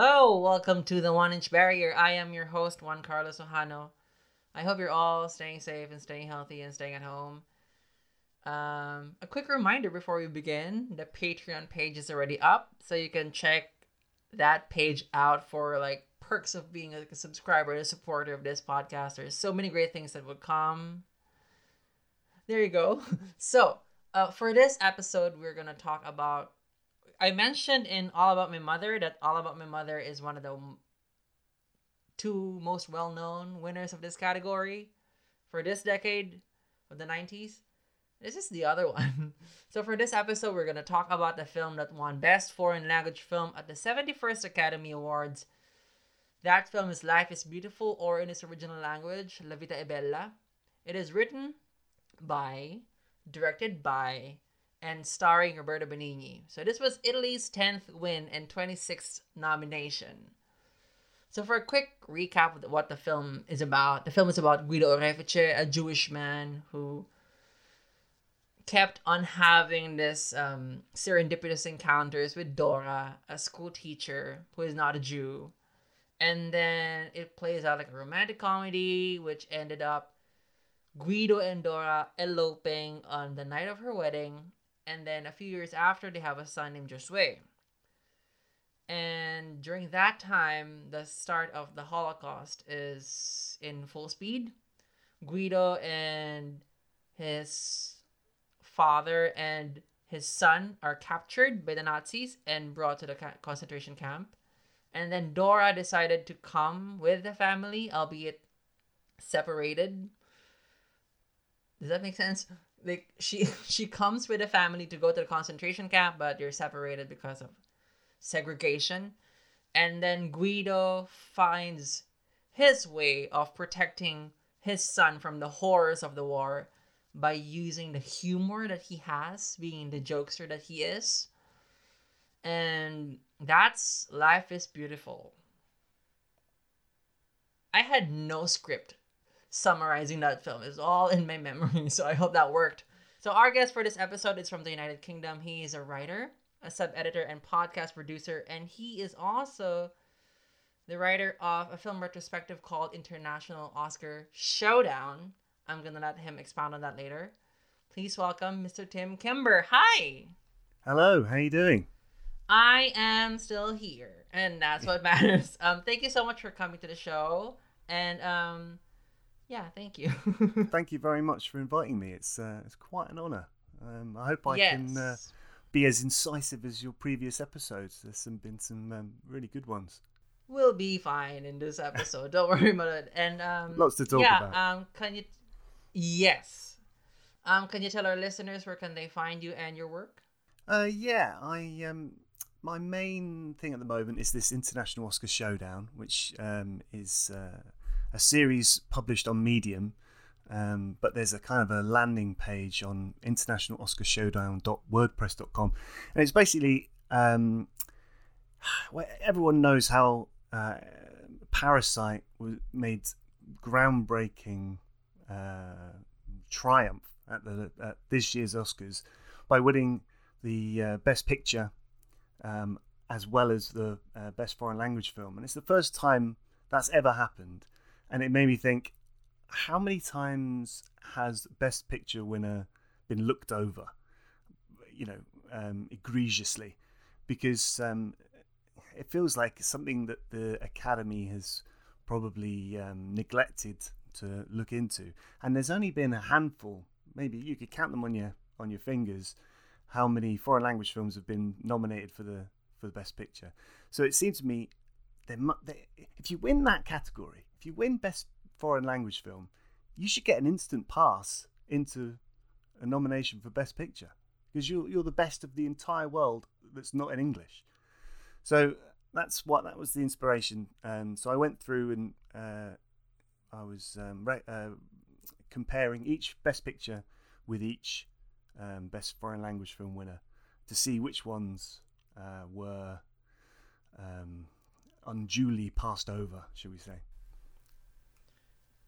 Hello, welcome to the One Inch Barrier. I am your host, Juan Carlos Ojano. I hope you're all staying safe and staying healthy and staying at home. Um, a quick reminder before we begin the Patreon page is already up, so you can check that page out for like perks of being like a subscriber and a supporter of this podcast. There's so many great things that would come. There you go. So, uh, for this episode, we're gonna talk about. I mentioned in All About My Mother that All About My Mother is one of the two most well-known winners of this category for this decade of the 90s. This is the other one. So for this episode, we're gonna talk about the film that won Best Foreign Language Film at the 71st Academy Awards. That film is Life is Beautiful, or in its original language, La Vita è Bella. It is written by, directed by, and starring Roberto Benigni. So this was Italy's 10th win and 26th nomination. So for a quick recap of what the film is about, the film is about Guido Orefice, a Jewish man who kept on having this um, serendipitous encounters with Dora, a school teacher who is not a Jew. And then it plays out like a romantic comedy, which ended up Guido and Dora eloping on the night of her wedding. And then a few years after, they have a son named Josue. And during that time, the start of the Holocaust is in full speed. Guido and his father and his son are captured by the Nazis and brought to the concentration camp. And then Dora decided to come with the family, albeit separated. Does that make sense? Like she she comes with a family to go to the concentration camp, but you're separated because of segregation. And then Guido finds his way of protecting his son from the horrors of the war by using the humor that he has, being the jokester that he is. And that's Life is Beautiful. I had no script summarizing that film. It's all in my memory, so I hope that worked. So, our guest for this episode is from the United Kingdom. He is a writer, a sub editor, and podcast producer, and he is also the writer of a film retrospective called International Oscar Showdown. I'm gonna let him expound on that later. Please welcome Mr. Tim Kimber. Hi. Hello, how you doing? I am still here, and that's what matters. Um, thank you so much for coming to the show, and um, yeah, thank you. Thank you very much for inviting me. It's uh, it's quite an honour. Um, I hope I yes. can uh, be as incisive as your previous episodes. There's some been some um, really good ones. We'll be fine in this episode. Don't worry about it. And um, Lots to talk yeah, about. um, can you? Yes. Um, can you tell our listeners where can they find you and your work? Uh, yeah, I um, my main thing at the moment is this International Oscar Showdown, which um, is uh, a series published on Medium. Um, but there's a kind of a landing page on internationaloscarshowdown.wordpress.com, and it's basically um, everyone knows how uh, Parasite made groundbreaking uh, triumph at the at this year's Oscars by winning the uh, Best Picture um, as well as the uh, Best Foreign Language Film, and it's the first time that's ever happened. And it made me think, how many times has Best Picture winner been looked over? You know, um, egregiously, because um, it feels like something that the Academy has probably um, neglected to look into. And there's only been a handful, maybe you could count them on your on your fingers, how many foreign language films have been nominated for the for the best picture. So it seems to me, there, if you win that category, if you win best foreign language film, you should get an instant pass into a nomination for best picture because you're you're the best of the entire world that's not in English. So that's what that was the inspiration. Um, so I went through and uh, I was um, re- uh, comparing each best picture with each um, best foreign language film winner to see which ones uh, were um, unduly passed over, should we say?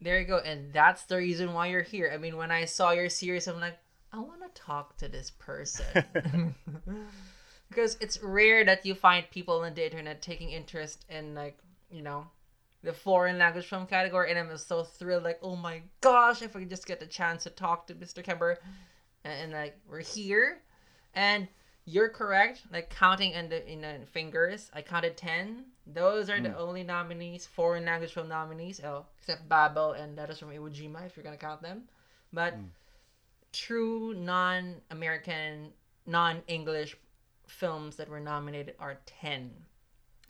There you go, and that's the reason why you're here. I mean, when I saw your series, I'm like, I want to talk to this person. because it's rare that you find people on the internet taking interest in like you know the foreign language film category, and I'm so thrilled. Like, oh my gosh, if we just get the chance to talk to Mr. Kimber, and, and like we're here, and you're correct. Like counting in the in the fingers, I counted ten. Those are the only nominees, foreign language film nominees. Oh, except Babel and Letters from Iwo Jima, if you're gonna count them. But true non-American, non-English films that were nominated are ten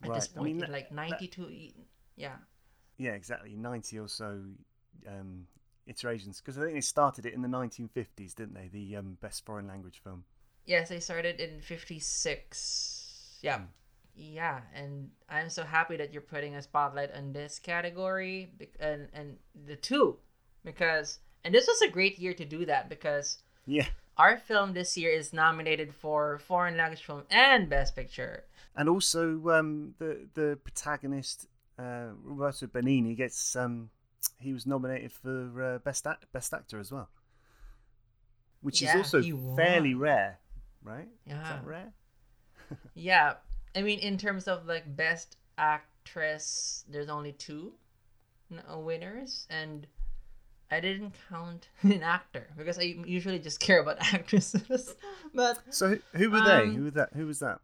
at this Right. I point. mean, that- like ninety-two. e- Yeah. Yeah, exactly. 90 or so um, iterations. Because I think they started it in the 1950s, didn't they? The um, best foreign language film. Yes, they started in 56. Yeah. Hmm. Yeah, and I'm so happy that you're putting a spotlight on this category and and the two because and this was a great year to do that because Yeah. our film this year is nominated for foreign language film and best picture. And also, um, the the protagonist, uh, Roberto Benigni, gets um, he was nominated for uh, best act- best actor as well, which Yeah, is also fairly rare, right? Is Yeah. that rare? Yeah, I mean in terms of like best actress, there's only two uh, winners and I didn't count an actor because I usually just care about actresses. but So who, who were they? Um, Who was that? Who was that?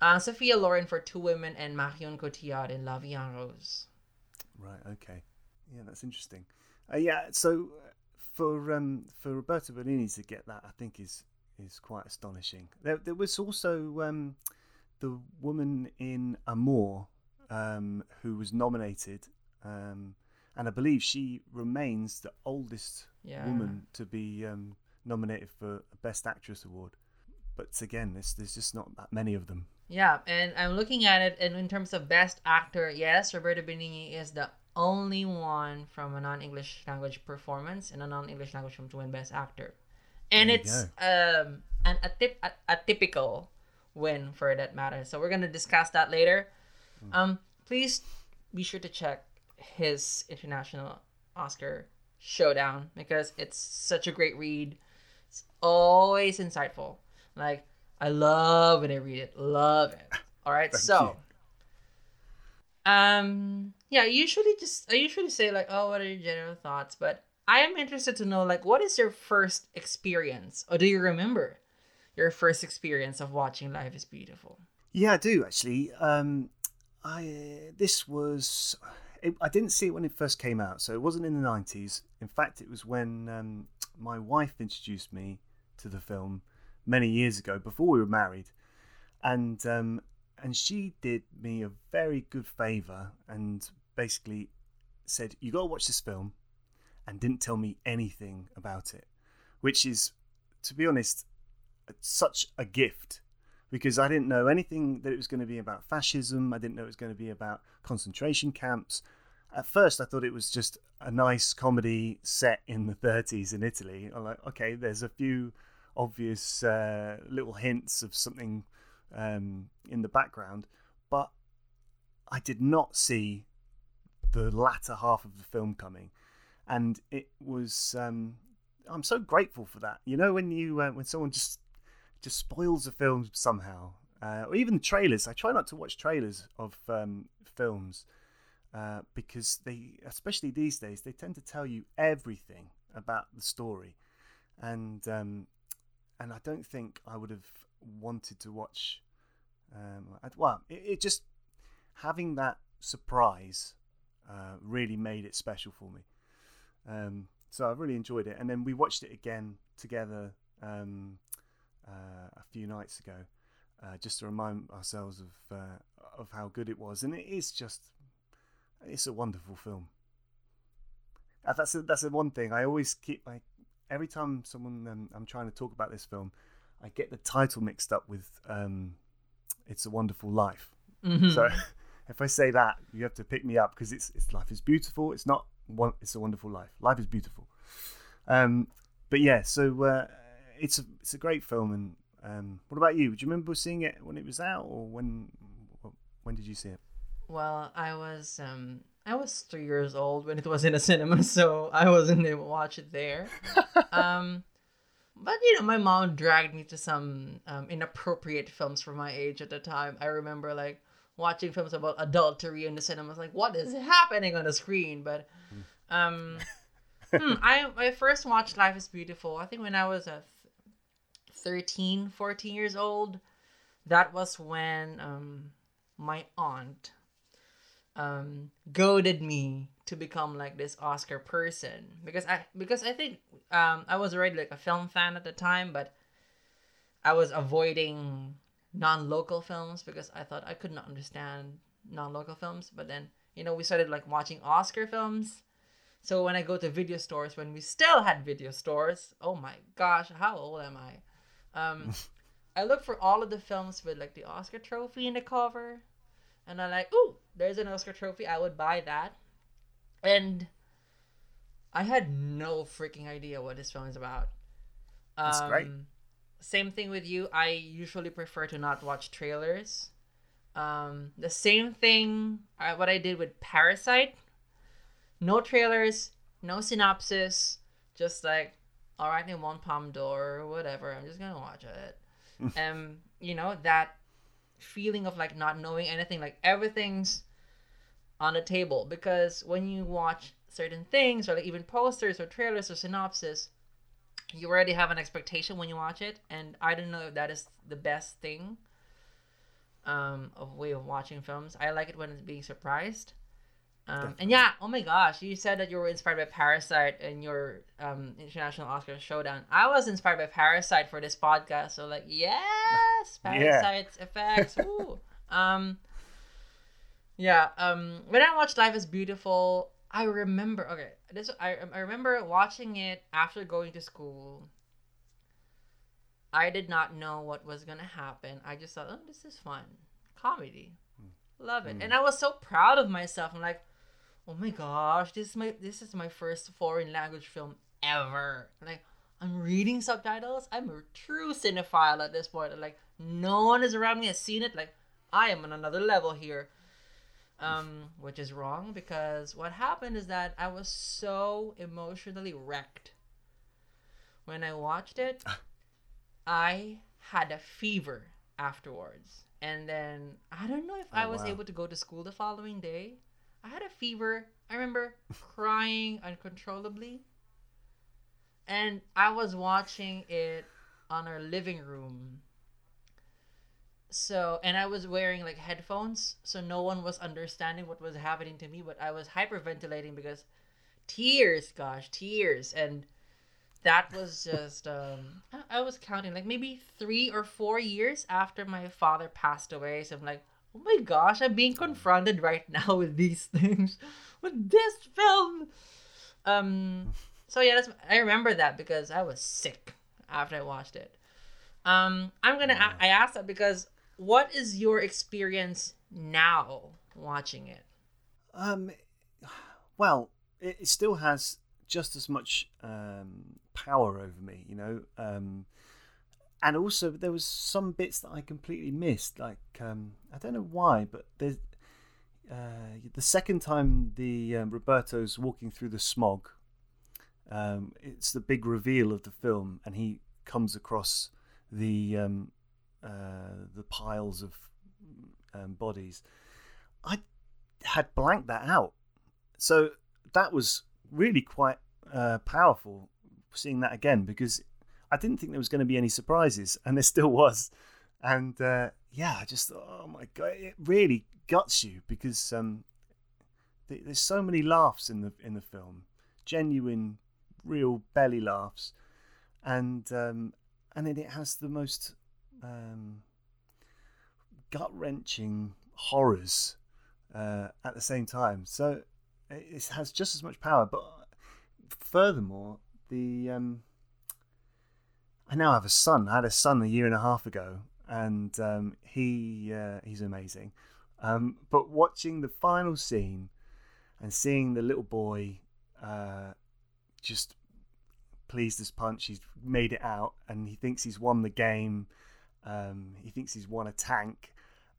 uh, Sophia Loren for Two Women and Marion Cotillard in La Vie en Rose. Right. Okay. Yeah, that's interesting. Uh, yeah. So uh, for um, for Roberto Benigni to get that, I think is is quite astonishing. There, there was also um, the woman in Amour um, who was nominated, um, and I believe she remains the oldest Yeah. woman to be um, nominated for a Best Actress award. But again, there's there's just not that many of them. Yeah, and I'm looking at it, and in terms of best actor, yes, Roberto Benigni is the only one from a non-English language performance in a non-English language film to win best actor, and it's um an atyp- a, a typical win for that matter. So we're gonna discuss that later. Um, please be sure to check his international Oscar showdown because it's such a great read. It's always insightful. Like I love when I read it. Love it. All right, Thank so you. um yeah, I usually just I usually say like, oh, what are your general thoughts? But I am interested to know like what is your first experience, or do you remember your first experience of watching Life is Beautiful? Yeah, I do actually. Um, I this was it, I didn't see it when it first came out, so it wasn't in the nineties. In fact, it was when um, my wife introduced me to the film many years ago, before we were married, and um, and she did me a very good favor and basically said, "You got to watch this film," and didn't tell me anything about it, which is, to be honest, such a gift because I didn't know anything that it was going to be about fascism. I didn't know it was going to be about concentration camps. At first, I thought it was just a nice comedy set in the 30s in Italy. I'm like, okay, there's a few obvious uh, little hints of something um, in the background, but I did not see the latter half of the film coming, and it was. Um, I'm so grateful for that. You know, when you uh, when someone just just spoils the film somehow, uh, or even the trailers. I try not to watch trailers of um, films uh, because they, especially these days, they tend to tell you everything about the story, and um, and I don't think I would have wanted to watch. Um, well, it, it just having that surprise uh, really made it special for me. Um, so I really enjoyed it, and then we watched it again together. Um, uh, a few nights ago, uh, just to remind ourselves of uh, of how good it was, and it is just it's a wonderful film. Uh, that's a, that's the one thing I always keep like every time someone um, I'm trying to talk about this film, I get the title mixed up with um, "It's a Wonderful Life." Mhm. So if I say that, you have to pick me up because it's it's life is beautiful. It's not one. It's a wonderful life. Life is beautiful. Um, but yeah, so uh, it's a it's a great film. And um, what about you? Do you remember seeing it when it was out, or when when did you see it? Well, I was um I was three years old when it was in a cinema, so I wasn't able to watch it there. um, but you know, my mom dragged me to some um, inappropriate films for my age at the time. I remember like watching films about adultery in the cinema. I was like, what is happening on the screen? But um, hmm, I I first watched Life is Beautiful. I think when I was a 13, 14 years old. That was when um, my aunt um, goaded me to become like this Oscar person because I because I think um, I was already like a film fan at the time, but I was avoiding non-local films because I thought I could not understand non-local films. But then you know we started like watching Oscar films. So when I go to video stores, when we still had video stores, oh my gosh, how old am I? Um, I look for all of the films with like the Oscar trophy in the cover, and I'm like, ooh, there's an Oscar trophy. I would buy that, and I had no freaking idea what this film is about. That's um, great. Same thing with you. I usually prefer to not watch trailers. Um, the same thing. Uh, what I did with Parasite. No trailers, no synopsis, just like all right, in one Palme d'Or or whatever. I'm just gonna watch it. um, you know that feeling of like not knowing anything, like everything's on the table because when you watch certain things or like even posters or trailers or synopsis, you already have an expectation when you watch it, and I don't know if that is the best thing. Um, of way of watching films. I like it when it's being surprised. Um, and yeah, oh my gosh, you said that you were inspired by Parasite in your um, International Oscar Showdown. I was inspired by Parasite for this podcast, so like, yes, Parasite's yeah. effects. Ooh. um, yeah. Um, when I watched Life is Beautiful, I remember. Okay, this I I remember watching it after going to school. I did not know what was gonna happen. I just thought, oh, this is fun, comedy, hmm. love it, mm. and I was so proud of myself. I'm like oh my gosh, this is my this is my first foreign language film ever. Like I'm reading subtitles. I'm a true cinephile at this point. Like no one is around me has seen it. Like I am on another level here. Um, which is wrong because what happened is that I was so emotionally wrecked when I watched it. I had a fever afterwards. And then I don't know if oh, I was wow. able to go to school the following day I had a fever. I remember crying uncontrollably. And I was watching it on our living room. So, and I was wearing like headphones, so no one was understanding what was happening to me, but I was hyperventilating because tears, gosh, tears. And that was just, um, I was counting like maybe three or four years after my father passed away. So I'm like, oh my gosh, I'm being confronted right now with these things, with this film. Um, so yeah, that's I remember that because I was sick after I watched it. Um, I'm gonna yeah. I asked that because what is your experience now watching it? Um, well, it, it still has just as much um, power over me, you know. Um, and also there was some bits that I completely missed. Like um, I don't know why, but there's uh, the second time the um, Roberto's walking through the smog. Um, it's the big reveal of the film, and he comes across the um, uh, the piles of um, bodies. I had blanked that out, so that was really quite uh, powerful seeing that again because I didn't think there was going to be any surprises, and there still was. And uh, yeah, I just oh my god, it really guts you because um, th- there's so many laughs in the in the film, genuine, real belly laughs, and um, and then it has the most um, gut wrenching horrors uh, at the same time. So it has just as much power, but furthermore, the um, I now have a son. I had a son a year and a half ago, and um, he uh, he's amazing. Um, but watching the final scene and seeing the little boy uh, just pleased as punch, he's made it out, and he thinks he's won the game. Um, he thinks he's won a tank,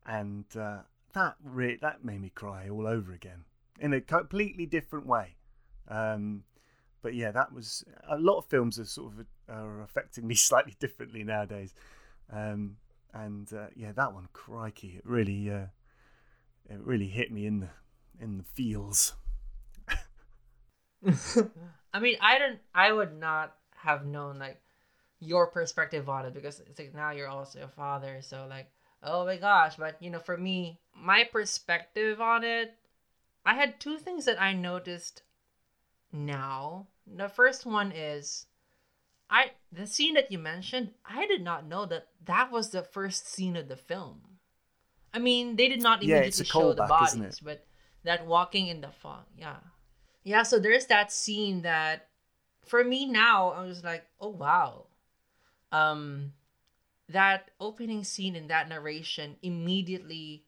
and uh, that re- that made me cry all over again in a completely different way. Um, but yeah, that was a lot of films are sort of are affecting me slightly differently nowadays. Um, and uh, yeah, that one, crikey, it really, uh, it really hit me in the in the feels. I mean, I don't. I would not have known like your perspective on it because it's like now you're also a father, so like, oh my gosh. But you know, for me, my perspective on it, I had two things that I noticed. Now, the first one is, I the scene that you mentioned. I did not know that that was the first scene of the film. I mean, they did not Yeah, immediately a show the bodies, but that walking in the fog, yeah. Yeah, so there's that scene that for me now, I was like, oh wow. Um that opening scene and that narration immediately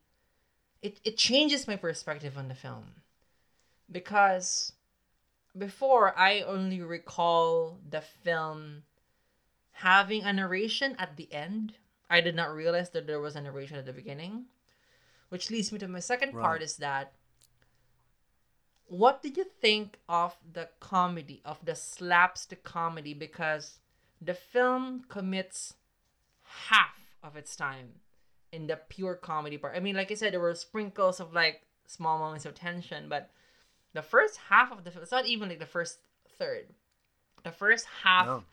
it, it changes my perspective on the film. Because before I only recall the film having a narration at the end. I did not realize that there was a narration at the beginning. Which leads me to my second part is that what did you think of the comedy of the slapstick comedy because the film commits half of its time in the pure comedy part i mean like i said there were sprinkles of like small moments of tension but the first half of the film it's not even like the first third the first half No.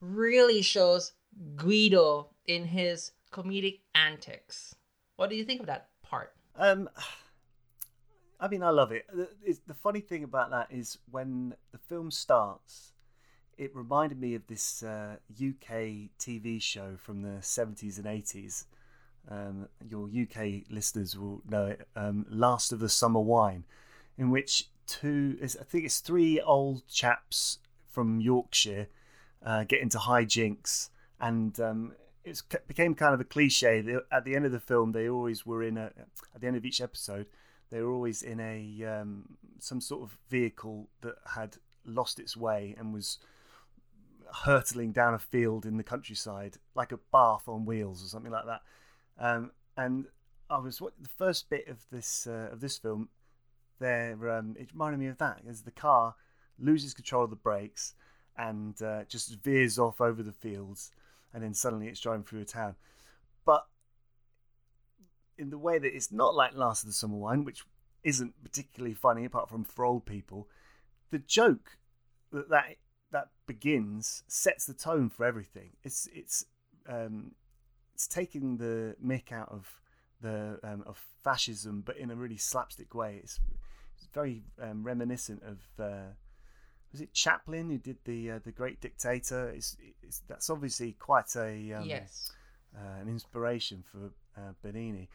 really shows guido in his comedic antics what do you think of that part Um, I mean, I love it. The, it's, the funny thing about that is when the film starts, it reminded me of this uh, UK TV show from the 70s and 80s. Um, your UK listeners will know it. Um, Last of the Summer Wine, in which two, is- I think it's three old chaps from Yorkshire uh, get into hijinks, and um, it became kind of a cliche. They, at the end of the film, they always were in a. At the end of each episode, they were always in a um, some sort of vehicle that had lost its way and was hurtling down a field in the countryside, like a bath on wheels or something like that. Um, and I was what the first bit of this uh, of this film. There, um, it reminded me of that as the car loses control of the brakes and uh, just veers off over the fields, and then suddenly it's driving through a town. But in the way that it's not like Last of the Summer Wine, which isn't particularly funny apart from for old people, the joke that that, that begins sets the tone for everything. It's it's um, it's taking the mick out of the um, of fascism, but in a really slapstick way. It's, it's very um, reminiscent of. Uh, was it Chaplin who did the uh, the Great Dictator? It's, it's that's obviously quite a um, yes uh, an inspiration for uh, Benigni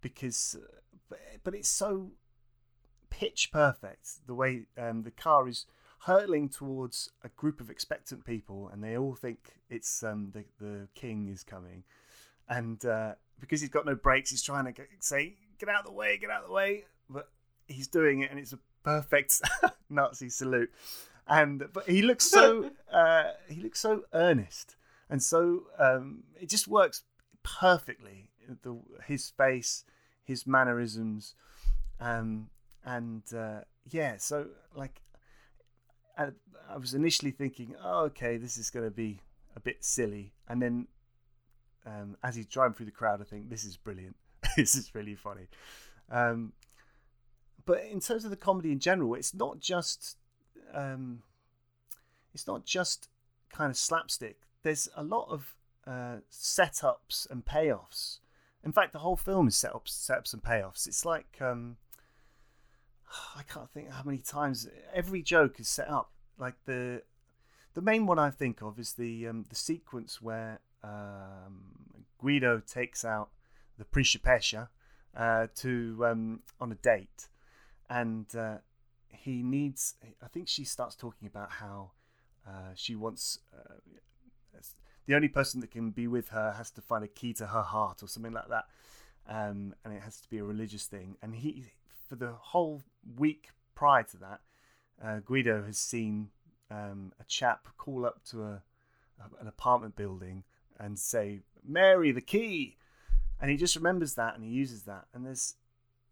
because, uh, but, but it's so pitch perfect the way um, the car is hurtling towards a group of expectant people, and they all think it's um, the the king is coming, and uh, because he's got no brakes, he's trying to get, say, "Get out of the way, get out of the way," but he's doing it, and it's a perfect Nazi salute. And but he looks so uh, he looks so earnest, and so um, it just works perfectly. The his face, his mannerisms, um, and uh, yeah. So like, I, I was initially thinking, oh, okay, this is going to be a bit silly, and then um, as he's driving through the crowd, I think this is brilliant. this is really funny. Um, but in terms of the comedy in general, it's not just um, it's not just kind of slapstick. There's a lot of uh, setups and payoffs. In fact, the whole film is setups, setups and payoffs. It's like um, I can't think how many times every joke is set up. Like the the main one I think of is the um, the sequence where um, Guido takes out the Principessa uh, to um, on a date, and uh, he needs. I think she starts talking about how uh, she wants. Uh, the only person that can be with her has to find a key to her heart or something like that, um, and it has to be a religious thing. And he, for the whole week prior to that, uh, Guido has seen um, a chap call up to a, an apartment building and say, "Mary, the key," and he just remembers that and he uses that. And there's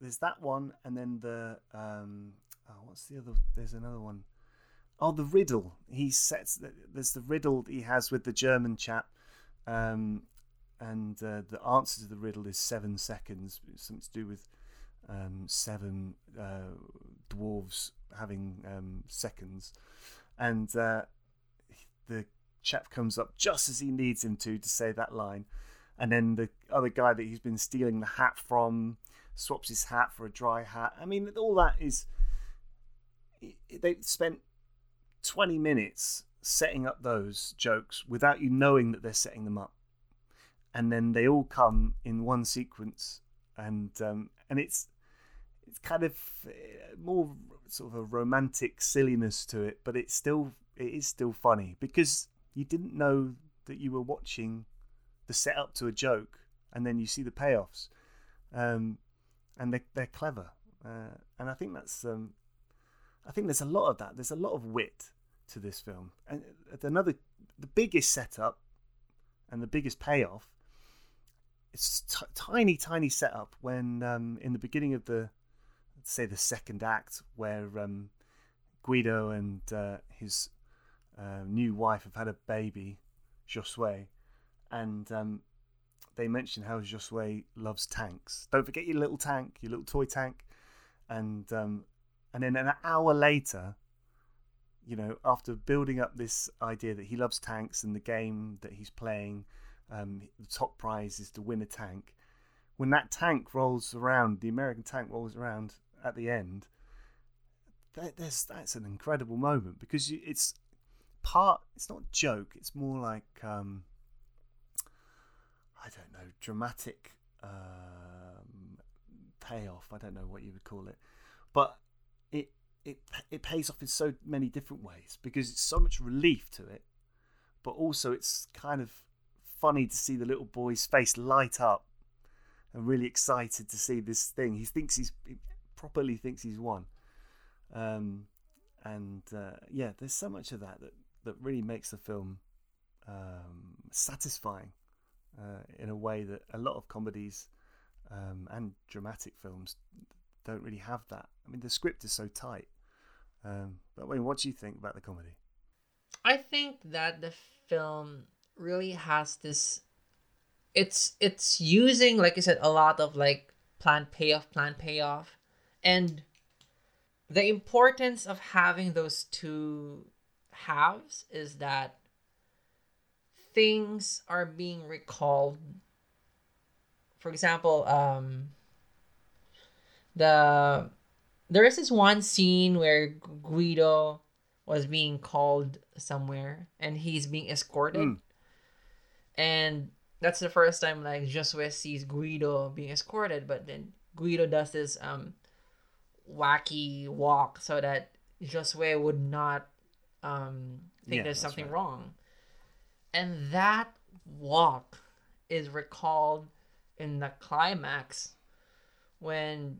there's that one, and then the um, oh, what's the other? There's another one. oh, the riddle. He sets. There's the riddle he has with the German chap, um, and uh, the answer to the riddle is seven seconds. Something to do with um, seven uh, dwarves having um, seconds, and uh, the chap comes up just as he needs him to to say that line, and then the other guy that he's been stealing the hat from swaps his hat for a dry hat. I mean, all that is. They spent 20 minutes setting up those jokes without you knowing that they're setting them up. And then they all come in one sequence, and um, and it's it's kind of uh, more sort of a romantic silliness to it, but it's still it is still funny because you didn't know that you were watching the setup to a joke, and then you see the payoffs, um, and they they're clever, uh, and I think that's um, I think there's a lot of that. There's a lot of wit to this film, and another the biggest setup and the biggest payoff. It's t- tiny, tiny setup when um, in the beginning of the say the second act where um, Guido and uh, his uh, new wife have had a baby, Josue, and um, they mention how Josue loves tanks. Don't forget your little tank, your little toy tank, and um, and then an hour later, you know, after building up this idea that he loves tanks and the game that he's playing, um, the top prize is to win a tank. When that tank rolls around, the American tank rolls around at the end. That, that's an incredible moment because it's part. It's not joke. It's more like um, I don't know, dramatic um, payoff. I don't know what you would call it, but it it it pays off in so many different ways because it's so much relief to it, but also it's kind of funny to see the little boy's face light up and really excited to see this thing. He thinks he's he properly thinks he's won, um, and uh, yeah, there's so much of that that that really makes the film um, satisfying uh, in a way that a lot of comedies um, and dramatic films don't really have that. I mean, the script is so tight. Um, but Juan, what do you think about the comedy? I think that the film really has this. It's it's using like I said a lot of like plan payoff, plan payoff, and the importance of having those two halves is that things are being recalled. For example, um, the there is this one scene where Guido was being called somewhere and he's being escorted. Mm. And that's the first time like Josue sees Guido being escorted, but then Guido does this um wacky walk so that Josue would not um think yeah, there's something right. wrong. And that walk is recalled in the climax when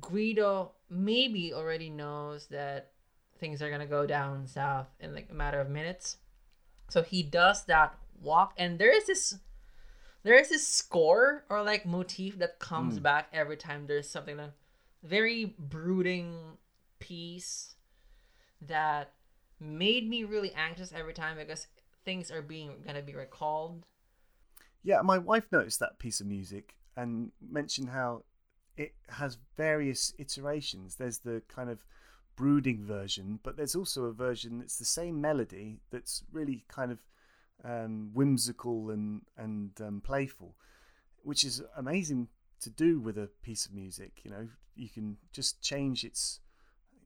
Guido maybe already knows that things are gonna go down south in like a matter of minutes. So he does that walk, and there is this, there is this score or like motif that comes mm. back every time there's something like very brooding piece that made me really anxious every time because things are being gonna be recalled. Yeah, my wife noticed that piece of music and mentioned how it has various iterations. There's the kind of brooding version, but there's also a version that's the same melody that's really kind of um, whimsical and and um, playful, which is amazing to do with a piece of music. You know, you can just change its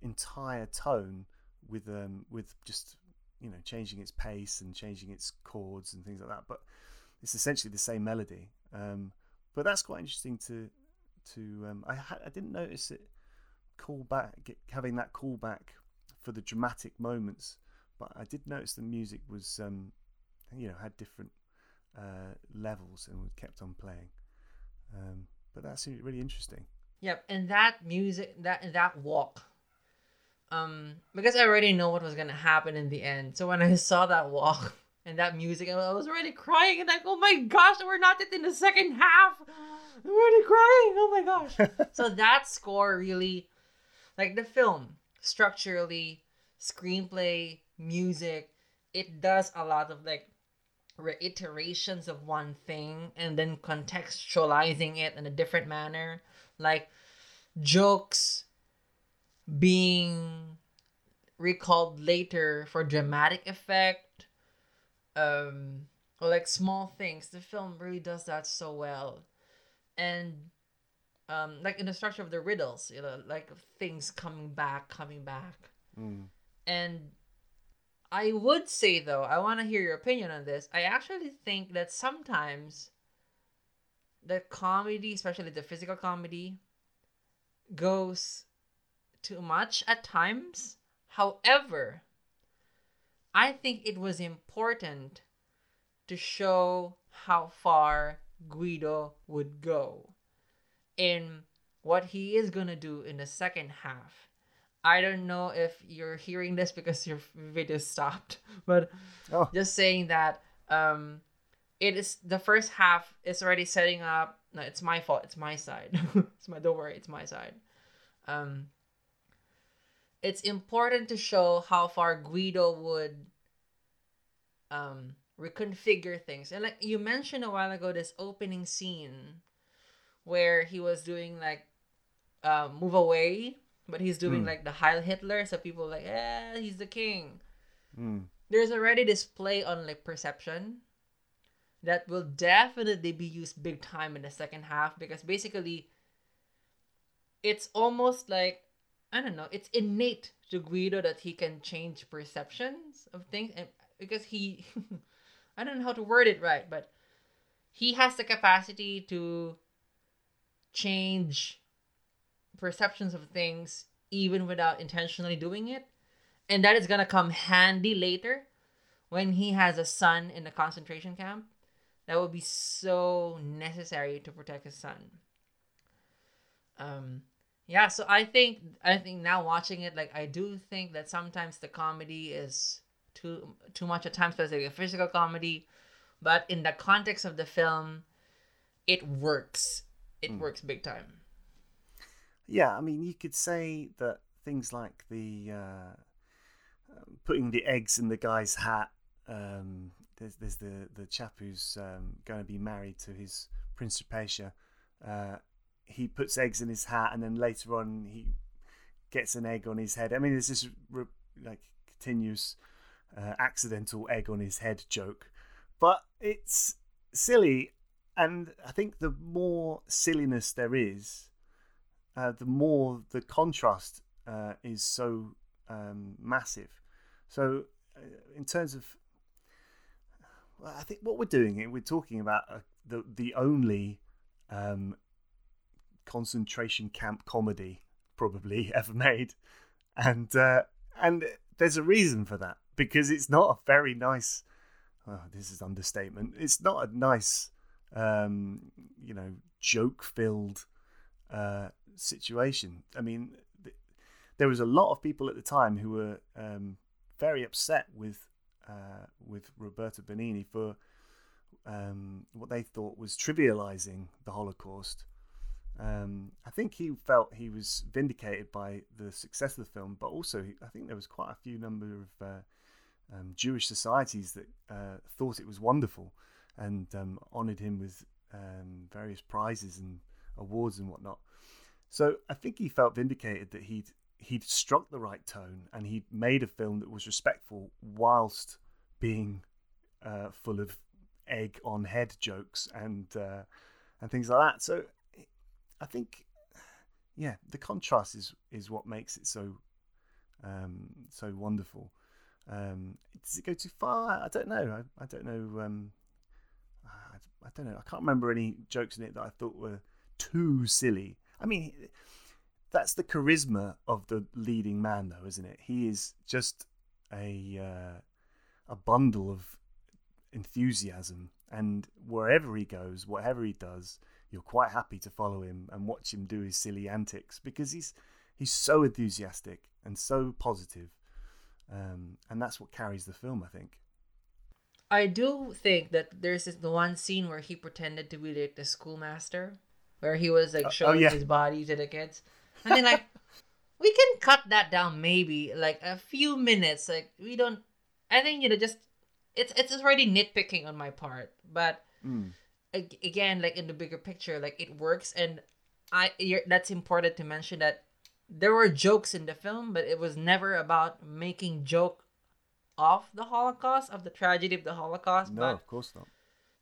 entire tone with um, with just you know changing its pace and changing its chords and things like that. But it's essentially the same melody. Um, but that's quite interesting to to um, I ha- I didn't notice it call back having that callback for the dramatic moments, but I did notice the music was um, you know had different uh, levels and kept on playing. Um, but that's really interesting. Yep, and that music that that walk um because I already know what was gonna happen in the end. So when I saw that walk and that music, I was already crying and like, oh my gosh, we're not in the second half. I'm already crying. Oh my gosh. so that score really, like the film, structurally screenplay, music, it does a lot of like reiterations of one thing and then contextualizing it in a different manner. Like jokes being recalled later for dramatic effect. Um, or like small things. The film really does that so well. And um, like in the structure of the riddles, you know, like things coming back, coming back. Mm. And I would say though, I want to hear your opinion on this. I actually think that sometimes the comedy, especially the physical comedy, goes too much at times. However, I think it was important to show how far Guido would go in what he is going to do in the second half. I don't know if you're hearing this because your video stopped, but Oh. just saying that um it is the first half is already setting up no it's my fault it's my side it's my don't worry it's my side um it's important to show how far guido would um reconfigure things and like you mentioned a while ago this opening scene where he was doing like uh, move away but he's doing Mm. like the heil hitler so people are like eh he's the king Mm. there's already this play on like perception that will definitely be used big time in the second half because basically it's almost like I don't know, it's innate to Guido that he can change perceptions of things and because he I don't know how to word it right, but he has the capacity to change perceptions of things even without intentionally doing it and that is gonna come handy later when he has a son in the concentration camp. That would be so necessary to protect his son. Um, yeah. So I think I think now watching it, like I do think that sometimes the comedy is too too much at times, especially a physical comedy, but in the context of the film, it works. It Mm. works big time. Yeah, I mean, you could say that things like the uh, um, putting the eggs in the guy's hat. Um, there's, there's the the chap who's um, going to be married to his principessa. Uh, he puts eggs in his hat, and then later on he gets an egg on his head. I mean, there's this like continuous uh, accidental egg on his head joke, but it's silly. And I think the more silliness there is, uh, the more the contrast uh, is so um, massive. So, uh, in terms of, well, I think what we're doing here, we're talking about uh, the the only um, concentration camp comedy probably ever made, and uh, and there's a reason for that because it's not a very nice. Oh, this is understatement. It's not a nice, um, you know, joke-filled uh, situation. I mean, th- there was a lot of people at the time who were um, very upset with uh, with Roberto Benigni for um, what they thought was trivializing the Holocaust. Um, I think he felt he was vindicated by the success of the film, but also I think there was quite a few number of uh, um, Jewish societies that uh, thought it was wonderful and um, honoured him with um, various prizes and awards and whatnot. So I think he felt vindicated that he'd he'd struck the right tone and he'd made a film that was respectful whilst being uh, full of egg on head jokes and uh, and things like that. So I think yeah, the contrast is is what makes it so um, so wonderful. Um, does it go too far? I don't know. I, I don't know. Um, I, I don't know. I can't remember any jokes in it that I thought were too silly. I mean, that's the charisma of the leading man, though, isn't it? He is just a uh, a bundle of enthusiasm, and wherever he goes, whatever he does, you're quite happy to follow him and watch him do his silly antics because he's he's so enthusiastic and so positive, um, and that's what carries the film, I think. I do think that there's this the one scene where he pretended to be like the schoolmaster, where he was like Oh, oh, showing yeah. his body to the kids, and then like, we can cut that down maybe like a few minutes. Like we don't. I think you know just it's it's already nitpicking on my part, but Mm. Ag- again, like in the bigger picture, like it works, and I that's important to mention that there were jokes in the film, but it was never about making joke of the Holocaust of the tragedy of the Holocaust. No, but of course not.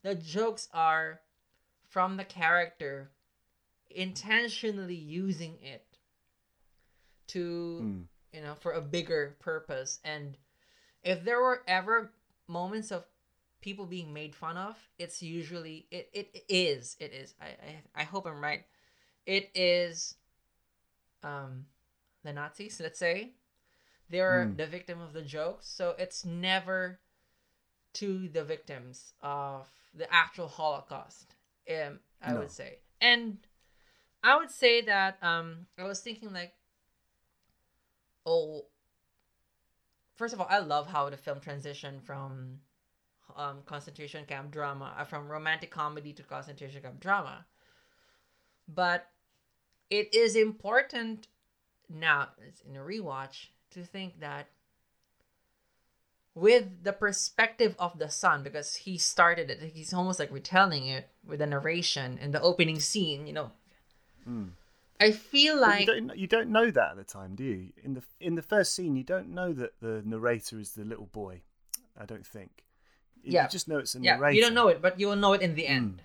the jokes are from the character intentionally using it to Mm. you know for a bigger purpose and if there were ever moments of people being made fun of it's usually it, it is it is I, I i hope i'm right it is um the nazis let's say they're Mm. the victim of the jokes so it's never to the victims of the actual holocaust um i No. would say and i would say that um i was thinking like oh first of all i love how the film transitioned from um concentration camp drama uh, from romantic comedy to concentration camp drama but it is important now in a rewatch to think that with the perspective of the son because he started it he's almost like retelling it with a narration in the opening scene you know Mm. i feel like you don't you don't know that at the time, do you? In the in the first scene, you don't know that the narrator is the little boy. I don't think. You Yeah. just know it's a yeah narrator. you don't know it but you will know it in the hmm. end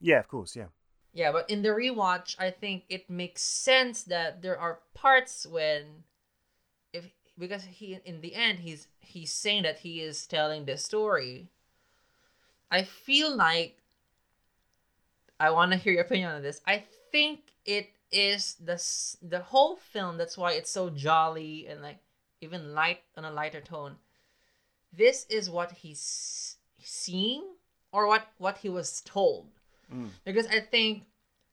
Yeah, of course. Yeah. Yeah, but in the rewatch, I think it makes sense that there are parts when, if because he in the end he's he's saying that he is telling the story. I feel like I want to hear your opinion on this. I think it is the the whole film. That's why it's so jolly and like even light on a lighter tone. This is what he's seeing or what what he was told Mm. because I think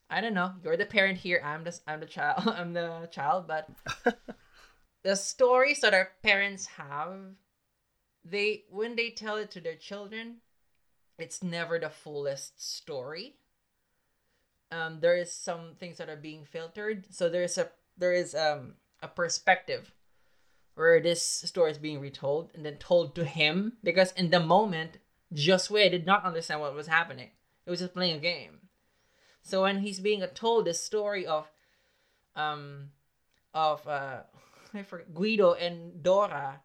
I don't know. You're the parent here. I'm the I'm the child. I'm the child. But the stories that our parents have, they when they tell it to their children, it's never the fullest story. Um, there is some things that are being filtered. So there is a there is um a perspective where this story is being retold and then told to him because in the moment Josue did not understand what was happening. It was just playing a game. So when he's being told the story of, um, of uh, I forget Guido and Dora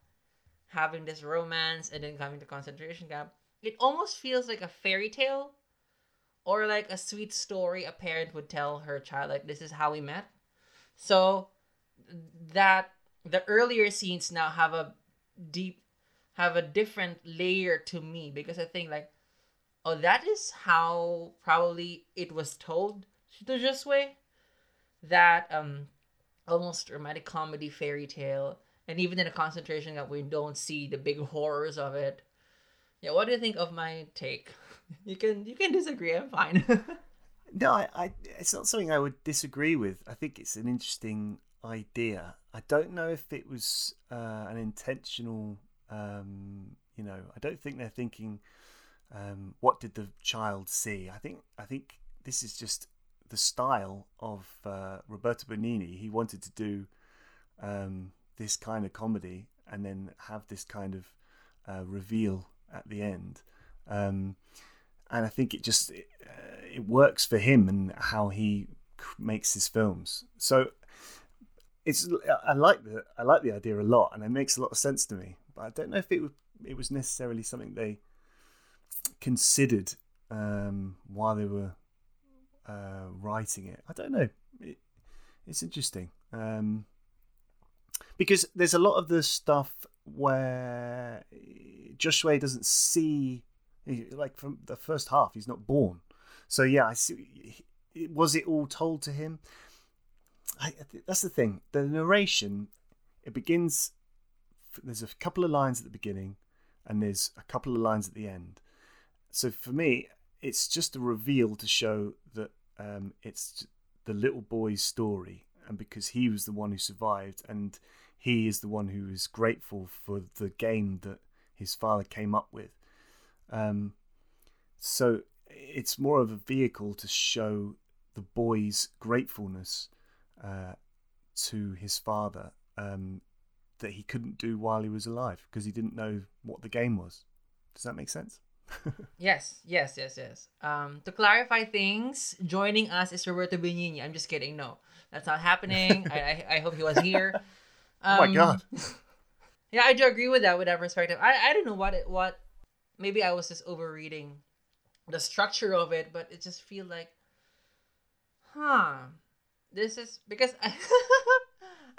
having this romance and then coming to concentration camp, it almost feels like a fairy tale, or like a sweet story a parent would tell her child, like this is how we met. So that the earlier scenes now have a deep, have a different layer to me because I think like oh, that is how probably it was told to Josue. That um, almost romantic comedy fairy tale, and even in a concentration that we don't see the big horrors of it. Yeah, what do you think of my take? You can you can disagree. I'm fine. No, I, I, it's not something I would disagree with. I think it's an interesting idea. I don't know if it was uh, an intentional. Um, you know, I don't think they're thinking. Um, what did the child see? I think. I think this is just the style of uh, Roberto Benigni. He wanted to do um, this kind of comedy and then have this kind of uh, reveal at the end. Um, and I think it just it, uh, it works for him and how he makes his films. So it's I like the I like the idea a lot, and it makes a lot of sense to me. But I don't know if it would, it was necessarily something they considered um, while they were uh, writing it. I don't know. It, it's interesting um, because there's a lot of the stuff where Joshua doesn't see like from the first half he's not born so yeah i see was it all told to him I, that's the thing. The narration it begins there's a couple of lines at the beginning and there's a couple of lines at the end. So for me it's just a reveal to show that um, it's the little boy's story and because he was the one who survived and he is the one who is grateful for the game that his father came up with. Um, so it's more of a vehicle to show the boy's gratefulness uh, to his father um, that he couldn't do while he was alive because he didn't know what the game was. Does that make sense? yes, yes, yes, yes. Um, to clarify things, joining us is Roberto Benigni. I'm just kidding. No, that's not happening. I, I, I hope he was here. Um, oh my god. yeah, I do agree with that. With that perspective, I I don't know what it what. Maybe I was just overreading the structure of it, but it just feel like, huh, this is because I,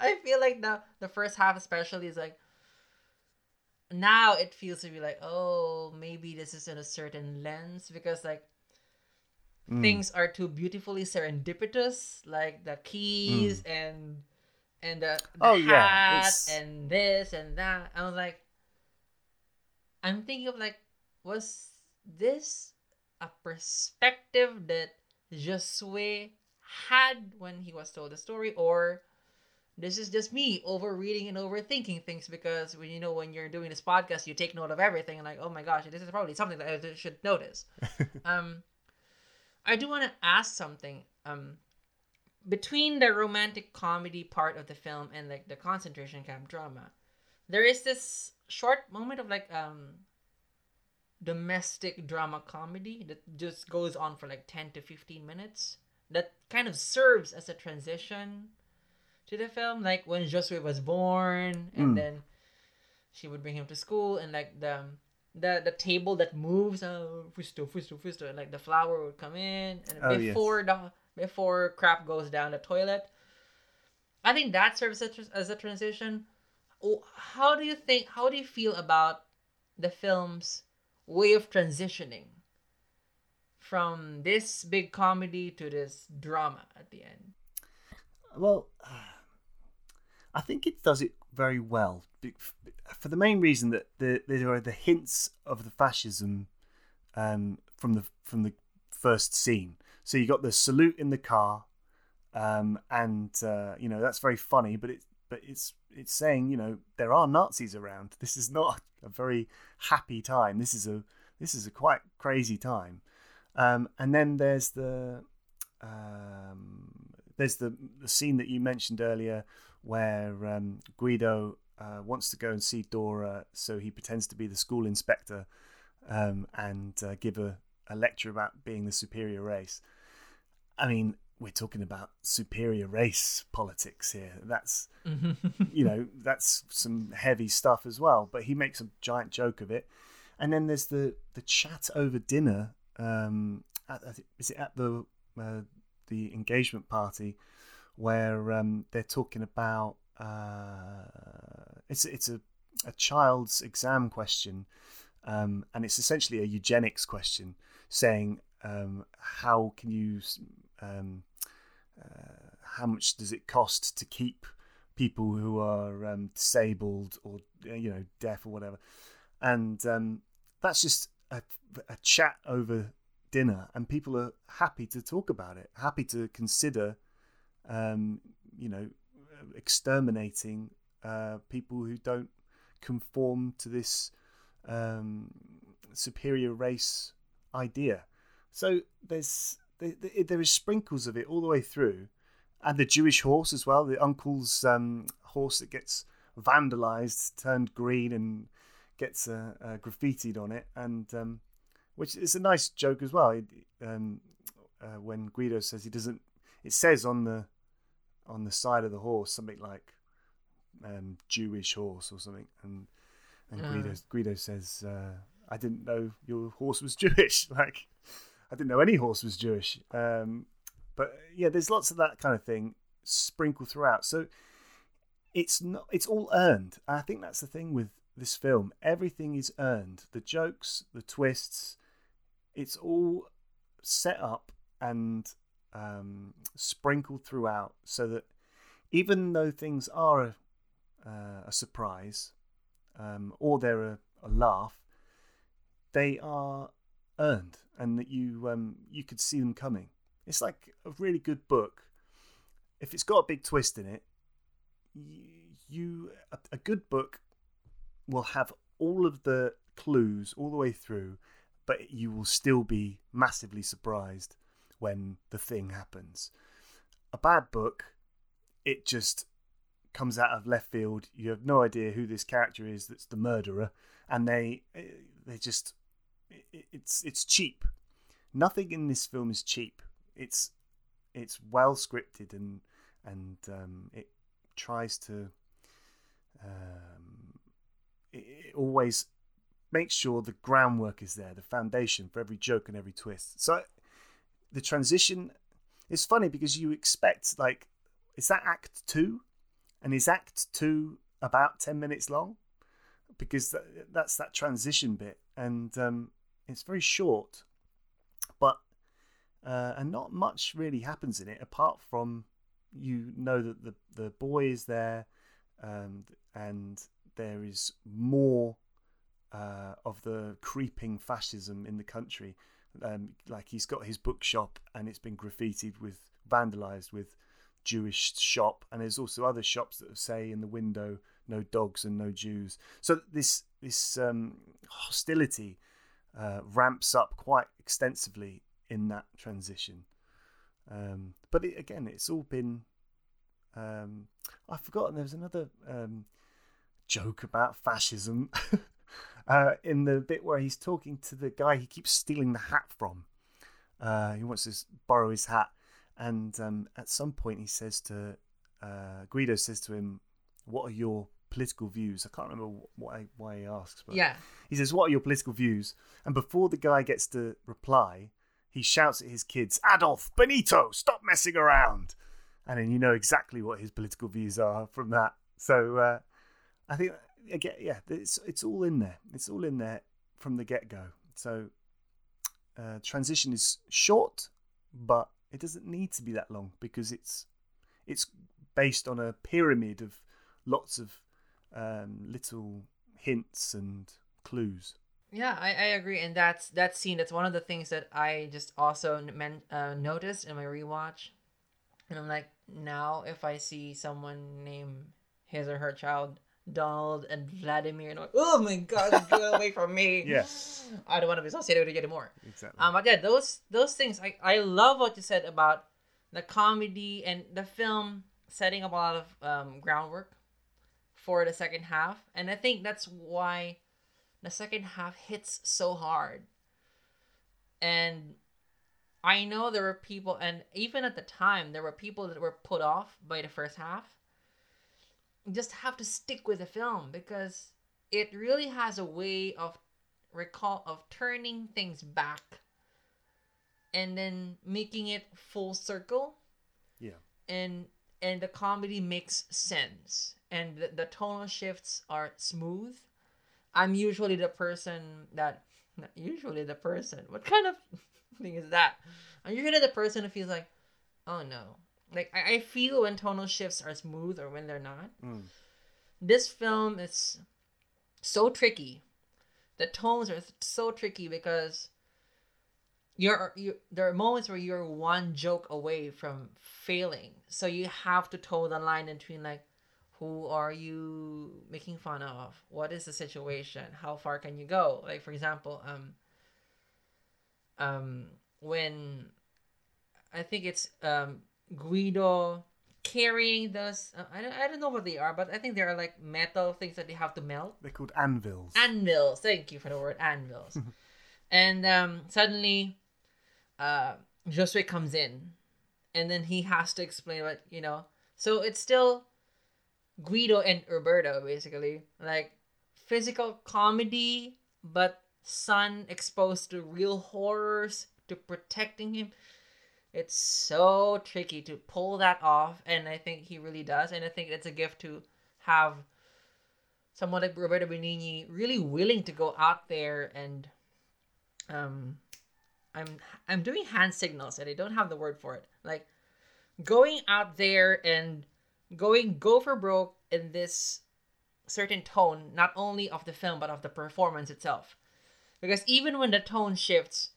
I feel like the the first half especially is like now it feels to be like oh maybe this is in a certain lens because like mm. things are too beautifully serendipitous like the keys mm. and and the, the oh, hat yeah. and this and that i was like i'm thinking of like was this a perspective that Josue had when he was told the story or this is just me overreading and overthinking things because when you know when you're doing this podcast you take note of everything and like oh my gosh this is probably something that i should notice. Um i do want to ask something um between the romantic comedy part of the film and like the concentration camp drama there is this short moment of like um domestic drama comedy that just goes on for like 10 to 15 minutes that kind of serves as a transition to the film. Like when Josue was born, and mm. then she would bring him to school, and like the the the table that moves, oh, fusto, fusto, fusto, and like the flower would come in, and oh, before yes. the before crap goes down the toilet. I think that serves as a transition. How do you think? How do you feel about the film's way of transitioning from this big comedy to this drama at the end? Well, I think it does it very well for the main reason that the, there are the hints of the fascism um, from the from the first scene. So you got the salute in the car, um, and uh, you know that's very funny, but it's but it's it's saying you know there are Nazis around. This is not a very happy time. This is a this is a quite crazy time. Um, and then there's the um, there's the the scene that you mentioned earlier where um, Guido uh, wants to go and see Dora, so he pretends to be the school inspector um, and uh, give a, a lecture about being the superior race. I mean, we're talking about superior race politics here. That's you know that's some heavy stuff as well. But he makes a giant joke of it, and then there's the the chat over dinner. Um, at, is it at the uh, the engagement party where um, they're talking about uh, it's it's a a child's exam question, um, and it's essentially a eugenics question, saying um, how can you um, uh, how much does it cost to keep people who are um, disabled or you know deaf or whatever, and um, that's just a, a chat over dinner, and people are happy to talk about it, happy to consider um, you know, exterminating uh, people who don't conform to this um, superior race idea. So there's there, there is sprinkles of it all the way through, and the Jewish horse as well. The uncle's um, horse that gets vandalized, turned green, and gets uh, uh, graffitied on it, and um, which is a nice joke as well. Um, uh, when Guido says he doesn't, it says on the on the side of the horse something like um, Jewish horse or something, and and uh. Guido Guido says, uh, "I didn't know your horse was Jewish. like, I didn't know any horse was Jewish." Um, but yeah, there's lots of that kind of thing sprinkled throughout. So it's not it's all earned. I think that's the thing with this film. Everything is earned. The jokes, the twists, it's all set up and um, sprinkled throughout so that even though things are a, uh, a surprise um, or they're a, a, laugh, they are earned and that you um, you could see them coming. It's like a really good book. If it's got a big twist in it, you, you a, a good book will have all of the clues all the way through, but you will still be massively surprised when the thing happens. A bad book, it just comes out of left field. You have no idea who this character is that's the murderer, and they they just it's it's cheap. Nothing in this film is cheap. It's it's well scripted and and um, it tries to um, it, it always makes sure the groundwork is there, the foundation for every joke and every twist. So the transition is funny because you expect like is that act two? And is act two about 10 minutes long? Because that's that transition bit. And um, it's very short but uh, and not much really happens in it apart from you know that the, the boy is there um, and there is more uh, of the creeping fascism in the country um, like he's got his bookshop and it's been graffitied with vandalized with Jewish shop, and there's also other shops that say in the window no dogs and no Jews. So this this um, hostility uh, ramps up quite extensively in that transition. Um, but it, again, it's all been. Um, I've forgotten there was another um, joke about fascism uh, in the bit where he's talking to the guy he keeps stealing the hat from. Uh, he wants to borrow his hat, and um, at some point, he says to uh, Guido says to him, "What are your political views?" I can't remember why why he asks, but yeah, he says, "What are your political views?" And before the guy gets to reply, he shouts at his kids, "Adolf Benito, stop messing around!" And then you know exactly what his political views are from that. So uh, I think again, yeah, it's it's all in there. It's all in there from the get go. So uh, transition is short, but it doesn't need to be that long because it's it's based on a pyramid of lots of um, little hints and clues. Yeah, I, I agree, and that's that scene. That's one of the things that I just also men, uh, noticed in my rewatch, and I'm like, now if I see someone name his or her child Donald and Vladimir, and like, oh my god, get away from me. Yes. I don't want to be associated with it anymore. Exactly. Um, but yeah, those those things. I I love what you said about the comedy and the film setting up a lot of um, groundwork for the second half, and I think that's why the second half hits so hard. And I know there were people, and even at the time, there were people that were put off by the first half just have to stick with the film because it really has a way of recall of turning things back and then making it full circle. Yeah. And and the comedy makes sense and the, the tonal shifts are smooth. I'm usually the person that not usually the person what kind of thing is that? I'm usually the person who feels like oh no like I, I feel when tonal shifts are smooth or when they're not. Mm. This film is so tricky. The tones are so tricky because you're you there are moments where you're one joke away from failing. So you have to toe the line between like who are you making fun of? What is the situation? How far can you go? Like for example, um um when I think it's um Guido carrying those. Uh, I, don't, I don't know what they are, but I think they are like metal things that they have to melt. They're called anvils. Anvils. Thank you for the word anvils. and um, suddenly, uh, Josue comes in, and then he has to explain what you know. So it's still Guido and Roberto basically like physical comedy, but son exposed to real horrors to protecting him it's so tricky to pull that off, and I think he really does. And I think it's a gift to have someone like Roberto Benigni really willing to go out there and um I'm I'm doing hand signals and I don't have the word for it. Like going out there and going go for broke in this certain tone, not only of the film but of the performance itself. Because even when the tone shifts,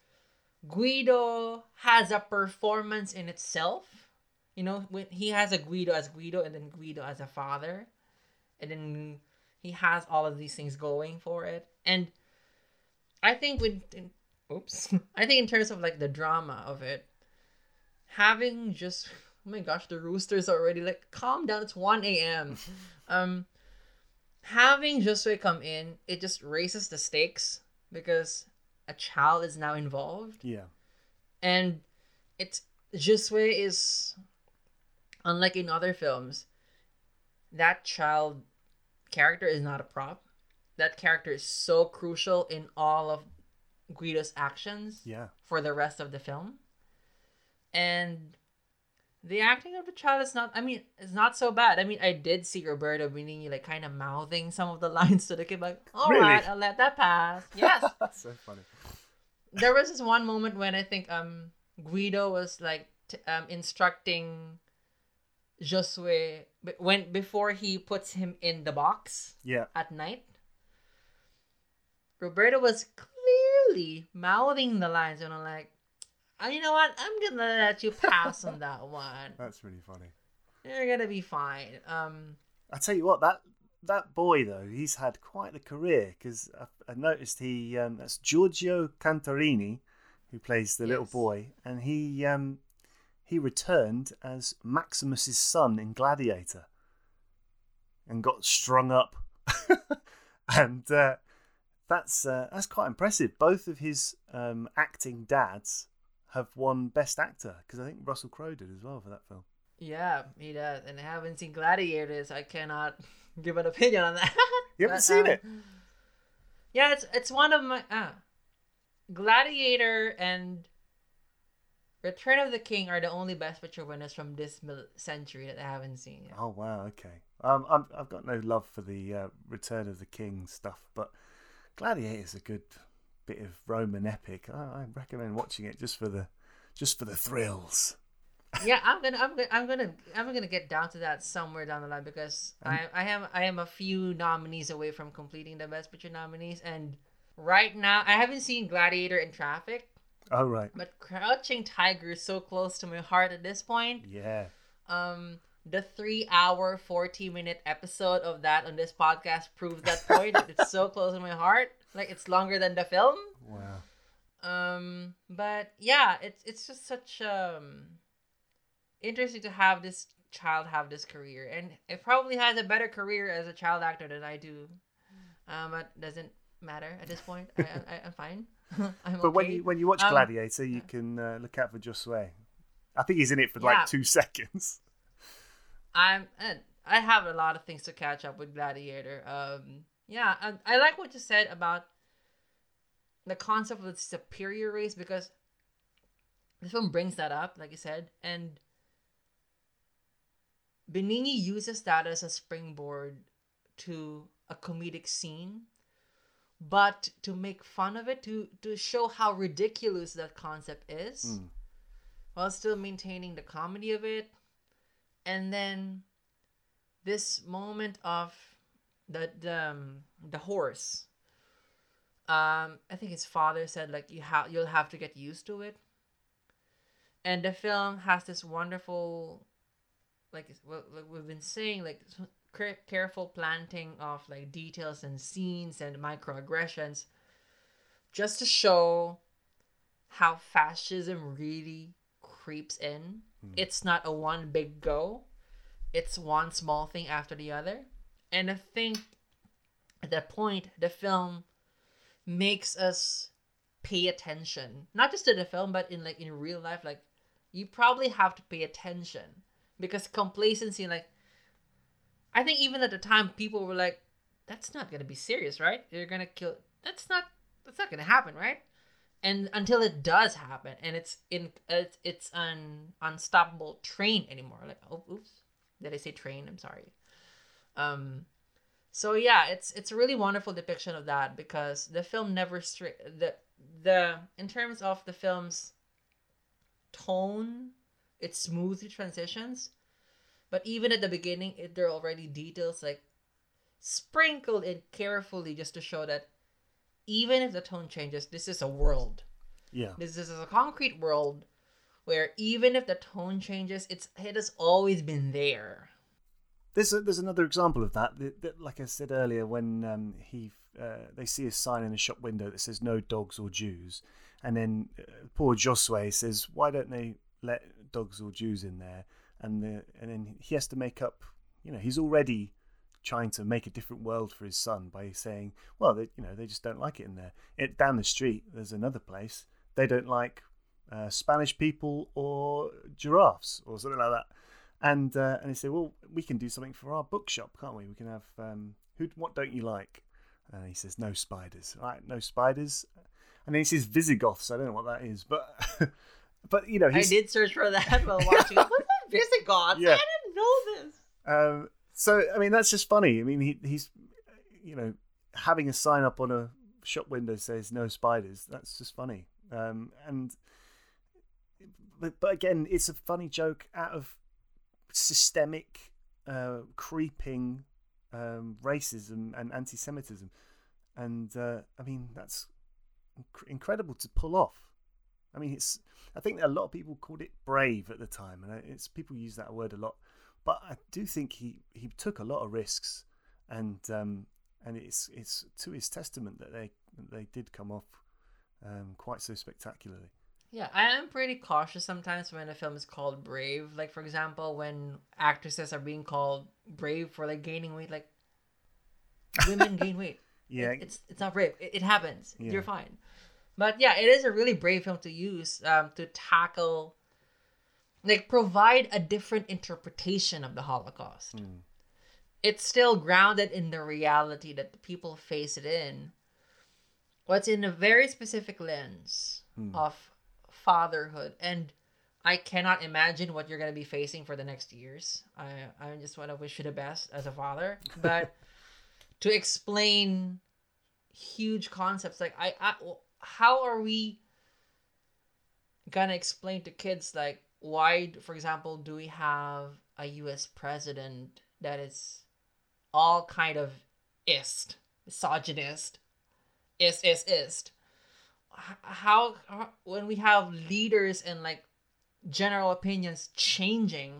Guido has a performance in itself. You know, when he has a Guido as Guido and then Guido as a father. And then he has all of these things going for it. And I think with in, oops. I think in terms of like the drama of it, having just oh my gosh, the rooster's already like, calm down, it's 1 a.m. um, having Josue come in, it just raises the stakes because a child is now involved. Yeah. And it's Josue is unlike in other films, that child character is not a prop. That character is so crucial in all of Guido's actions Yeah. for the rest of the film. And the acting of the child is not I mean, it's not so bad. I mean, I did see Roberto Benigni like kind of mouthing some of the lines to the kid like, "All right, Really? I'll let that pass." Yes. That's so funny. There was this one moment when I think um Guido was like t- um instructing Josue when before he puts him in the box Yeah. at night. Roberto was clearly mouthing the lines, and I'm like, "Ah, you know what? I'm gonna let you pass on that one. That's really funny. You're gonna be fine. Um, I tell you what, that that boy though, he's had quite the career because I, I noticed he um, that's Giorgio Cantarini, who plays the little boy, and he um, he returned as Maximus's son in Gladiator, and got strung up, and uh, that's uh, that's quite impressive. Both of his um, acting dads have won Best Actor because I think Russell Crowe did as well for that film. yeah, he does, and I haven't seen Gladiators. I cannot give an opinion on that. You haven't But, seen um, it? Yeah, it's it's one of my uh, Gladiator and Return of the King are the only Best Picture winners from this mil- century that I haven't seen yet. Oh wow, okay. Um, I'm, I've got no love for the uh, Return of the King stuff, but Gladiator is a good bit of Roman epic. I, I recommend watching it just for the just for the thrills. Yeah, I'm gonna, I'm gonna, I'm gonna, I'm gonna get down to that somewhere down the line because I, I am, I am a few nominees away from completing the Best Picture nominees, and right now I haven't seen Gladiator in Traffic, Oh right, but Crouching Tiger is so close to my heart at this point. yeah. Um, the three-hour, forty-minute episode of that on this podcast proves that point. it's so close to my heart, like it's longer than the film. Wow. Um, but yeah, it's it's just such um interesting to have this child have this career, and it probably has a better career as a child actor than I do. Um, but doesn't matter at this point. I, I I'm fine. I'm But when you when you watch Um, Gladiator, you can uh, look out for Josue. I think he's in it for Yeah. like two seconds. I'm and I have a lot of things to catch up with Gladiator. Um, yeah, I, I like what you said about the concept of the superior race because this film brings that up, like you said, and Benigni uses that as a springboard to a comedic scene, but to make fun of it, to to show how ridiculous that concept is, Mm. while still maintaining the comedy of it and then this moment of the the, um, the horse um i think his father said like you have you'll have to get used to it and the film has this wonderful like it's- what what we've been saying like careful planting of like details and scenes and microaggressions just to show how fascism really creeps in. Hmm. It's not a one big go. It's one small thing after the other. And i think at that point the film makes us pay attention. Not just to the film but in like in real life like you probably have to pay attention because complacency like i think even at the time people were like that's not gonna be serious right? You're gonna kill that's not that's not gonna happen right? And until it does happen and it's in it's, it's an unstoppable train anymore like oh oops. Did i say train? I'm sorry. Um so yeah it's it's a really wonderful depiction of that because the film never stray the the in terms of the film's tone it smoothly transitions but even at the beginning it, there are already details like sprinkled in carefully just to show that even if the tone changes this is a world Yeah. this is a concrete world where even if the tone changes it's it has always been there There's a, there's another example of that. That- that- Like I said earlier, when um, he uh, they see a sign in a shop window that says "No dogs or Jews," and then uh, poor Josue says, "Why don't they let dogs or Jews in there?" and the and then he has to make up. You know, he's already trying to make a different world for his son by saying, well, they, you know, they just don't like it in there. It, down the street, there's another place. They don't like uh, Spanish people or giraffes or something like that. And uh, and he said, well, we can do something for our bookshop, can't we? We can have um, who? What don't you like? And he says, no spiders. Right, no spiders. And then he says Visigoths. I don't know what that is, but but you know, I did search for that while watching. What's that Visigoths? Yeah. I didn't know this. Um, so I mean, that's just funny. I mean, he, he's you know having a sign up on a shop window says no spiders. That's just funny. Um, and but, but again, it's a funny joke out of systemic, uh, creeping um, racism and anti-Semitism, and uh, I mean that's inc- incredible to pull off. I mean, it's I think a lot of people called it brave at the time, and it's people use that word a lot. But I do think he, he took a lot of risks, and um, and it's it's to his testament that they they did come off um, quite so spectacularly. Yeah, I am pretty cautious sometimes when a film is called brave. Like for example, when actresses are being called brave for like gaining weight, like women gain weight. Yeah, it, it's it's not brave. It, it happens. Yeah. You're fine. But yeah, it is a really brave film to use um, to tackle, like provide a different interpretation of the Holocaust. Mm. It's still grounded in the reality that the people face it in. What's in a very specific lens mm. of fatherhood and I cannot imagine what you're going to be facing for the next years. I I just want to wish you the best as a father, but to explain huge concepts like I, I how are we gonna explain to kids like why for example do we have a US president that is all kind of ist misogynist ist ist ist how, how when we have leaders and like general opinions changing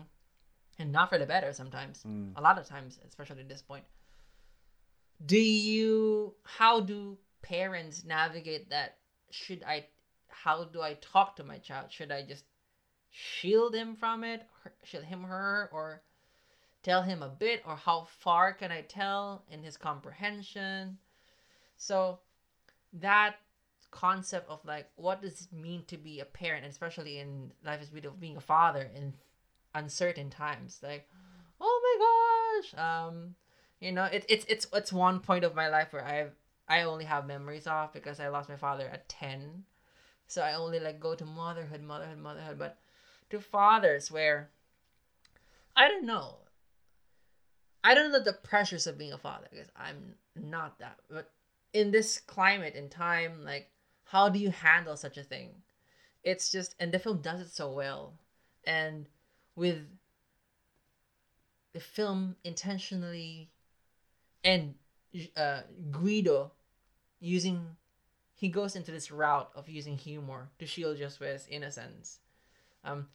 and not for the better sometimes mm. a lot of times especially at this point do you how do parents navigate that should i how do i talk to my child? Should i just shield him from it shield him her or tell him a bit? Or how far can i tell in his comprehension? So that concept of like what does it mean to be a parent? Especially in life is beautiful being a father in uncertain times. Like oh my gosh! Um you know it, it's it's it's one point of my life where i've i only have memories of because i lost my father at 10 so i only like go to motherhood motherhood motherhood but to fathers where i don't know i don't know the pressures of being a father because i'm not that but in this climate and time like how do you handle such a thing? It's just, and the film does it so well. And with the film intentionally and uh, Guido using, he goes into this route of using humor to shield Josue's innocence. Um,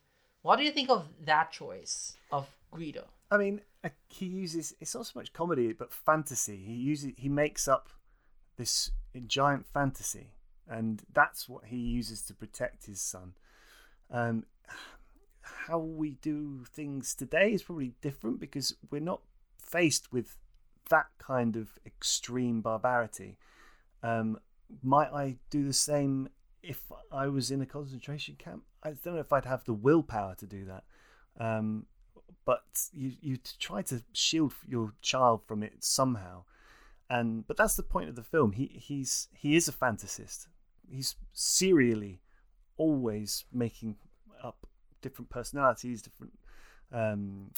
what do you think of that choice of Guido? I mean, uh, he uses it's not so much comedy but fantasy. He uses he makes up this giant fantasy and that's what he uses to protect his son. Um, how we do things today is probably different because we're not faced with that kind of extreme barbarity. Um, might I do the same if I was in a concentration camp? I don't know if I'd have the willpower to do that. Um, but you you try to shield your child from it somehow, and but that's the point of the film. He he's he is a fantasist, he's serially always making up different personalities, different, um,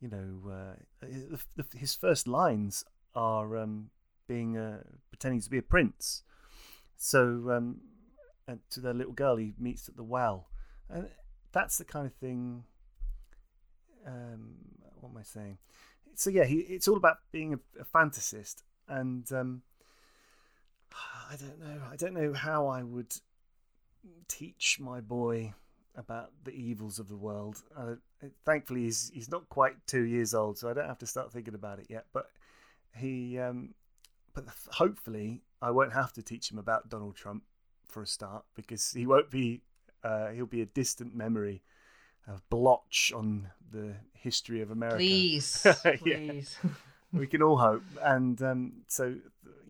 you know, uh, his first lines are um, being pretending to be a prince. So, um, and to the little girl he meets at the well, and that's the kind of thing. Um, what am I saying? So yeah, he, it's all about being a, a fantasist, and um, I don't know. I don't know how I would teach my boy about the evils of the world. Uh, thankfully, he's he's not quite two years old, so I don't have to start thinking about it yet. But he, um, but hopefully, I won't have to teach him about Donald Trump for a start because he won't be. Uh, he'll be a distant memory a blotch on the history of America. Please, please. we can all hope. And um, so,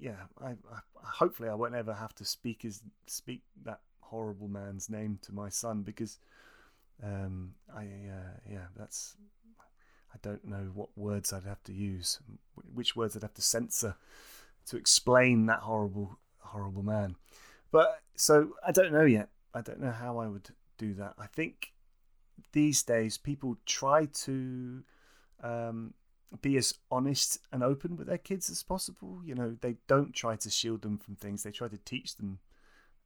yeah, I, I hopefully I won't ever have to speak his speak that horrible man's name to my son because um, I uh, yeah that's I don't know what words I'd have to use, which words I'd have to censor to explain that horrible horrible man. But so I don't know yet. I don't know how I would do that. I think these days people try to um, be as honest and open with their kids as possible. You know, they don't try to shield them from things. They try to teach them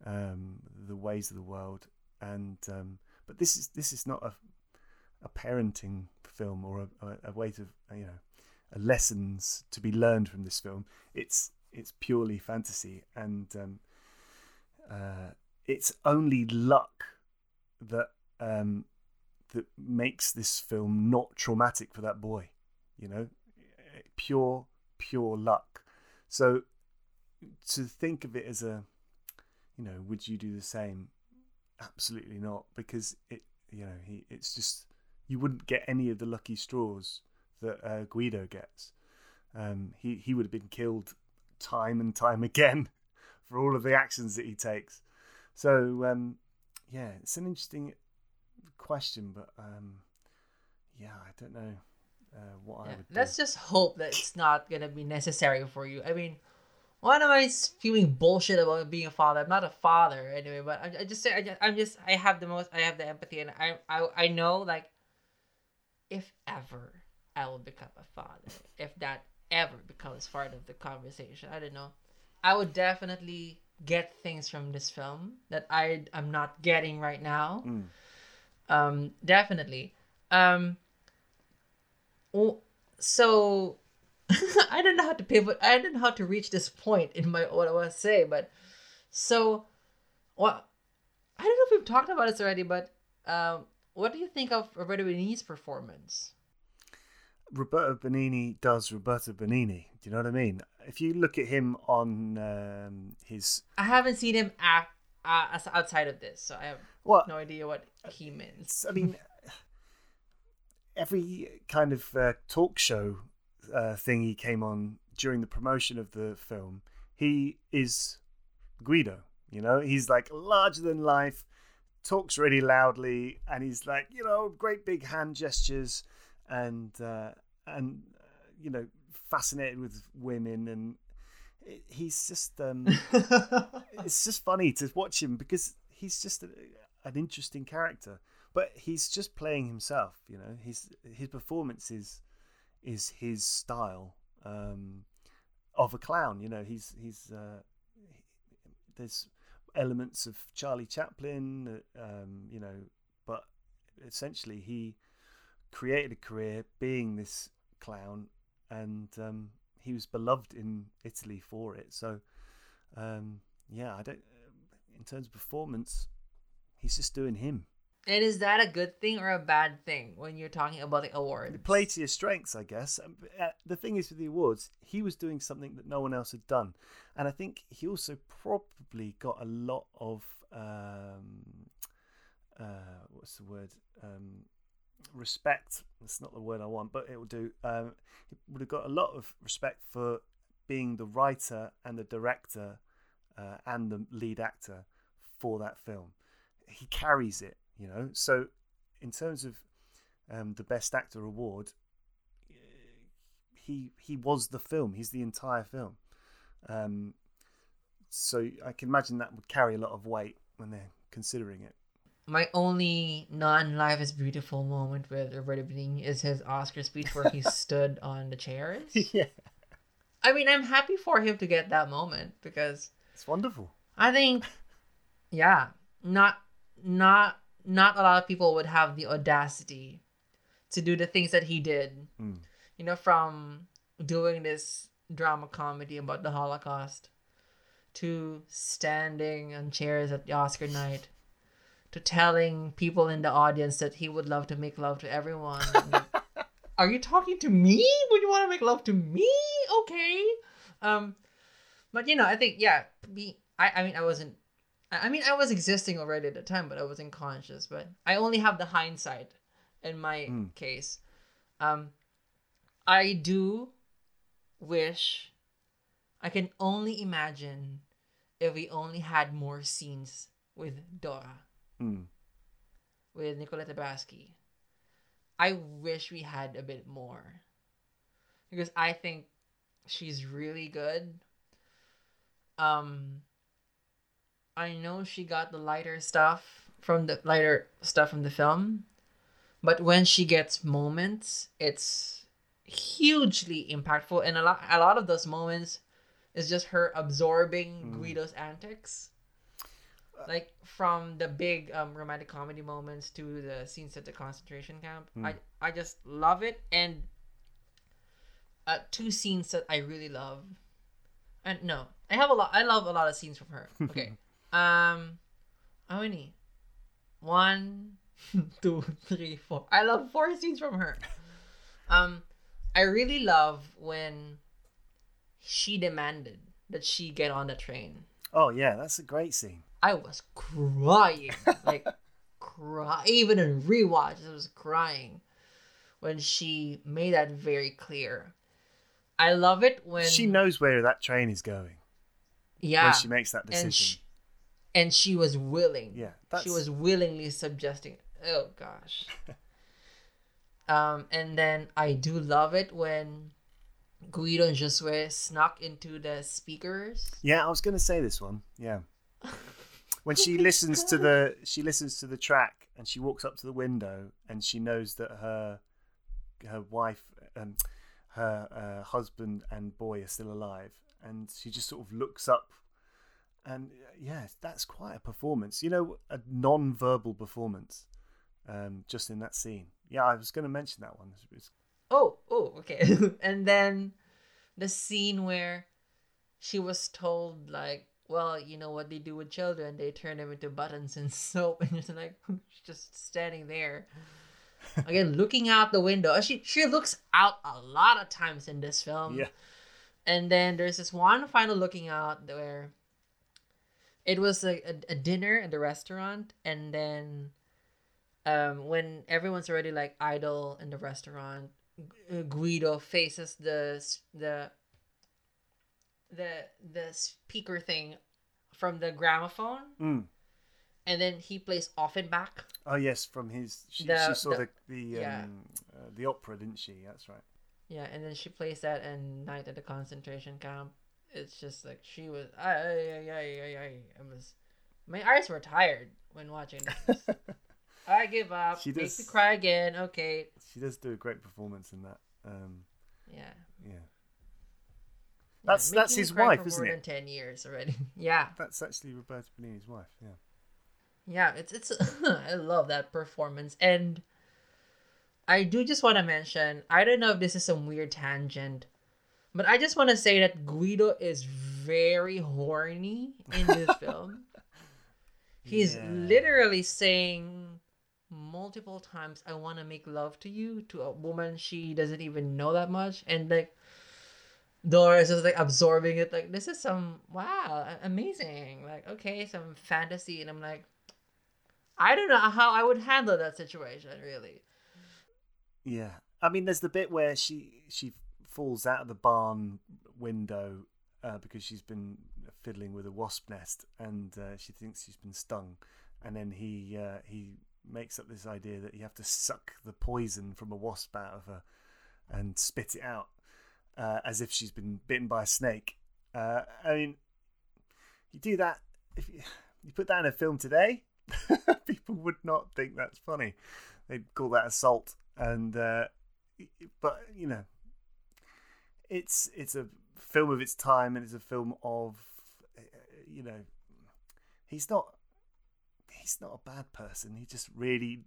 um, the ways of the world. And um, but this is this is not a a parenting film or a, a, a way to you know lessons to be learned from this film. It's it's purely fantasy, and um, uh, it's only luck that um, that makes this film not traumatic for that boy. You know, pure pure luck. So to think of it as a, you know, would you do the same? Absolutely not, because it, you know, he, it's just you wouldn't get any of the lucky straws that uh, Guido gets. Um, he he would have been killed time and time again for all of the actions that he takes. So um, yeah, it's an interesting question, but um, yeah, I don't know uh, what I Yeah, would. Let's do. just hope that it's not gonna be necessary for you. I mean, why am I feeling bullshit about being a father? I'm not a father anyway, but I, I just say I just, I'm just I have the most I have the empathy, and I I I know like if ever I will become a father, if that ever becomes part of the conversation, I don't know. I would definitely get things from this film that I I'm not getting right now. Mm. Um, definitely. Um, so I don't know how to pivot. I don't know how to reach this point in my what I want to say, but so what? I don't know if we've talked about this already, but um, what do you think of Roberto Benigni's performance? Roberto Benigni does Roberto Benigni. Do you know what I mean? If you look at him on um, his I haven't seen him act uh, outside of this, so I have well, no idea what he means. I mean, every kind of uh, talk show uh, thing he came on during the promotion of the film, he is Guido. You know, he's like larger than life, talks really loudly, and he's like, you know, great big hand gestures, and uh, and uh, you know, fascinated with women, and it, he's just um, it's just funny to watch him because he's just a, an interesting character but he's just playing himself you know? His his performance is is his style um of a clown you know? He's he's uh there's elements of charlie chaplin um you know but essentially he created a career being this clown and um he was beloved in italy for it so um yeah i don't in terms of performance he's just doing him and is that a good thing or a bad thing when you're talking about the awards? play to your strengths, I guess. Um, uh, The thing is with the awards, he was doing something that no one else had done, and I think he also probably got a lot of um, uh, what's the word? Um, respect. That's not the word I want, but it will do. Um, he would have got a lot of respect for being the writer and the director uh, and the lead actor for that film. He carries it, you know. So, in terms of um, the Best Actor award, he he was the film. He's the entire film. Um, so I can imagine that would carry a lot of weight when they're considering it. My only non-life is beautiful moment with Roberto Benigni is his Oscar speech where he stood on the chairs. yeah, I mean, I'm happy for him to get that moment because it's wonderful. I think, yeah, not not not a lot of people would have the audacity to do the things that he did. Mm. You know, from doing this drama comedy about the Holocaust to standing on chairs at the Oscar night to telling people in the audience that he would love to make love to everyone. Are you talking to me? Would you want to make love to me? Okay. Um, but you know, I think yeah. Be I I mean I wasn't I I mean, I was existing already at the time, but I wasn't conscious. But I only have the hindsight in my Mm. case. Um, I do wish I can only imagine if we only had more scenes with Dora, Mm. with Nicoletta Braschi. I wish we had a bit more because I think she's really good. Um, I know she got the lighter stuff from the lighter stuff from the film, but when she gets moments, it's hugely impactful, and a lot a lot of those moments is just her absorbing Mm. Guido's antics. Like from the big um, romantic comedy moments to the scenes at the concentration camp, Mm. I I just love it. And uh, two scenes that I really love, and no, I have a lot. I love a lot of scenes from her. Okay, um, how many? One, two, three, four. I love four scenes from her. Um, I really love when she demanded that she get on the train. Oh yeah, that's a great scene. I was crying, like cry. Even in rewatch, I was crying when she made that very clear. I love it when she knows where that train is going yeah, when she makes that decision. and she, and she was willing. yeah, she was willingly suggesting. Oh gosh. um, and then I do love it when Guido and Josue snuck into the speakers. Yeah, I was going to say this one. Yeah. When she listens to the she listens to the track and she walks up to the window and she knows that her her wife um, her uh, husband and boy are still alive and she just sort of looks up and yeah, that's quite a performance. You know, a non-verbal performance um, just in that scene. Yeah, I was going to mention that one. Oh, oh, okay. and then the scene where she was told like, well, you know what they do with children? They turn them into buttons and soap, and you're like, just standing there. Again, looking out the window. She she looks out a lot of times in this film. yeah. And then there's this one final looking out where it was a, a, a dinner at the restaurant, and then um, when everyone's already like idle in the restaurant, Guido faces the the the the speaker thing from the gramophone, Mm. and then he plays Offenbach. Oh yes, from his she, The- she saw the- the the yeah. um, uh, the opera, didn't she? That's right. Yeah, and then she plays that in Night at the Concentration Camp. It's just like she was. I, I, I, I, was. My eyes were tired when watching this. I give up. She Make does- me cry again. Okay. she does do a great performance in that. Um, yeah, Yeah, That's- making that's his wife, for isn't more it? than ten years already. yeah, that's actually Roberto Benigni's wife. Yeah. yeah. It's it's. I love that performance, and I do just want to mention. I don't know if this is some weird tangent, but I just want to say that Guido is very horny in this film. He's Yeah. literally saying multiple times, "I want to make love to you" to a woman she doesn't even know that much, and like Dora is like absorbing it. Like this is some wow, amazing. Like okay, some fantasy, and I'm like, I don't know how I would handle that situation. Really, Yeah. I mean, there's the bit where she she falls out of the barn window uh, because she's been fiddling with a wasp nest, and uh, she thinks she's been stung, and then he uh, he makes up this idea that you have to suck the poison from a wasp out of her and spit it out uh, as if she's been bitten by a snake. Uh, I mean, you do that if you, you put that in a film today, people would not think that's funny. They'd call that assault, and uh, but you know, it's it's a film of its time, and it's a film of you know, he's not he's not a bad person. He just really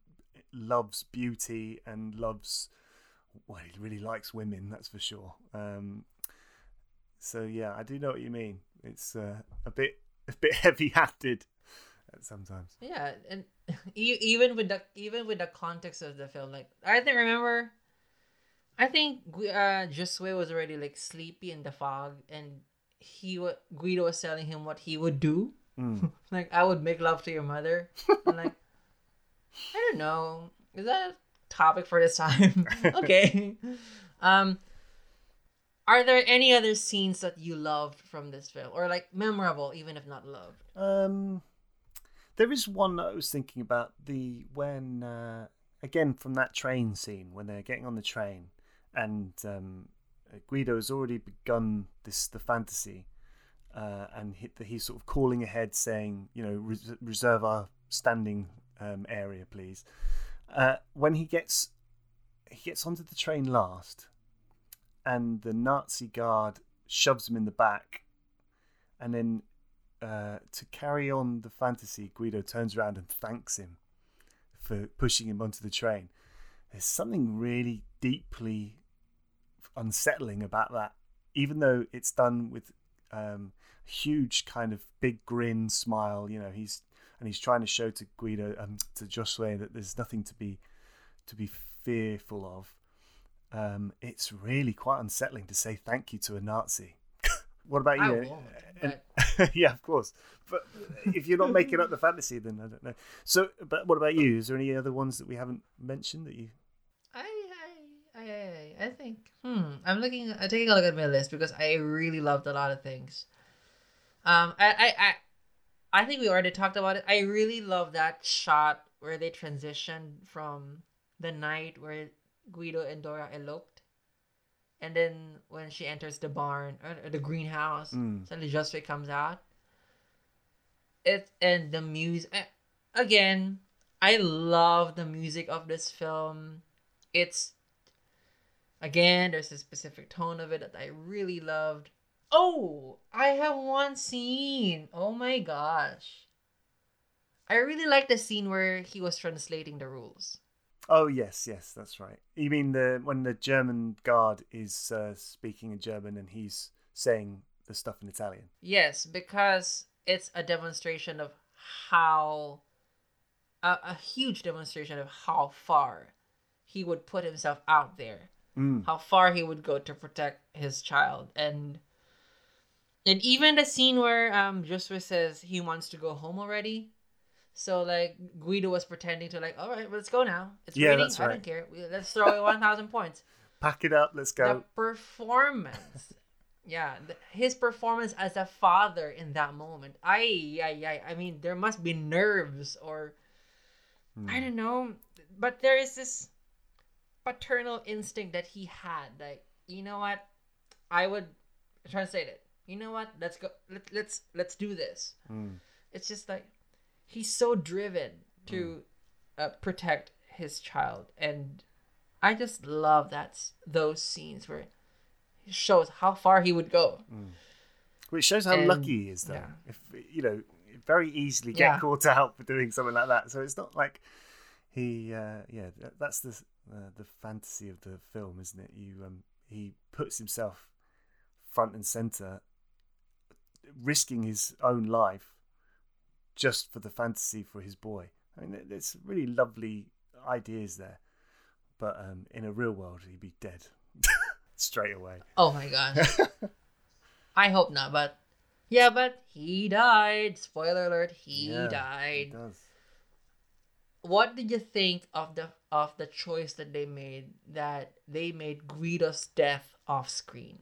loves beauty and loves well, he really likes women, that's for sure. Um, so yeah, I do know what you mean. It's uh, a bit a bit heavy-handed sometimes. yeah, and even with the even with the context of the film, like I think remember, I think uh, Josue was already like sleepy in the fog, and he wa- Guido was telling him what he would do Mm. like I would make love to your mother. I'm like, I don't know. Is that topic for this time? okay. Um, are there any other scenes that you loved from this film, or like memorable, even if not loved? Um, there is one that I was thinking about the when uh, again from that train scene when they're getting on the train and um, Guido has already begun this the fantasy, uh, and he, he's sort of calling ahead, saying, you know, res- reserve our standing um, area, please. Uh, when he gets he gets onto the train last, and the Nazi guard shoves him in the back, and then uh, to carry on the fantasy, Guido turns around and thanks him for pushing him onto the train. There's something really deeply unsettling about that, even though it's done with um, huge kind of big grin, smile. You know, he's and he's trying to show to Guido um, to Josue that there's nothing to be to be fearful of. Um, it's really quite unsettling to say thank you to a Nazi. what about you? And- yeah, of course. But if you're not making up the fantasy, then I don't know. So, but what about you? Is there any other ones that we haven't mentioned that you? I, I, I, I, I think. Hmm. I'm looking. I'm taking a look at my list because I really loved a lot of things. Um. I, I, I, I think we already talked about it. I really love that shot where they transitioned from the night where Guido and Dora eloped, and then when she enters the barn or, the greenhouse, Mm. suddenly Josue comes out. It and the music again. I love the music of this film. It's again, there's a specific tone of it that I really loved. Oh, I have one scene. Oh my gosh. I really like the scene where he was translating the rules. Oh yes, yes, that's right. You mean the when the German guard is uh, speaking in German and he's saying the stuff in Italian? Yes, because it's a demonstration of how a, a huge demonstration of how far he would put himself out there Mm. how far he would go to protect his child and and even the scene where um Joshua says he wants to go home already so like Guido was pretending to like all right let's go now it's Yeah, raining that's I don't care We- let's throw away 1000 points Pack it up, let's go. the performance yeah his performance as a father in that moment I I I I mean there must be nerves or Hmm. I don't know, but there is this paternal instinct that he had. Like, you know what? I would translate it. You know what? Let's go. Let, let's let's do this. Mm. It's just like he's so driven to uh, protect his child, and I just love that those scenes where it shows how far he would go. Which shows how And- lucky he is, though. yeah. If you know, very easily get Yeah. caught out for doing something like that. So it's not like he, uh, yeah, that's the uh, the fantasy of the film, isn't it? You, um, he puts himself front and center, risking his own life just for the fantasy for his boy. I mean, there- there's really lovely ideas there, but um, in a real world, he'd be dead straight away. Oh my gosh. I hope not, but yeah, but he died. Spoiler alert: he Yeah, died. He does. what did you think of the of the choice that they made that they made Guido's death off screen?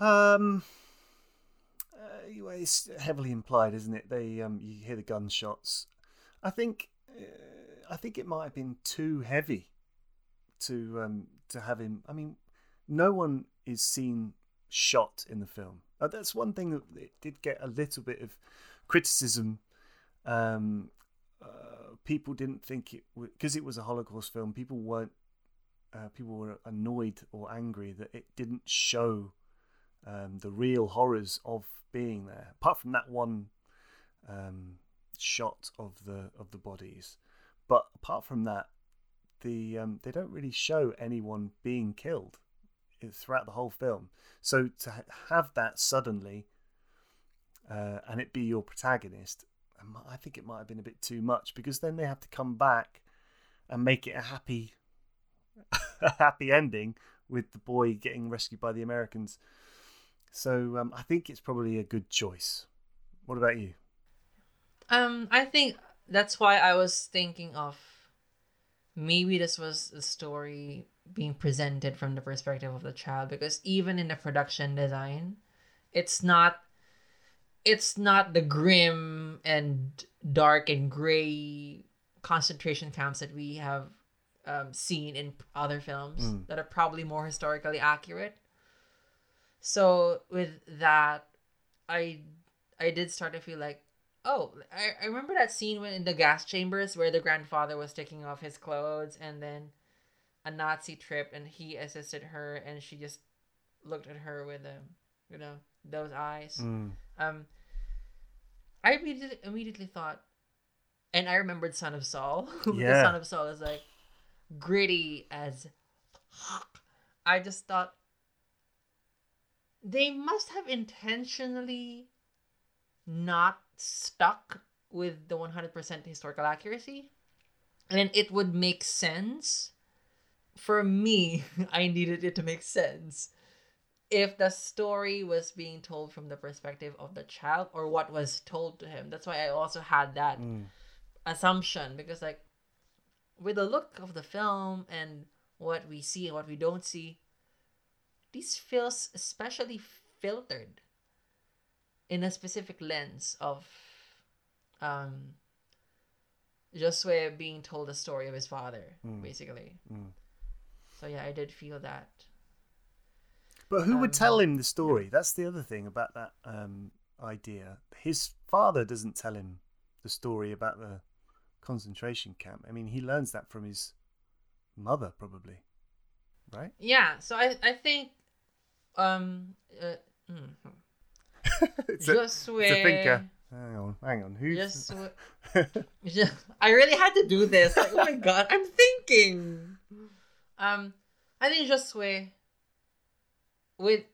Um, uh, it's heavily implied, isn't it? They um, you hear the gunshots. I think, uh, I think it might have been too heavy to um to have him. I mean, no one is seen shot in the film. Uh, that's one thing that it did get a little bit of criticism. Um, uh, people didn't think it because it was a Holocaust film. People weren't. Uh, people were annoyed or angry that it didn't show um, the real horrors of being there. Apart from that one um, shot of the of the bodies, but apart from that, the um, they don't really show anyone being killed throughout the whole film. So to have that suddenly uh, and it be your protagonist, I I think it might have been a bit too much because then they have to come back and make it a happy a happy ending with the boy getting rescued by the Americans. So um, I think it's probably a good choice. What about you? Um, I think that's why I was thinking of maybe this was a story being presented from the perspective of the child because even in the production design, it's not it's not the grim and dark and gray concentration camps that we have um, seen in other films Mm. that are probably more historically accurate. So with that, I I did start to feel like, oh, I, I remember that scene when in the gas chambers where the grandfather was taking off his clothes and then a Nazi tripped and he assisted her and she just looked at her with um you know those eyes. Mm. Um, I immediately immediately thought, and I remembered Son of Saul. Yeah. Son of Saul is like gritty as. I just thought they must have intentionally not stuck with the 100% historical accuracy. And it would make sense. For me, I needed it to make sense if the story was being told from the perspective of the child or what was told to him. That's why I also had that Mm. assumption because like with the look of the film and what we see and what we don't see, these feels especially filtered in a specific lens of um Josue being told the story of his father, Mm. basically. Mm. So yeah, I did feel that. But who would Um, tell him the story? That's the other thing about that um, idea. His father doesn't tell him the story about the concentration camp. I mean, he learns that from his mother, probably, right? Yeah, so I I think um uh, mm, it's, a, Josue it's a thinker. Hang on, hang on. Who's Josue Ju- I really had to do this. Like, oh my god, I'm thinking. Um, I think Josue with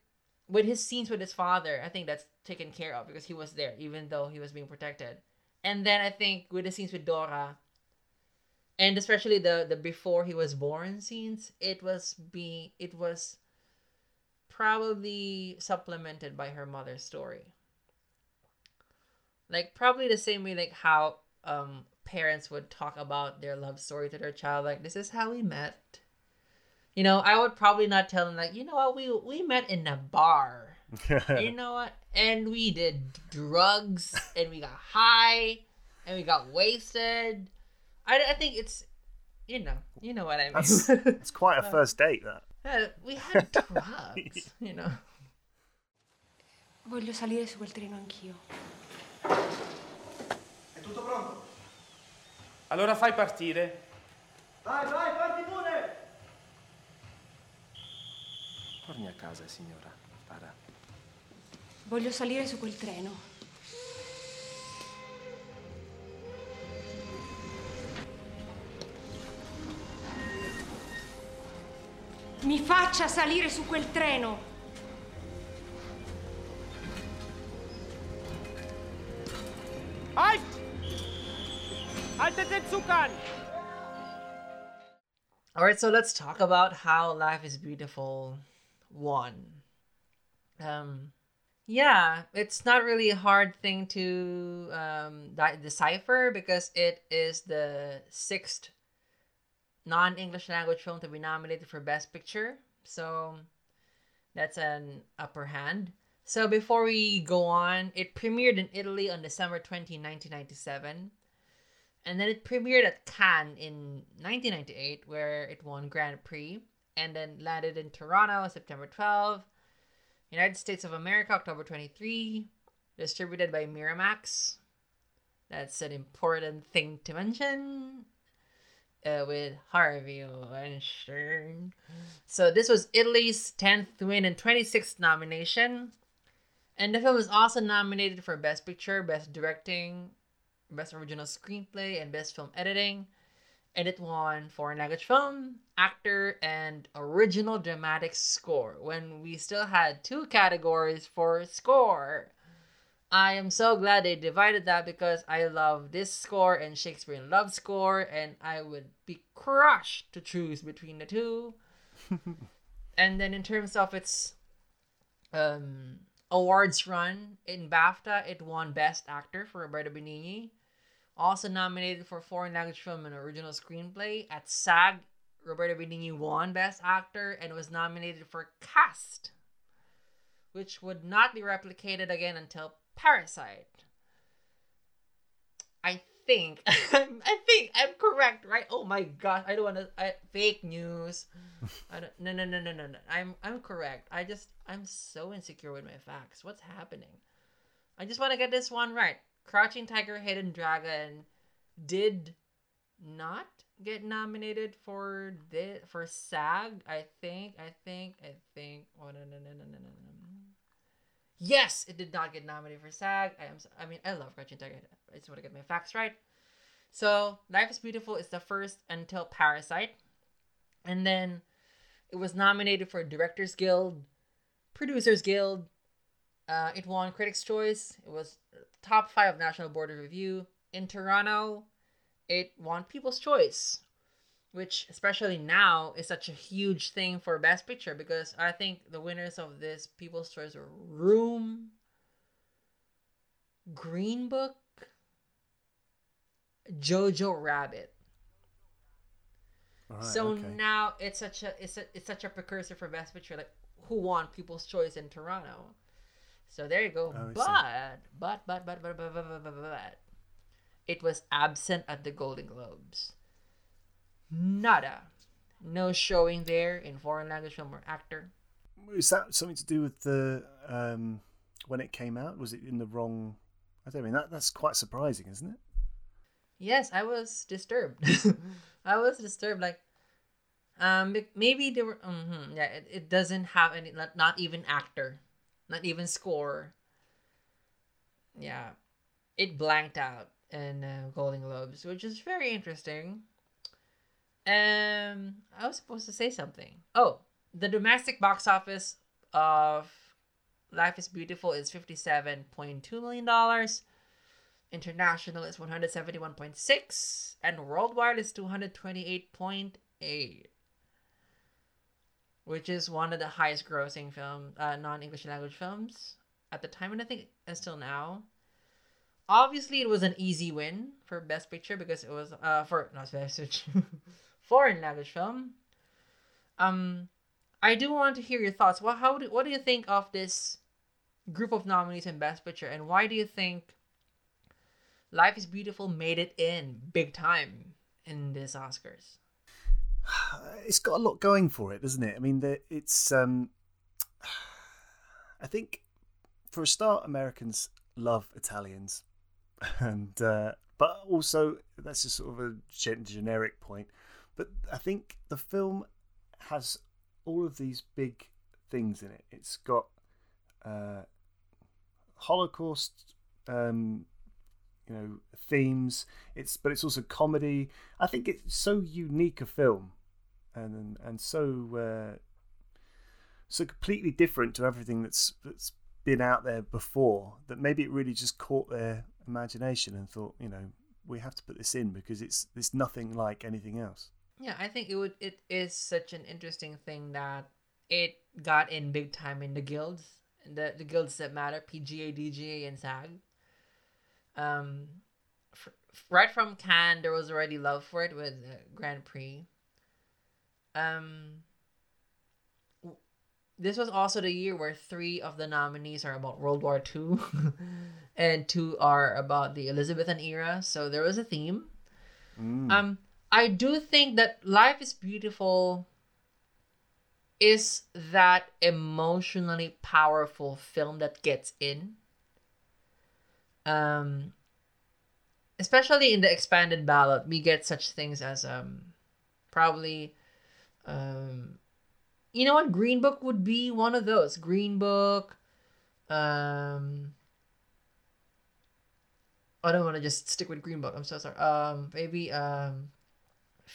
with his scenes with his father, I think that's taken care of because he was there, even though he was being protected. And then I think with the scenes with Dora, and especially the the before he was born scenes, it was being it was probably supplemented by her mother's story. Like probably the same way like how um parents would talk about their love story to their child, like this is how we met. You know, I would probably not tell them like, you know what, we we met in a bar. you know what? And we did drugs and we got high and we got wasted. I, I think it's you know, you know what I mean. That's, it's quite a first date, that. Yeah, we had drugs, you know. Voglio salire su quel treno anch'io. È tutto pronto? Allora fai partire. Vai, vai, parti pure! Torni a casa, signora. Para. Voglio salire su quel treno. Mi faccia salire su quel treno. Halt! Haltet den Zug an! All right, so let's talk about how life is beautiful. One, um, yeah, it's not really a hard thing to um di- decipher because it is the sixth non-English language film to be nominated for Best Picture. So that's an upper hand. So before we go on, it premiered in Italy on December 20, 1997. And then it premiered at Cannes in 1998, where it won Grand Prix, and then landed in Toronto September 12, United States of America October 23, distributed by Miramax. That's an important thing to mention. Uh, with Harvey Weinstein. So this was Italy's 10th win and 26th nomination. And the film was also nominated for Best Picture, Best Directing, Best Original Screenplay, and Best Film Editing. And it won Foreign Language Film, Actor, and Original Dramatic Score when we still had two categories for score. I am so glad they divided that because I love this score and Shakespeare in Love score, and I would be crushed to choose between the two. and then in terms of its um awards run in BAFTA, it won Best Actor for Roberto Benigni, Also nominated for foreign language film and original screenplay. At SAG, Roberto Benigni won Best Actor and was nominated for Cast, which would not be replicated again until Parasite. I think I think I'm correct, right? Oh my gosh, I don't want to I, fake news. I don't, no, no, no, no, no, no. I'm I'm correct. I just I'm so insecure with my facts. What's happening? I just want to get this one right. Crouching Tiger, Hidden Dragon did not get nominated for this for SAG. I think. I think. I think. Oh no no no no no no no. Yes, it did not get nominated for SAG. I am. I mean, I love Crouching Tiger. I just want to get my facts right. So, Life is Beautiful is the first until Parasite, and then it was nominated for Directors Guild, Producers Guild. Uh, it won Critics' Choice. It was top five of National Board of Review in Toronto. It won People's Choice, which especially now is such a huge thing for Best Picture because I think the winners of this People's Choice were Room, Green Book, Jojo Rabbit. Right, so okay. now it's such a it's a, it's such a precursor for Best Picture. Like who won People's Choice in Toronto? So there you go. Oh, but, but, but but but but but but but it was absent at the Golden Globes. Nada. No showing there in foreign language film or actor. Is that something to do with the um, when it came out? Was it in the wrong? I don't mean that. That's quite surprising, isn't it? Yes, I was disturbed. I was disturbed. Like, um, maybe there were. mhm, yeah, it, it doesn't have any. Not, not even actor, not even score. Yeah, it blanked out in uh, Golden Globes, which is very interesting. Um, I was supposed to say something. Oh, the domestic box office of Life is Beautiful is fifty-seven point two million dollars. International is 171.6 and worldwide is 228.8 which is one of the highest grossing film uh, non-English language films at the time and I think until now. Obviously it was an easy win for best picture because it was uh for not best picture foreign language film. Um I do want to hear your thoughts. Well, how do, what do you think of this group of nominees in best picture and why do you think Life is Beautiful made it in big time in this Oscars. It's got a lot going for it, doesn't it? I mean, the, it's. Um, I think, for a start, Americans love Italians, and uh, but also that's just sort of a generic point. But I think the film has all of these big things in it. It's got uh, Holocaust, um, you know, themes. It's but it's also comedy. I think it's so unique a film, and and so uh, so completely different to everything that's that's been out there before. That maybe it really just caught their imagination and thought, you know, we have to put this in because it's it's nothing like anything else. Yeah, I think it would it is such an interesting thing that it got in big time in the guilds, the the guilds that matter, PGA, DGA, and SAG. Um, f- right from Cannes, there was already love for it with uh, Grand Prix. Um, this was also the year where three of the nominees are about World War II, and two are about the Elizabethan era. So there was a theme. Mm. Um, I do think that Life is Beautiful is that emotionally powerful film that gets in. Um, especially in the expanded ballot, we get such things as um, probably, um, you know what, Green Book would be one of those. Green Book, um, I don't want to just stick with Green Book. I'm so sorry. Um, maybe um,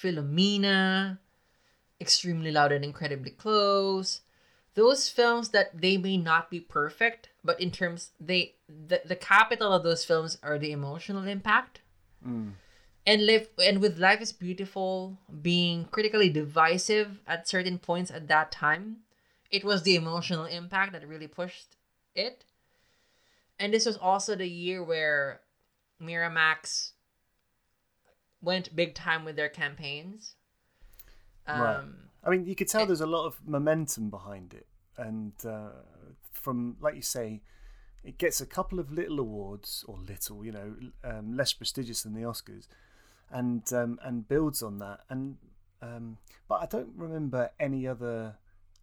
Philomena, Extremely Loud and Incredibly Close. Those films that they may not be perfect, but in terms they the, the capital of those films are the emotional impact. Mm. And live and with Life is Beautiful being critically divisive at certain points at that time, it was the emotional impact that really pushed it. And this was also the year where Miramax went big time with their campaigns. Um, Right. I mean, you could tell there's a lot of momentum behind it, and uh, from like you say, it gets a couple of little awards or little, you know, um, less prestigious than the Oscars, and um, and builds on that. And um, but I don't remember any other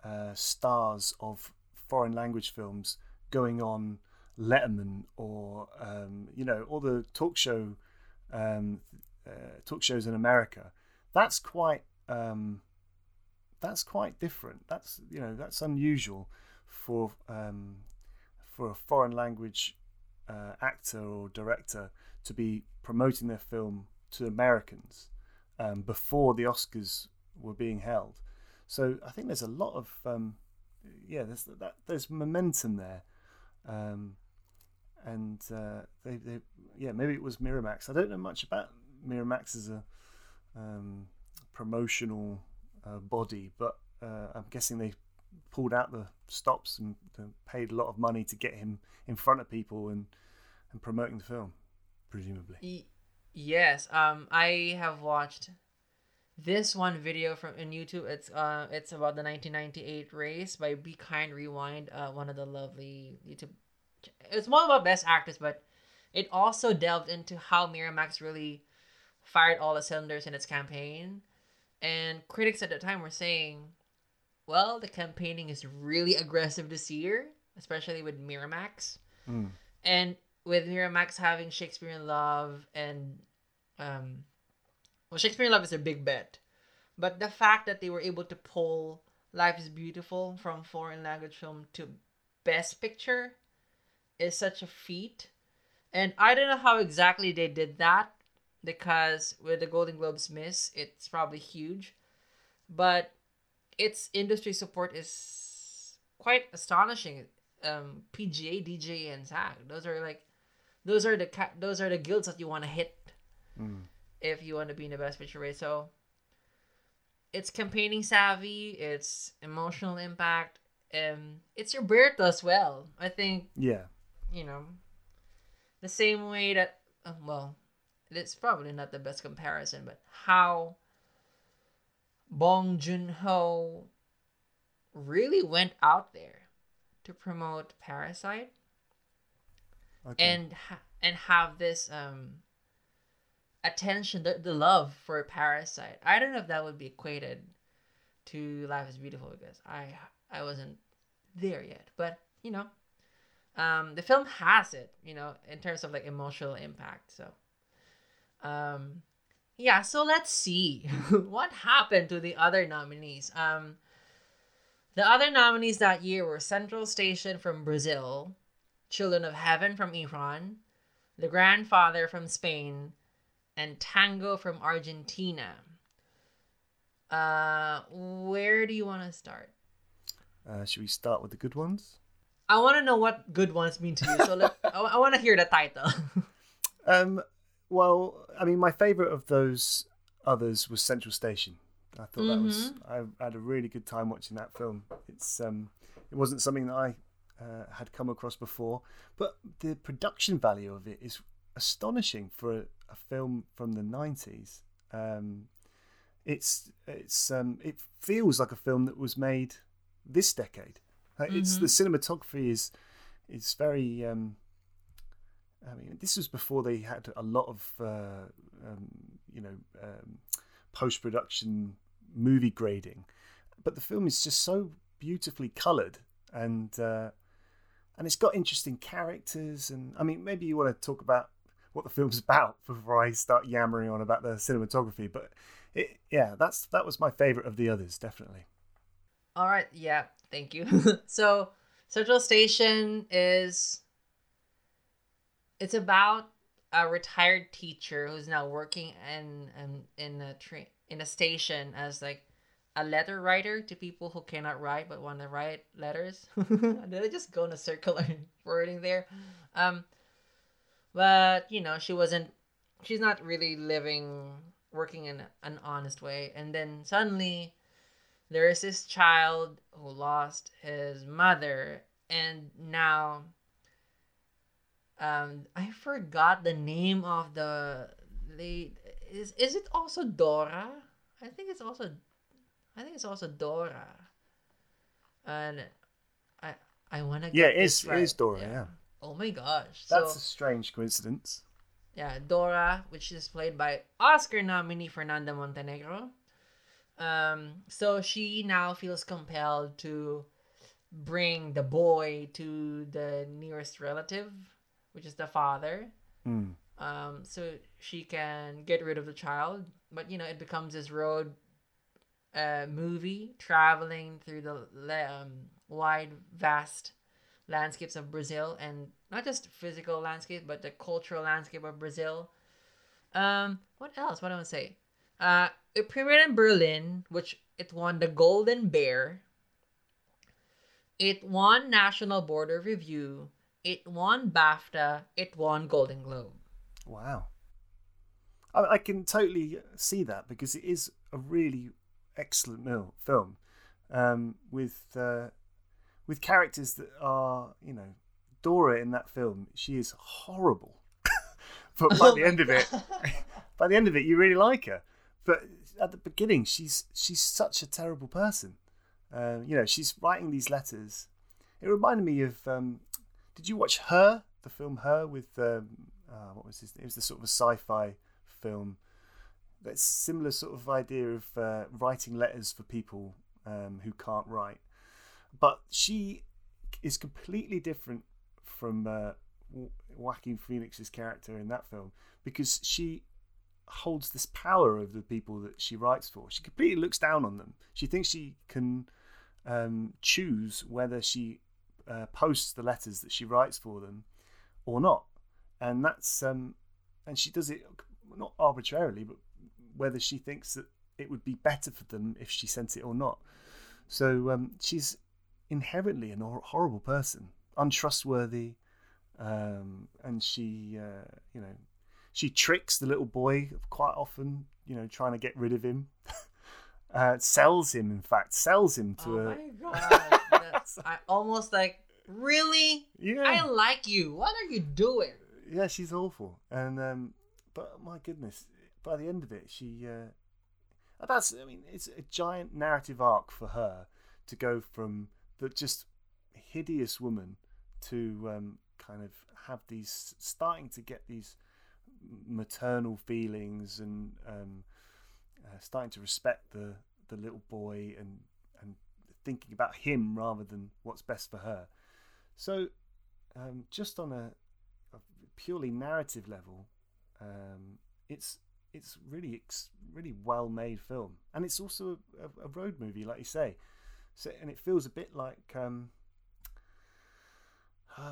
uh, stars of foreign language films going on Letterman or um, you know all the talk show um, uh, talk shows in America. That's quite um, that's quite different. That's you know that's unusual for um, for a foreign language uh, actor or director to be promoting their film to Americans um, before the Oscars were being held. So I think there's a lot of um, yeah there's that there's momentum there. Um, and uh, they, they, yeah, maybe it was Miramax. I don't know much about Miramax is a um, promotional uh, body, but uh, I'm guessing they pulled out the stops and paid a lot of money to get him in front of people and and promoting the film, presumably. Y- yes. Um, I have watched this one video from in YouTube. It's uh, it's about the 1998 race by Be Kind Rewind. Uh, one of the lovely YouTube. It's more about best actors, but it also delved into how Miramax really fired all the cylinders in its campaign. And critics at the time were saying, well, the campaigning is really aggressive this year, especially with Miramax. Mm. And with Miramax having Shakespeare in Love and um well Shakespeare in Love is a big bet. But the fact that they were able to pull Life is Beautiful from foreign language film to best picture is such a feat. And I don't know how exactly they did that because with the Golden Globes miss, it's probably huge. But its industry support is quite astonishing. Um, PGA, DGA, and SAG. Those are like, those are the ca- those are the guilds that you want to hit Mm. if you want to be in the best picture race. So, it's campaigning savvy. It's emotional impact. Um, it's your Roberto as well. I think Yeah, you know, the same way that, uh, well, it's probably not the best comparison, but how Bong Joon Ho really went out there to promote Parasite okay. and ha- and have this um attention, the, the love for Parasite. I don't know if that would be equated to Life is Beautiful because I I wasn't there yet, but you know, um, the film has it, you know, in terms of like emotional impact. So, um, yeah. So let's see what happened to the other nominees. Um, the other nominees that year were Central Station from Brazil, Children of Heaven from Iran, The Grandfather from Spain, and Tango from Argentina. Uh, where do you want to start? uh, should we start with the good ones? I want to know what good ones mean to you. So let, I, I want to hear the title. Um, well, I mean, my favourite of those others was Central Station. I thought that was I had a really good time watching that film. It's um, it wasn't something that I uh, had come across before, but the production value of it is astonishing for a, a film from the nineties. Um, it's it's um, it feels like a film that was made this decade. Like, It's the cinematography is is very. Um, I mean, this was before they had a lot of uh, um, you know um, post production movie grading, but the film is just so beautifully coloured and uh, and it's got interesting characters. And I mean, maybe you want to talk about what the film's about before I start yammering on about the cinematography. But it, yeah, that's that was my favourite of the others, definitely. All right. Yeah. Thank you. so, Central Station is. It's about a retired teacher who's now working in in in a train in a station as like a letter writer to people who cannot write but want to write letters. Did I just go in a circular wording there? Um, but you know she wasn't. She's not really living working in an honest way, and then suddenly there is this child who lost his mother and now um i forgot the name of the they is is it also Dora? I think it's also I think it's also Dora. And I I want to Yeah, it is is- it right. is Dora, yeah. Oh my gosh. That's so a strange coincidence. yeah, Dora, which is played by Oscar nominee Fernanda Montenegro. Um, so she now feels compelled to bring the boy to the nearest relative, which is the father. Mm. Um, so she can get rid of the child, but you know it becomes this road uh, movie traveling through the um, wide, vast landscapes of Brazil, and not just physical landscape, but the cultural landscape of Brazil. Um, what else? What do I want to say? Uh, it premiered in Berlin, which it won the Golden Bear. It won National Board of Review. It won BAFTA. It won Golden Globe. Wow. I, I can totally see that because it is a really excellent mil- film um, with uh, with characters that are, you know, Dora in that film. She is horrible, but by Oh the end of it, by the end of it, you really like her. But at the beginning, she's she's such a terrible person. Um, you know, she's writing these letters. It reminded me of. Um, did you watch Her, the film Her with um, uh, what was his? It was the sort of a sci-fi film. That's similar sort of idea of uh, writing letters for people um, who can't write, but she is completely different from uh, Joaquin Phoenix's character in that film because she holds this power over the people that she writes for. She completely looks down on them. She thinks she can um, choose whether she uh, posts the letters that she writes for them or not, and that's um, and she does it not arbitrarily, but whether she thinks that it would be better for them if she sent it or not. So um, she's inherently a hor- horrible person, untrustworthy, um, and she, uh, you know, she tricks the little boy quite often. You know, trying to get rid of him. uh, sells him, in fact, sells him to oh a my god. That's I almost like really yeah. I like you. What are you doing? yeah, she's awful. And um, but my goodness, by the end of it, she uh, that's I mean, it's a giant narrative arc for her to go from the just hideous woman to um, kind of have these starting to get these maternal feelings and um, uh, starting to respect the the little boy and and thinking about him rather than what's best for her. So, um, just on a, a purely narrative level, um, it's it's really ex- really well made film, and it's also a, a road movie, like you say. So, and it feels a bit like um, uh,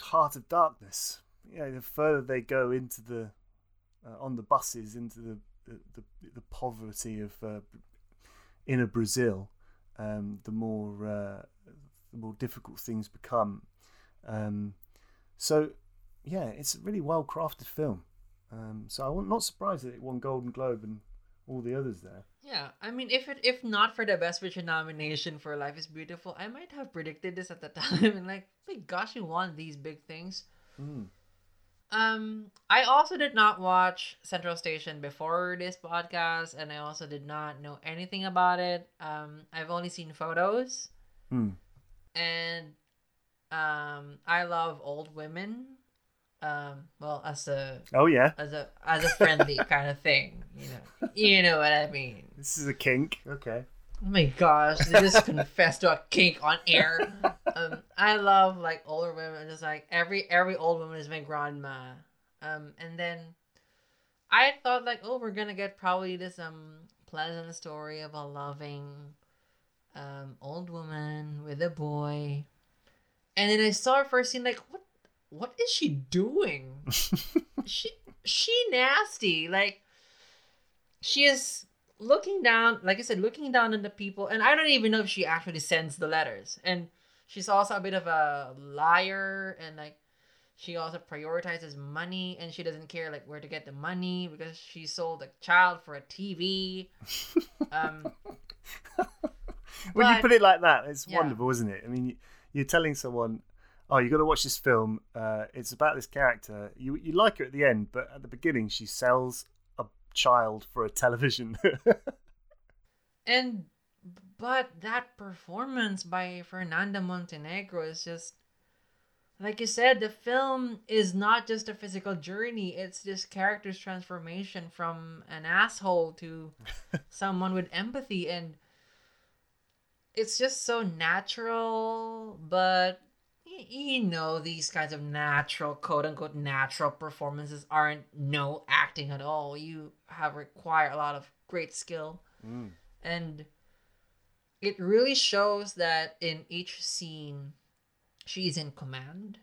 Heart of Darkness. You know, the further they go into the uh, on the buses into the the, the, the poverty of uh, inner Brazil, um, the more uh, the more difficult things become. Um, so, yeah, it's a really well crafted film. Um, so I'm not surprised that it won Golden Globe and all the others there. Yeah, I mean, if it if not for the Best Picture nomination for Life Is Beautiful, I might have predicted this at the time and like, my gosh, you won these big things. Mm. Um, I also did not watch Central Station before this podcast, and I also did not know anything about it. Um, I've only seen photos, Mm. and um, I love old women. Um, well, as a Oh yeah, as a as a friendly kind of thing, you know, you know what I mean. this is a kink. Okay. Oh my gosh, they just confessed to a kink on air. Um, I love like older women. Just like every every old woman is my grandma. Um, and then I thought like, oh, we're gonna get probably this um pleasant story of a loving um old woman with a boy. And then I saw her first scene like, what what is she doing? she she nasty like she is looking down like i said looking down on the people and i don't even know if she actually sends the letters and she's also a bit of a liar and like she also prioritizes money and she doesn't care like where to get the money because she sold a child for a tv um when you put it like that, it's Yeah. wonderful, isn't it? I mean, you- you're telling someone, "Oh, you got to watch this film. Uh, it's about this character. You you like her at the end, but at the beginning, she sells child for a television." And but that performance by Fernanda Montenegro is just like you said, the film is not just a physical journey, it's this character's transformation from an asshole to someone with empathy and it's just so natural, but you know these kinds of natural quote unquote natural performances aren't no acting at all. You have require a lot of great skill Mm. and it really shows that in each scene she's in command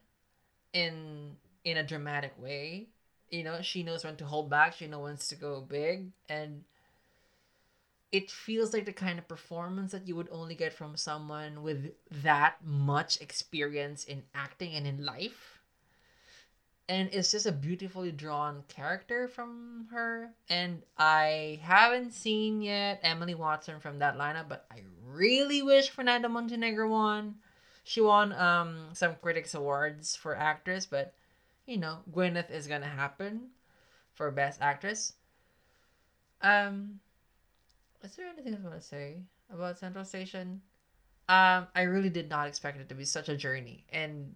in in a dramatic way you know she knows when to hold back she knows when to go big and it feels like the kind of performance that you would only get from someone with that much experience in acting and in life. And it's just a beautifully drawn character from her. And i haven't seen yet emily watson from that lineup but i really wish fernanda montenegro won. She won um some critics awards for actress but you know gwyneth is gonna happen for best actress. Um is there anything i want to say about central station? Um i really did not expect it to be such a journey and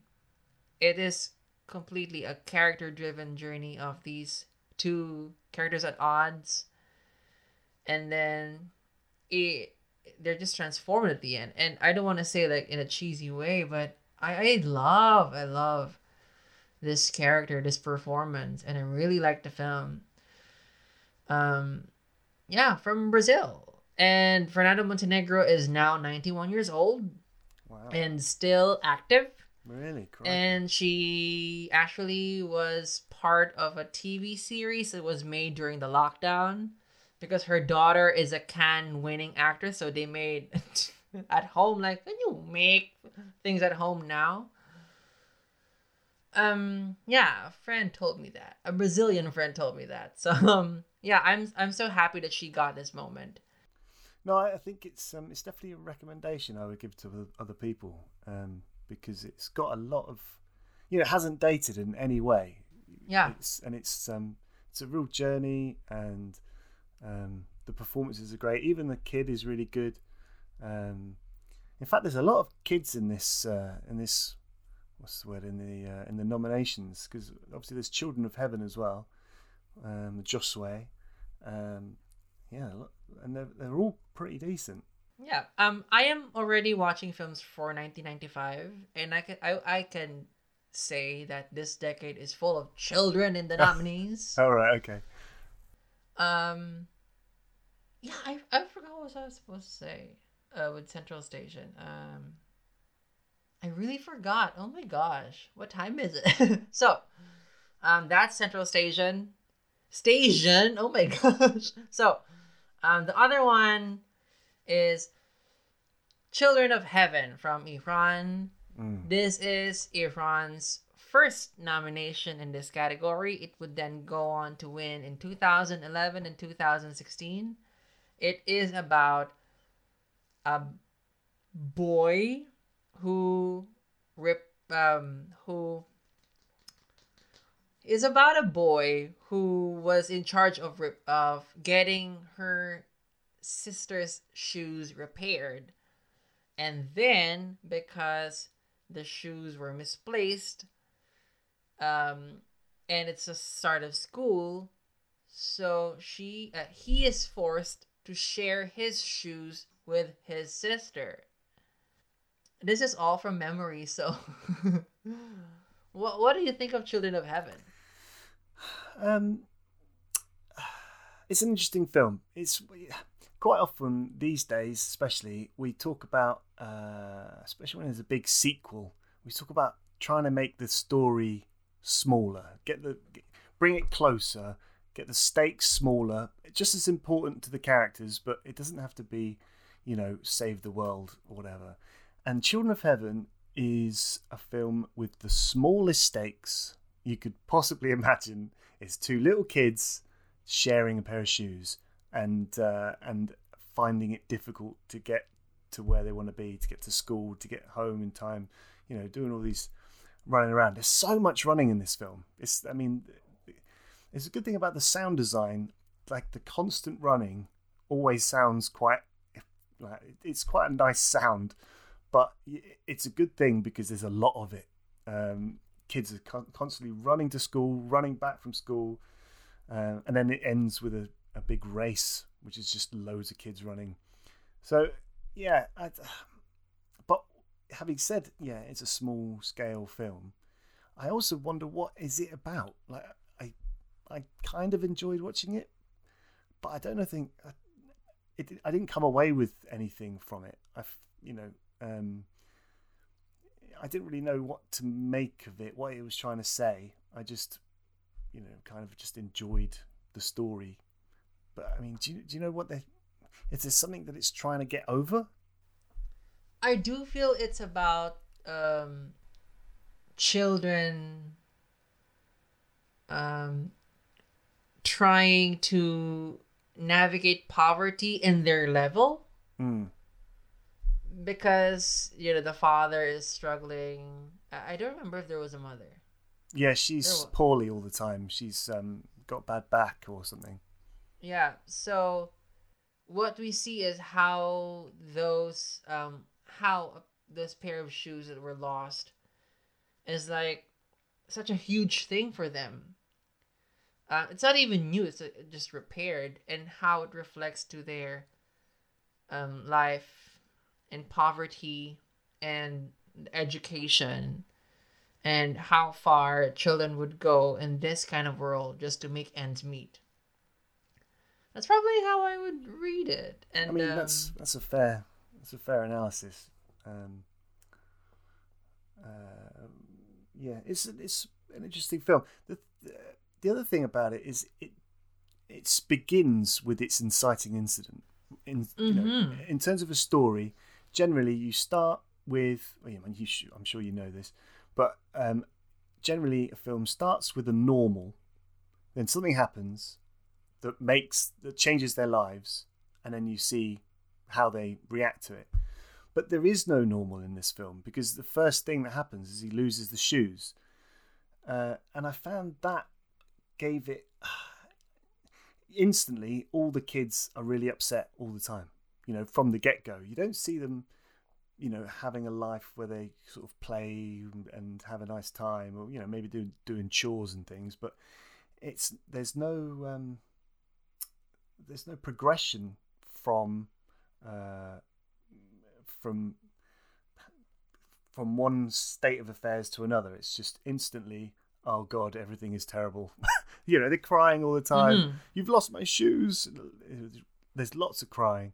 it is completely a character driven journey of these two characters at odds and then it they're just transformed at the end. And i don't want to say like in a cheesy way but i i love i love this character this performance and i really like the film. Um yeah from brazil and fernanda montenegro is now 91 years old Wow. and still active really? Crikey. and she actually was part of a TV series that was made during the lockdown because her daughter is a Cannes winning actress. So they made at home, like, can you make things at home now? Um, yeah, a friend told me that. A Brazilian friend told me that. So, um, yeah, I'm I'm so happy that she got this moment. No, I think it's um, it's definitely a recommendation I would give to other people um, because it's got a lot of, you know, it hasn't dated in any way. Yeah. It's and it's um it's a real journey and um the performances are great. Even the kid is really good. Um, in fact, there's a lot of kids in this uh, in this what's the word in the uh, in the nominations because obviously there's Children of Heaven as well, um, Josue, um, yeah, and they're they're all pretty decent. Yeah. Um I am already watching films for 1995 and I can I, I can say that this decade is full of children in the nominees. All right, okay. um Yeah, I I forgot what I was supposed to say uh with Central Station. Um I really forgot. Oh my gosh. What time is it? so, um that's Central Station. Station. Oh my gosh. So, um the other one is Children of Heaven from Iran. Mm. This is Iran's first nomination in this category. It would then go on to win in 2011 and 2016. It is about a boy who rip um who is about a boy who was in charge of of getting her sister's shoes repaired. And then because the shoes were misplaced um and it's the start of school so she uh, he is forced to share his shoes with his sister. This is all from memory so what what do you think of children of heaven Um, it's an interesting film. It's quite often these days, especially, we talk about, uh, especially when there's a big sequel, we talk about trying to make the story smaller, get the, bring it closer, get the stakes smaller. It's just as important to the characters, but it doesn't have to be, you know, save the world or whatever. And Children of Heaven is a film with the smallest stakes you could possibly imagine. It's two little kids sharing a pair of shoes and uh, and finding it difficult to get to where they want to be, to get to school, to get home in time. You know, doing all these running around. There's so much running in this film. It's I mean, it's a good thing about the sound design. Like the constant running always sounds quite like it's quite a nice sound, but it's a good thing because there's a lot of it. Um, kids are con- constantly running to school, running back from school, uh, and then it ends with a, a big race, which is just loads of kids running. So yeah, I, but having said yeah, it's a small scale film. I also wonder what is it about. Like I, I kind of enjoyed watching it, but I don't know. Think I, it. I didn't come away with anything from it. I, you know, um, I didn't really know what to make of it, what it was trying to say. I just, you know, kind of just enjoyed the story. But I mean, do you, do you know what they? Is there something that it's trying to get over? I do feel it's about um, children um, trying to navigate poverty in their level Hmm. Because you know the father is struggling. I don't remember if there was a mother. Yeah, she's poorly all the time. She's um, got bad back or something. Yeah. So what we see is how those um how this pair of shoes that were lost is like such a huge thing for them. Uh, it's not even new; it's uh, just repaired, and how it reflects to their um, life in poverty and education, and how far children would go in this kind of world just to make ends meet. That's probably how I would read it. And I mean, um, that's that's a fair that's a fair analysis. Um, uh, yeah, it's it's an interesting film. The the other thing about it is it it begins with its inciting incident. In you know, Mhm. in terms of a story, generally you start with. I'm sure you know this, but um, generally a film starts with a normal, then something happens that makes that changes their lives, and then you see how they react to it. But there is no normal in this film because the first thing that happens is he loses the shoes, uh, and I found that gave it instantly. All the kids are really upset all the time. You know, from the get go, you don't see them. You know, having a life where they sort of play and have a nice time, or you know, maybe do, doing chores and things. But it's there's no um, there's no progression from uh, from from one state of affairs to another. It's just instantly, oh god, everything is terrible. you know, they're crying all the time. Mhm. You've lost my shoes. There's lots of crying,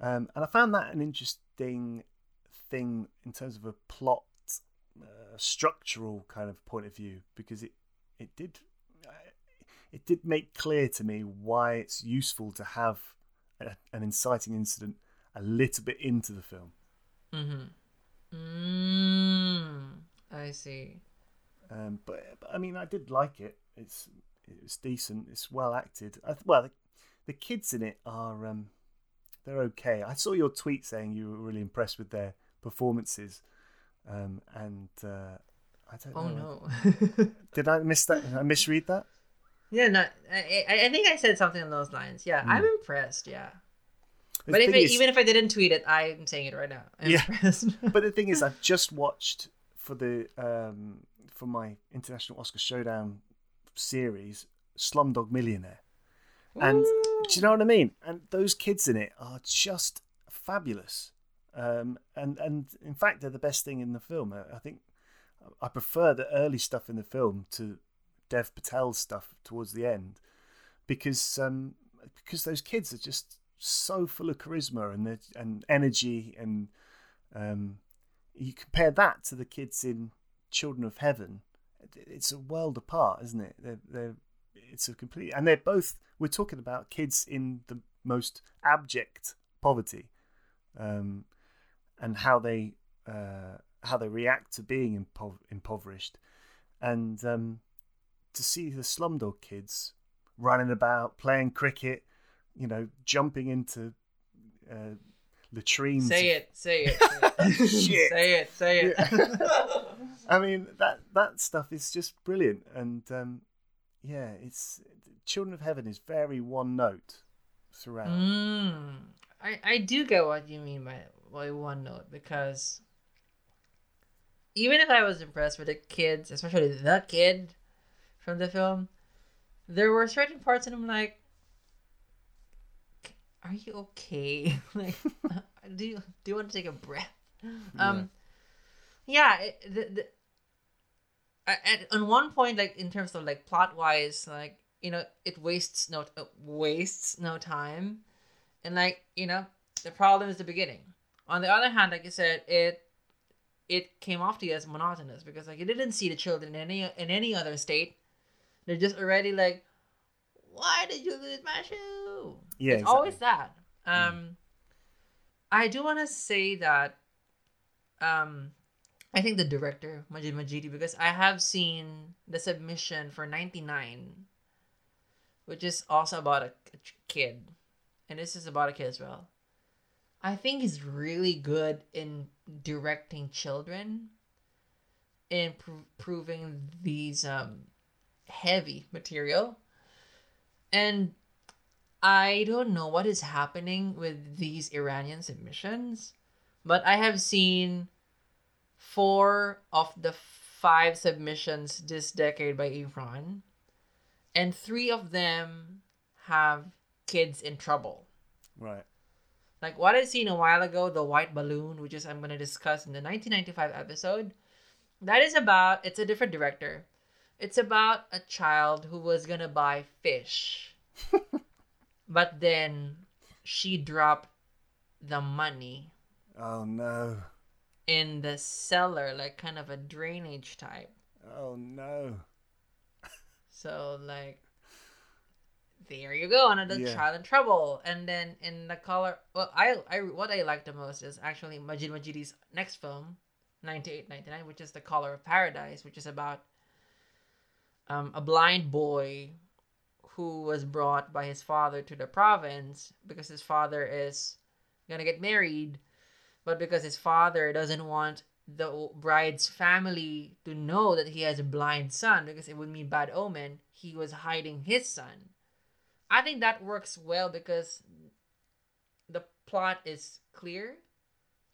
um, and I found that an interesting thing in terms of a plot uh, structural kind of point of view because it it did it did make clear to me why it's useful to have a, an inciting incident a little bit into the film. Mm-hmm. Mm, I see. Um, but, but I mean, I did like it. It's it was decent. It's well acted. I, th- well, the, the kids in it are um, they're okay. I saw your tweet saying you were really impressed with their performances, um, and uh, I don't Oh know. no. Did I miss that? Did I misread that? yeah, no. I, I think I said something on those lines. Yeah, I'm impressed. Yeah. The but if it, is- even if I didn't tweet it, I'm saying it right now. I'm Yeah. impressed. but the thing is, I've just watched for the um, for my international Oscar Showdown series, Slumdog Millionaire, and do you know what I mean? And those kids in it are just fabulous. Um, and and in fact, they're the best thing in the film. I, I think I prefer the early stuff in the film to Dev Patel's stuff towards the end because um, because those kids are just so full of charisma and and energy and um, you compare that to the kids in Children of Heaven, it's a world apart, isn't it? They're, they're it's a complete and they're both we're talking about kids in the most abject poverty um, and how they uh, how they react to being impo- impoverished and um, to see the slumdog kids running about playing cricket you know jumping into uh, latrines say it. Say it. Say it. Say it. Say it. I mean that that stuff is just brilliant, and um, yeah, it's Children of Heaven is very one note throughout. Mm. I I do get what you mean by by one note because even if I was impressed with the kids, especially the kid from the film, there were certain parts and I'm like, "Are you okay? like, do you do you want to take a breath?" Um, yeah, it, the, the, at, on one point, like in terms of like plot wise, like you know, it wastes no uh, wastes no time, and like you know, the problem is the beginning. On the other hand, like you said, it it came off to you as monotonous because like you didn't see the children in any in any other state. They're just already like, why did you lose my shoe? Yeah, it's always that. Um, I do want to say that. Um, I think the director Majid Majidi because I have seen the submission for ninety nine, which is also about a, a kid, and this is about a kid as well. I think he's really good in directing children and pr- proving these um heavy material and i don't know what is happening with these iranian submissions but i have seen four of the five submissions this decade by iran and three of them have kids in trouble right. like what I seen a while ago, the white balloon, which is I'm gonna discuss in the 1995 episode. That is about it's a different director. It's about a child who was gonna buy fish, but then she dropped the money Oh no. In the cellar, like kind of a drainage type. Oh no. So like there you go, another Yeah. child in trouble. And then in the color well I I what I like the most is actually Majid Majidi's next film, 98, 99, which is The Color of Paradise, which is about um, a blind boy who was brought by his father to the province because his father is gonna get married, but because his father doesn't want the bride's family to know that he has a blind son because it would mean bad omen, he was hiding his son. I think that works well because the plot is clear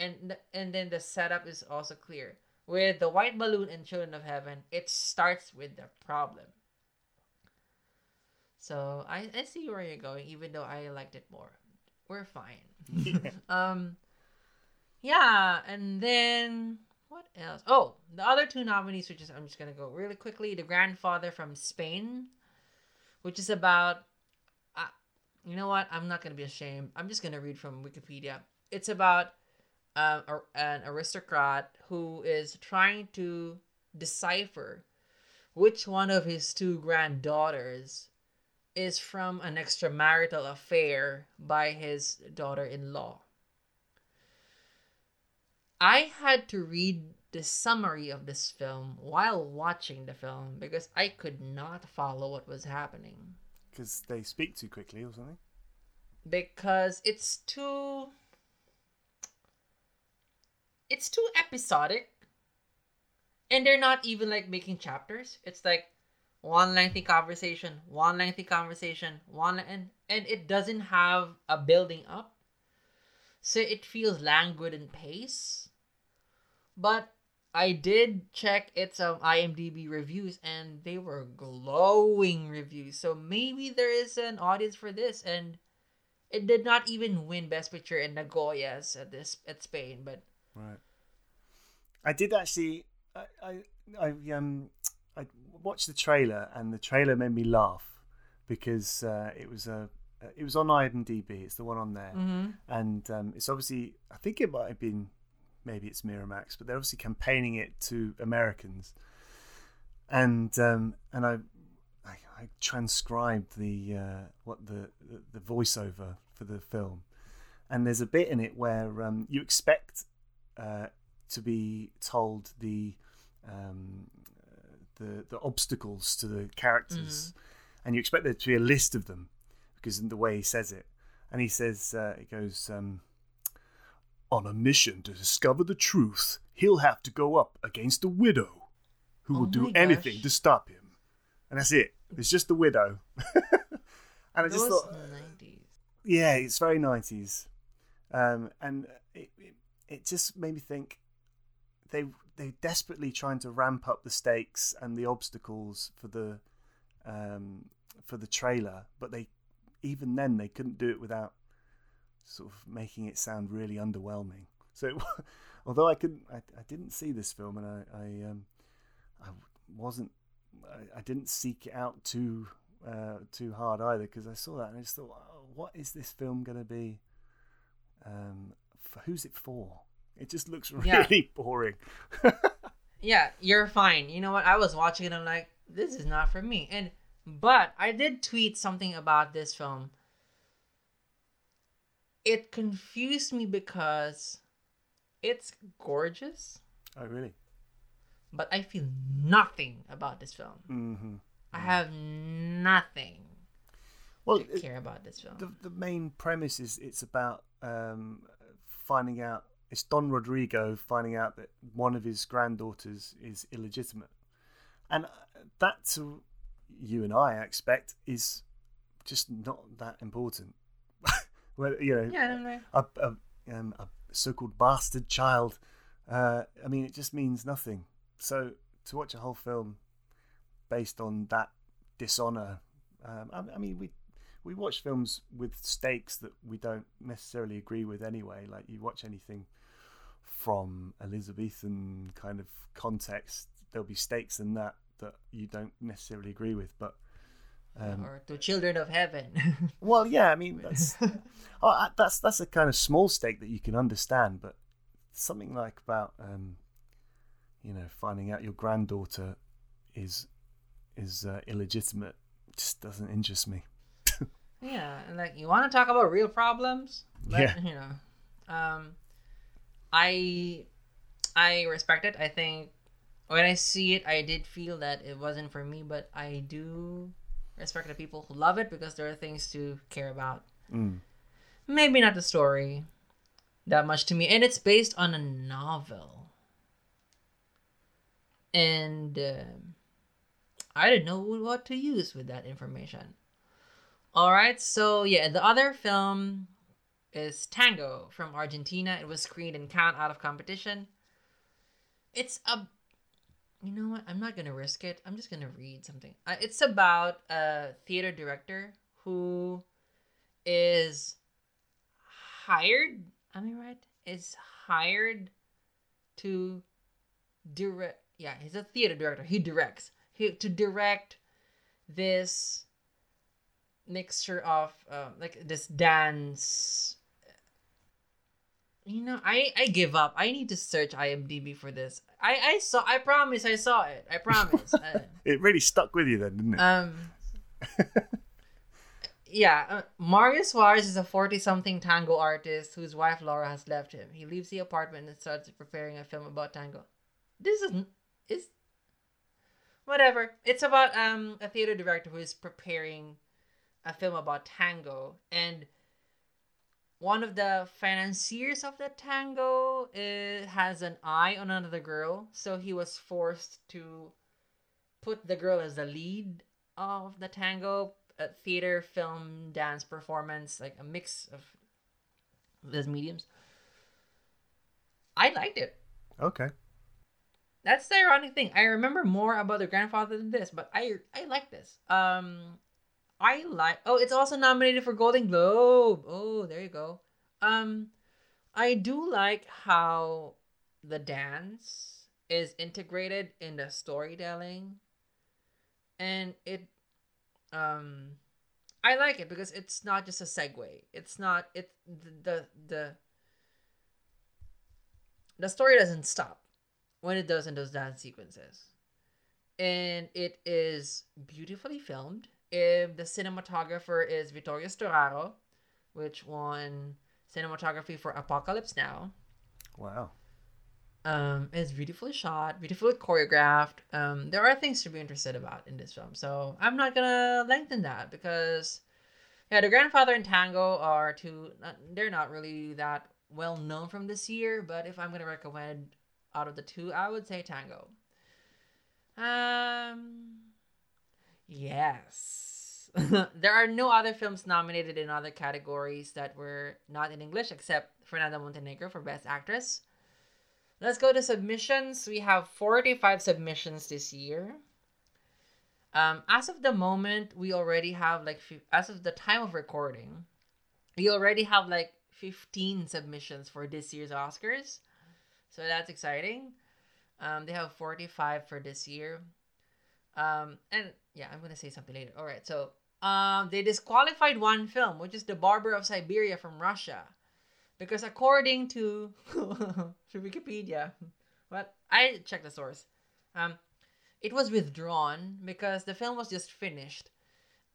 and and then the setup is also clear. With the white balloon and Children of Heaven, it starts with the problem. So I, I see where you're going, even though I liked it more. We're fine. um yeah, and then what else? Oh, the other two nominees, which is I'm just gonna go really quickly. The Grandfather from Spain, which is about uh, you know what? I'm not gonna be ashamed. I'm just gonna read from Wikipedia. It's about a, an aristocrat who is trying to decipher which one of his two granddaughters is from an extramarital affair by his daughter-in-law. I had to read the summary of this film while watching the film because I could not follow what was happening. Because they speak too quickly or something. because it's too it's too episodic. And they're not even like making chapters. It's like one lengthy conversation one lengthy conversation one and and it doesn't have a building up. So it feels languid in pace but i did check its um, imdb reviews and they were glowing reviews so maybe there is an audience for this and it did not even win Best Picture in the Goyas at this at Spain, but Right. I did actually. I, I, I um, I watched the trailer, and the trailer made me laugh because uh, it was a. It was on IMDb. It's the one on there, and um, it's obviously. I think it might have been, maybe it's Miramax, but they're obviously campaigning it to Americans, and um, and I, I, I transcribed the uh, what the, the the voiceover for the film, and there's a bit in it where um, you expect uh, to be told the um, the the obstacles to the characters, and you expect there to be a list of them because of the way he says it, and he says uh, it goes. Um, on a mission to discover the truth, he'll have to go up against a widow. who Oh will do my anything gosh. to stop him. And that's it. It's just the widow. and I just thought, 90s. yeah, it's very nineties, um, and it, it it just made me think they they're desperately trying to ramp up the stakes and the obstacles for the um, for the trailer, but they even then they couldn't do it without sort of making it sound really underwhelming. So, it, although I couldn't, I, I didn't see this film, and I I, um, I wasn't, I, I didn't seek it out too uh, too hard either because I saw that and I just thought, oh, what is this film going to be? Um, for, who's it for? It just looks really Yeah. boring. Yeah, you're fine. You know what? I was watching it. I'm like, this is not for me. And but I did tweet something about this film. It confused me because it's gorgeous, oh, really? but I feel nothing about this film. Mm-hmm. I have nothing Well, to it- care about this film. the the main premise is it's about um, finding out. It's Don Rodrigo finding out that one of his granddaughters is illegitimate, and uh, that to you and I, I expect, is just not that important. Well, you know, yeah, I don't know. a, a, um, a so-called bastard child. Uh, I mean, it just means nothing. So to watch a whole film based on that dishonor, um, I, I mean, we we watch films with stakes that we don't necessarily agree with anyway. Like you watch anything from Elizabethan kind of context, there'll be stakes in that that you don't necessarily agree with, but. Um, or to Children of Heaven. well, yeah, I mean that's oh, uh, that's that's a kind of small stake that you can understand, but something like about um, you know finding out your granddaughter is is uh, illegitimate just doesn't interest me. Yeah, and like you want to talk about real problems? Let- Yeah. you know, um, I I respect it. I think when I see it, I did feel that it wasn't for me, but I do respect the people who love it because there are things to care about. Mm. Maybe not the story that much to me, and it's based on a novel, and um I didn't know what to use with that information. All right, so yeah, the other film is Tango from Argentina. It was screened in Cannes out of competition. It's a, you know what? I'm not gonna risk it. I'm just gonna read something. Uh, it's about a theater director who is hired. Am I right? Is hired to direct. Yeah, he's a theater director. He directs. He to direct this mixture of um, like this dance you know i i give up i need to search imdb for this i i saw i promise i saw it. I promise. Uh, It really stuck with you then, didn't it? um yeah uh, mario suarez is a 40 something tango artist whose wife laura has left him. He leaves the apartment and starts preparing a film about tango. This is is whatever. It's about um a theater director who is preparing a film about tango and one of the financiers of the tango uh, has an eye on another girl so he was forced to put the girl as the lead of the tango theater film dance performance like a mix of those mediums i liked it okay. that's the ironic thing. I remember more about the grandfather than this, but I I like this. Um, I like. Oh, it's also nominated for Golden Globe. Oh, there you go. Um, I do like how the dance is integrated in the storytelling, and it. Um, I like it because it's not just a segue. It's not it the the the, story doesn't stop when it does in those dance sequences. And it is beautifully filmed. If the cinematographer is Vittorio Storaro, which won cinematography for Apocalypse Now. Wow. Um, it's beautifully shot, beautifully choreographed. Um, there are things to be interested about in this film, so I'm not gonna lengthen that because, yeah, the grandfather and Tango are two. Not, they're not really that well known from this year, but if I'm gonna recommend out of the two, I would say Tango. Um. Yes. there are no other films nominated in other categories that were not in English except Fernanda Montenegro for Best Actress. Let's go to submissions. We have 45 submissions this year. Um, as of the moment, we already have like, as of the time of recording, we already have like 15 submissions for this year's Oscars. So that's exciting. Um, they have 45 for this year. Um, and yeah, I'm gonna say something later. All right, so um, they disqualified one film, which is The Barber of Siberia from Russia, because according to to Wikipedia, but I checked the source. Um, it was withdrawn because the film was just finished,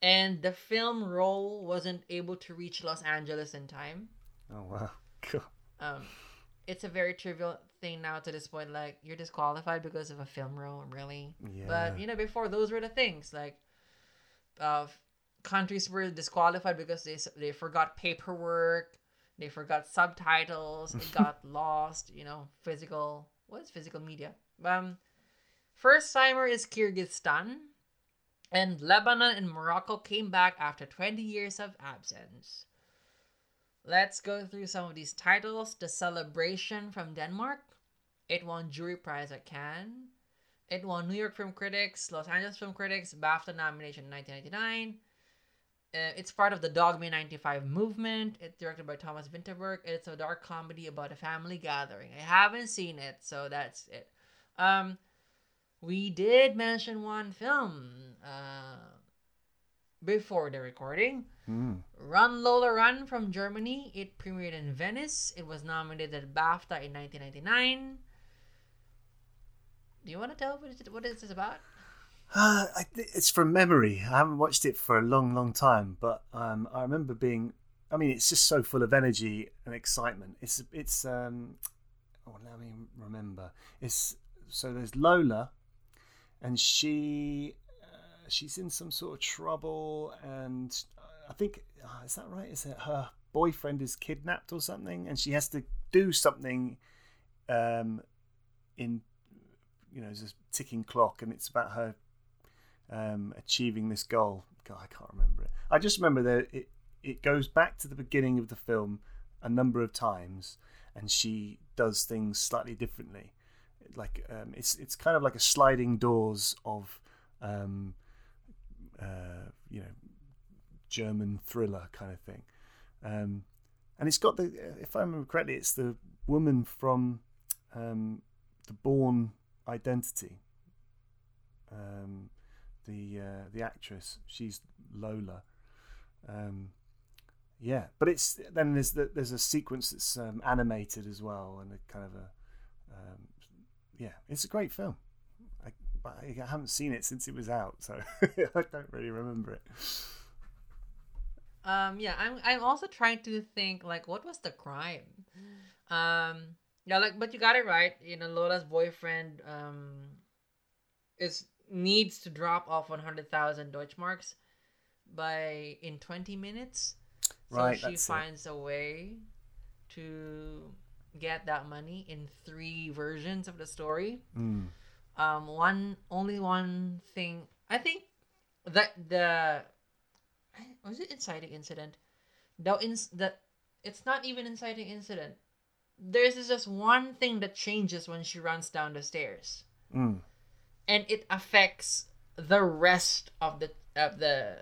and the film roll wasn't able to reach Los Angeles in time. Oh wow. Cool. Um, it's a very trivial thing now to this point. Like you're disqualified because of a film role, really. Yeah. But you know, before those were the things. Like, uh, countries were disqualified because they they forgot paperwork, they forgot subtitles, it got lost. You know, physical. What is physical media? Um, first timer is Kyrgyzstan, and Lebanon and Morocco came back after 20 years of absence. Let's go through some of these titles. The Celebration from Denmark. It won jury prize at Cannes. It won New York Film Critics, Los Angeles Film Critics, BAFTA nomination in 1999. Uh, it's part of the Dogma 95 movement. It's directed by Thomas Vinterberg. It's a dark comedy about a family gathering. I haven't seen it, so that's it. Um, we did mention one film uh, before the recording. Mm. Run Lola Run from Germany. It premiered in Venice. It was nominated at BAFTA in 1999. Do you want to tell what it- what is this about? Uh, I, it's from memory. I haven't watched it for a long, long time, but um, I remember being. I mean, it's just so full of energy and excitement. It's it's. Um, oh, let me remember. It's so there's Lola, and she she's in some sort of trouble, and I think uh, is that right? Is it her boyfriend is kidnapped or something, and she has to do something, um, in you know, a ticking clock, and it's about her um, achieving this goal. God, I can't remember it. I just remember that it it goes back to the beginning of the film a number of times, and she does things slightly differently. Like um, it's it's kind of like a sliding doors of um, uh, you know German thriller kind of thing, um, and it's got the if I remember correctly, it's the woman from um, the Bourne Identity. Um, the uh, the actress, she's Lola. Um, yeah, but it's then there's the, there's a sequence that's um, animated as well, and a kind of a um, yeah, it's a great film. I, but I haven't seen it since it was out, so I don't really remember it. Um, yeah, I'm I'm also trying to think like what was the crime? Um, yeah, like but you got it right. You know, Lola's boyfriend um is needs to drop off one hundred thousand Deutschmarks by in twenty minutes. So Right, she that's it. finds a way to get that money in three versions of the story. Mm. Um, one only one thing. I think that the was it inciting incident. The ins the it's not even inciting incident. There's just one thing that changes when she runs down the stairs, Mm. and it affects the rest of the of the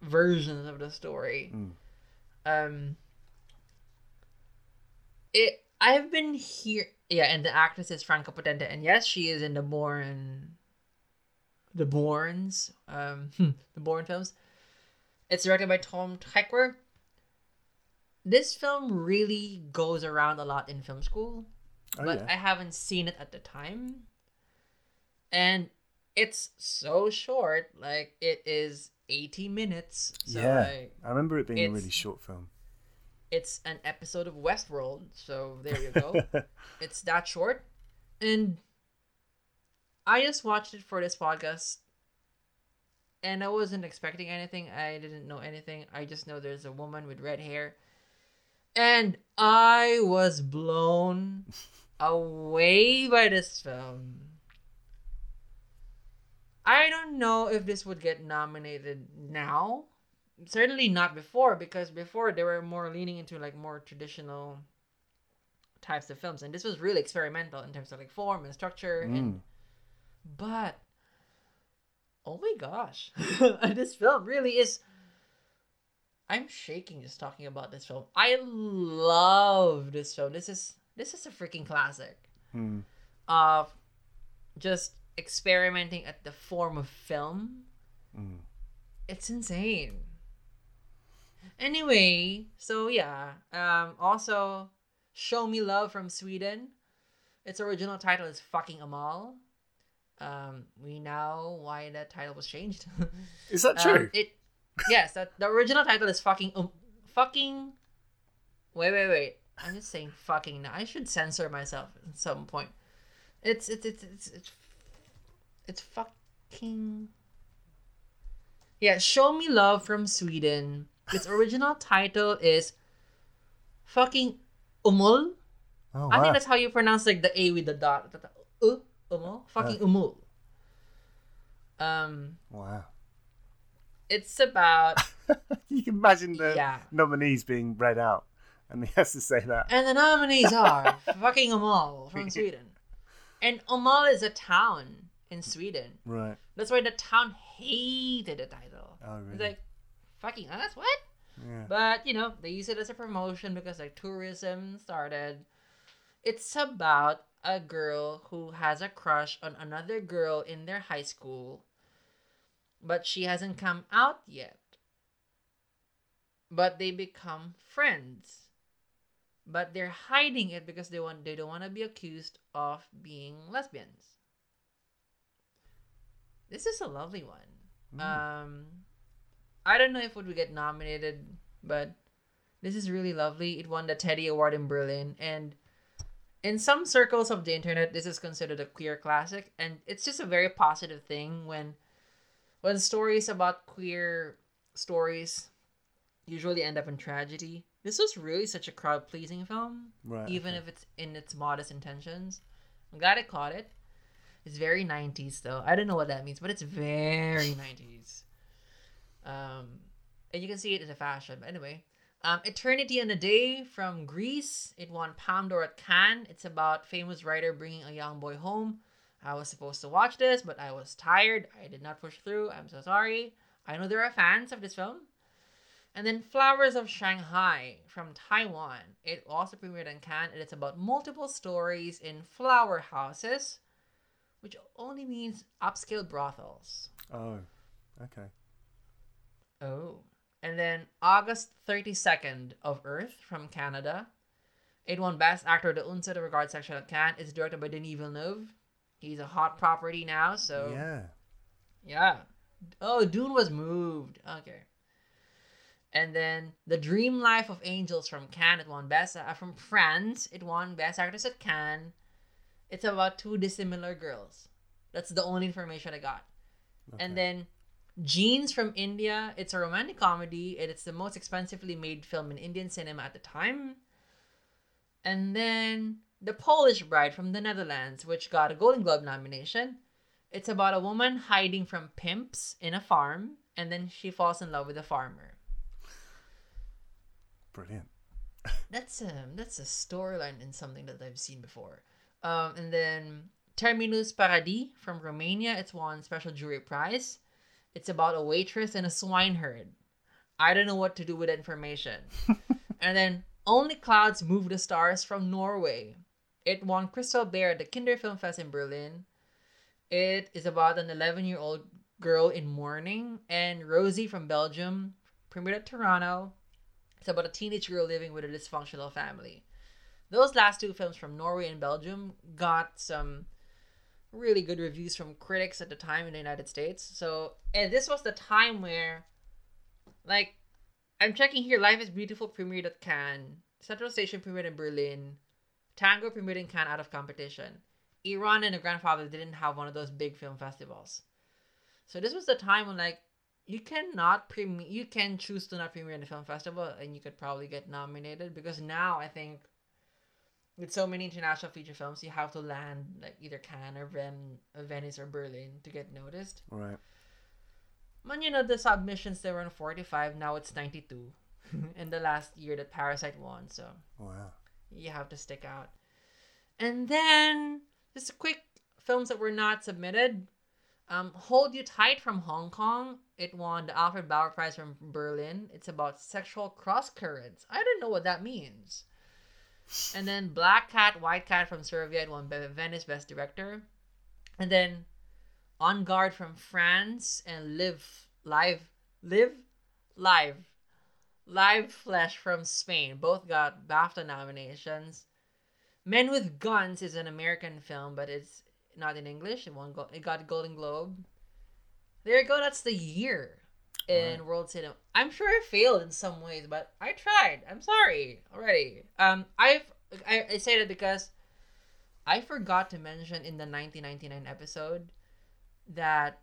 versions of the story. Mm. Um, it I've been here, yeah, and the actress is Franka Potente, and yes, she is in the Bourne, the Bournes, um, the Bourne films. It's directed by Tom Tykwer. This film really goes around a lot in film school, Oh but yeah. I haven't seen it at the time. And it's so short, like it is 80 minutes. So yeah, like, I remember it being a really short film. It's an episode of Westworld, so there you go. it's that short. And I just watched it for this podcast. And I wasn't expecting anything. I didn't know anything. I just know there's a woman with red hair. And I was blown away by this film. I don't know if this would get nominated now. Certainly not before, because before they were more leaning into like more traditional types of films, and this was really experimental in terms of like form and structure. And Mm. but oh my gosh, this film really is. I'm shaking just talking about this film. I love this film. This is this is a freaking classic Mm. of just experimenting at the form of film. Mm. It's insane. Anyway, so yeah. Um also Show Me Love from Sweden. Its original title is fucking Amal. Um we know why that title was changed. Is that Um, true? it yes, that, the original title is fucking um, fucking. Wait, wait, wait. I'm just saying fucking now. I should censor myself at some point. It's it's it's it's it's, it's fucking. Yeah, show me love from Sweden. Its original title is fucking umul. oh, I think that's how you pronounce like the A with the dot. Uh, umul, fucking umul. Um, wow. it's about you can imagine the Yeah. nominees being read out, and he has to say that. And the nominees are fucking Amal from Sweden. And Amal is a town in Sweden. Right. That's why the town hated the title. Oh, It's really? like, fucking us? What? Yeah. But, you know, they use it as a promotion because, like, tourism started. It's about a girl who has a crush on another girl in their high school, but she hasn't come out yet. But they become friends. But they're hiding it because they want they don't want to be accused of being lesbians. This is a lovely one. Um I don't know if it would get nominated, but this is really lovely. It won the Teddy Award in Berlin, and in some circles of the internet, this is considered a queer classic, and it's just a very positive thing when when stories about queer stories usually end up in tragedy. This was really such a crowd pleasing film, Right, even okay. if it's in its modest intentions. I'm glad I caught it. It's very 90s though. I don't know what that means, but it's very 90s. Um, and you can see it as a fashion. But anyway, um, Eternity in a Day from Greece. It won Palme d'Or at Cannes. It's about famous writer bringing a young boy home. I was supposed to watch this, but I was tired. I did not push through. I'm so sorry. I know there are fans of this film. And then Flowers of Shanghai from Taiwan. It also premiered in Cannes, and it's about multiple stories in flower houses, which only means upscale brothels. Oh, okay. Oh. And then August 32nd of Earth from Canada. It won Best Actor the Un Certain Regard section at Cannes. It's directed by Denis Villeneuve. He's a hot property now, so Yeah. yeah. Oh, Dune was moved. Okay. And then The Dream Life of Angels from Cannes. It won Best uh, from France. It won Best Actress at Cannes. It's about two dissimilar girls. That's the only information I got. And then Jeans from India. It's a romantic comedy. and It's the most expensively made film in Indian cinema at the time. And then The Polish Bride from the Netherlands, which got a Golden Globe nomination. It's about a woman hiding from pimps in a farm, and then she falls in love with a farmer. Brilliant. That's a that's a storyline in something that I've seen before. Um, and then Terminus Paradis from Romania. It's won special jury prize. It's about a waitress and a swineherd. I don't know what to do with that information. and then Only Clouds Move the Stars from Norway. It won Crystal Bear at the Kinder Film Fest in Berlin. It is about an 11 year old girl in mourning, and Rosie from Belgium premiered at Toronto. It's about a teenage girl living with a dysfunctional family. Those last two films from Norway and Belgium got some really good reviews from critics at the time in the United States. So, and this was the time where, like, I'm checking here. Life is Beautiful premiered at Cannes. Central Station premiered in Berlin. Tango premiered in Cannes out of competition. Iran and the Grandfather didn't have one of those big film festivals. So this was the time when like you cannot premiere you can choose to not premiere in the film festival and you could probably get nominated because now I think with so many international feature films, you have to land like either Cannes or Ven- Venice or Berlin to get noticed. Right. Man, you know the submissions they were on forty five. Now it's ninety two, in the last year that Parasite won. So Wow. you have to stick out. And then just quick films that were not submitted. Um, Hold You Tight from Hong Kong. It won the Alfred Bauer Prize from Berlin. It's about sexual cross currents. I don't know what that means. And then Black Cat, White Cat from Serbia. Won Venice Best Director. And then On Guard from France and Live Live Live Live Live Flesh from Spain. Both got BAFTA nominations. Men with Guns is an American film, but it's not in English. It won. It got Golden Globe. There you go. That's the year in world cinema. I'm sure I failed in some ways, but I tried. I'm sorry already. Um, I've I, I say that because I forgot to mention in the 1999 episode that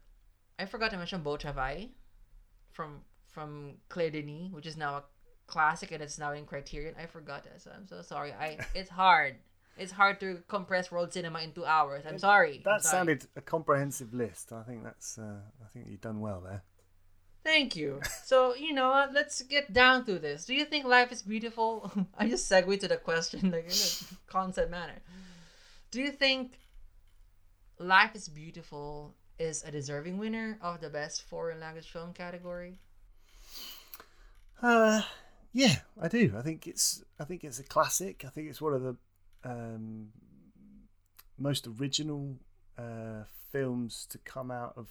I forgot to mention Beau Travail from from Claire Denis, which is now a classic and it's now in Criterion. I forgot that, so I'm so sorry. I it's hard. It's hard to compress world cinema in two hours. I'm sorry. I'm That sorry. sounded a comprehensive list. I think that's. Uh, I think you've done well there. Thank you. So, you know what? Let's get down to this. Do you think life is beautiful? I just segue to the question like in a concept manner. Do you think Life is Beautiful is a deserving winner of the best foreign language film category? Uh, yeah, I do. I think it's. I think it's a classic. I think it's one of the um, most original uh, films to come out of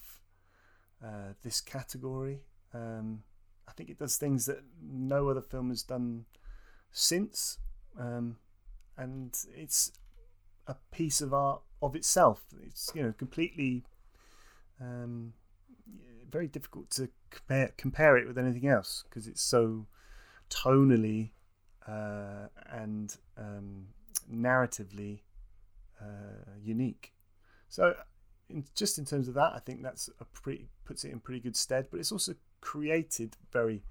uh, this category. Um, I think it does things that no other film has done since, um, and it's a piece of art of itself. It's you know completely um, very difficult to compare compare it with anything else because it's so tonally uh, and um, narratively uh, unique. So, in, just in terms of that, I think that's a pretty puts it in pretty good stead. But it's also created very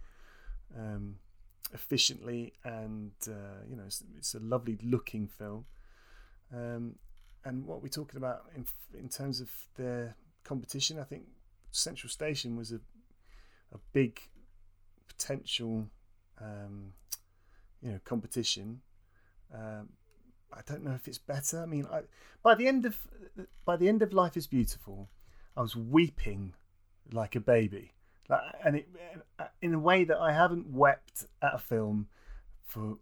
um, efficiently, and uh, you know, it's, it's a lovely looking film. Um, and what we're talking about in in terms of the competition, I think Central Station was a a big potential, um, you know, competition. Um, I don't know if it's better. I mean, I, by the end of by the end of Life is Beautiful, I was weeping like a baby, like, and it in a way that I haven't wept at a film for,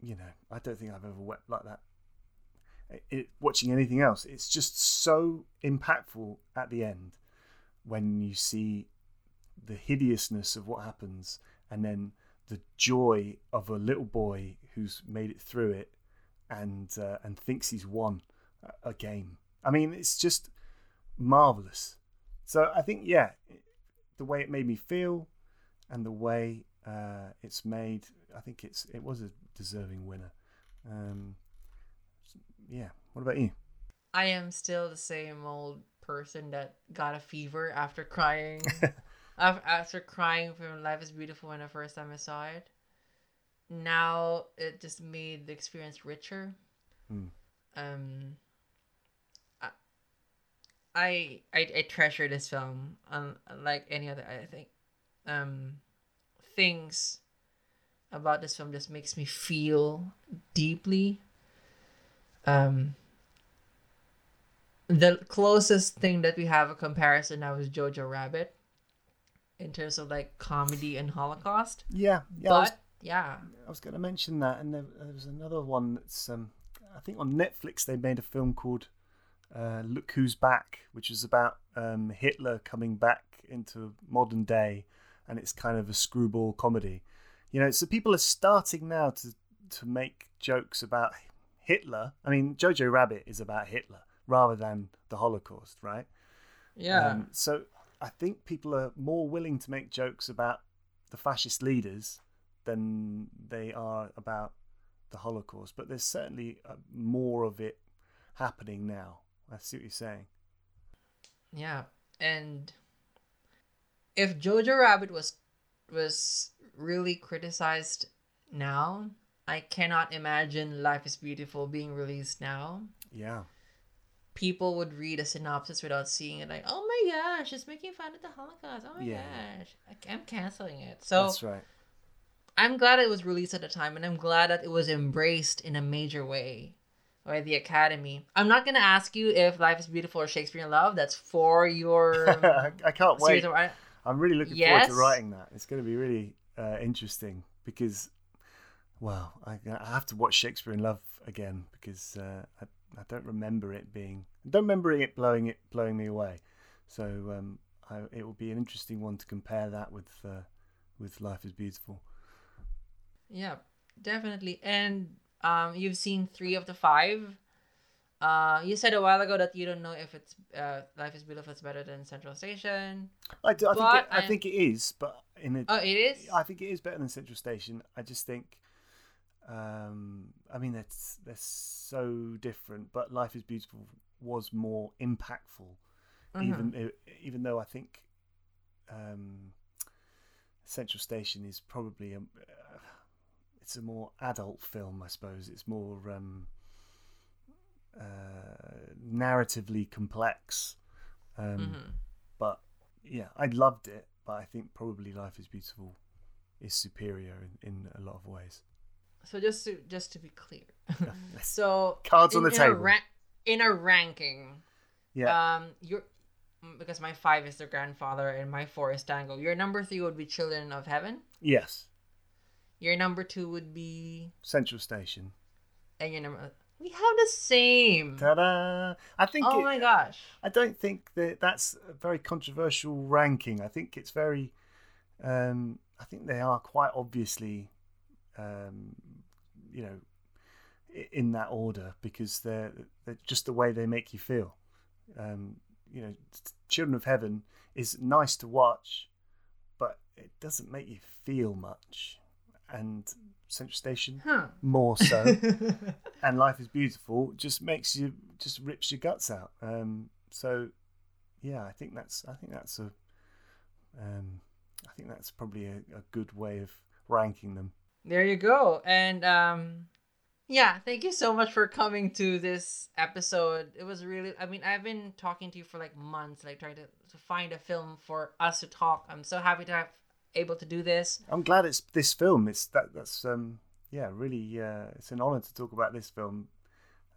you know, I don't think I've ever wept like that. It, watching anything else, it's just so impactful at the end when you see the hideousness of what happens and then the joy of a little boy who's made it through it and uh, and thinks he's won a- game. I mean, it's just marvelous. So I think, yeah, the way it made me feel and the way uh, it's made, I think it's it was a deserving winner. Um, yeah. What about you? I am still the same old person that got a fever after crying. after crying from Life is Beautiful when the first time I saw it. Now it just made the experience richer. Hmm. Um, I, I I treasure this film um, unlike any other. I think um, things about this film just makes me feel deeply. Um, the closest thing that we have a comparison now is Jojo Rabbit in terms of like comedy and Holocaust. Yeah. Yeah. But yeah, I was going to mention that, and there, there was another one that's um, I think on Netflix they made a film called uh, "Look Who's Back," which is about um, Hitler coming back into modern day, and it's kind of a screwball comedy. You know, so people are starting now to to make jokes about Hitler. I mean, Jojo Rabbit is about Hitler rather than the Holocaust, right? yeah, Um, so I think people are more willing to make jokes about the fascist leaders than they are about the Holocaust. But there's certainly uh, more of it happening now. I see what you're saying. yeah. And if Jojo Rabbit was was really criticized now, I cannot imagine Life is Beautiful being released now. Yeah. People would read a synopsis without seeing it, like, oh my gosh, it's making fun of the Holocaust. Oh my Yeah. gosh, I'm canceling it. So That's right. I'm glad it was released at the time, and I'm glad that it was embraced in a major way by the Academy. I'm not gonna ask you if Life is Beautiful or Shakespeare in Love. That's for your I, I can't wait. of. I'm really looking Yes. forward to writing that. It's going to be really uh, interesting because, well, I, I have to watch Shakespeare in Love again because uh, I, I don't remember it being, I don't remember it blowing it blowing me away. So um, I, it will be an interesting one to compare that with uh, with Life is Beautiful. Yeah, definitely. And um, you've seen three of the five. Uh, you said a while ago that you don't know if it's uh, Life is Beautiful is better than Central Station. I, do, I think it, I think it is, but in a, Oh, it is. I think it is better than Central Station. I just think, um, I mean, it's they're so different. But Life is Beautiful was more impactful, even i- even though I think um, Central Station is probably a, it's a more adult film. I suppose it's more um, uh, narratively complex. Um, Mhm. but yeah, I loved it, but I think probably Life is Beautiful is superior in, in a lot of ways. So just to just to be clear, so Cards on the in a table. ra- in a ranking, yeah, um, you're mm, because my five is the grandfather and my four is Tango. Your number three would be Children of Heaven. yes, Your number two would be, Central Station. and your number we have the same. Ta-da! I think. Oh it- my gosh. I don't think that that's a very controversial ranking. I think it's very. Um, I think they are quite obviously, um, you know, in that order because they're, they're just the way they make you feel. Um, you know, Children of Heaven is nice to watch, but it doesn't make you feel much. And Central Station Huh. more so and life is beautiful just makes you just rips your guts out um so yeah i think that's i think that's a um i think that's probably a, a good way of ranking them There you go. And um yeah, thank you so much for coming to this episode. It was really I mean, I've been talking to you for like months, like trying to, to find a film for us to talk. I'm so happy to have able to do this. i'm glad it's this film it's that that's um yeah really uh it's an honor to talk about this film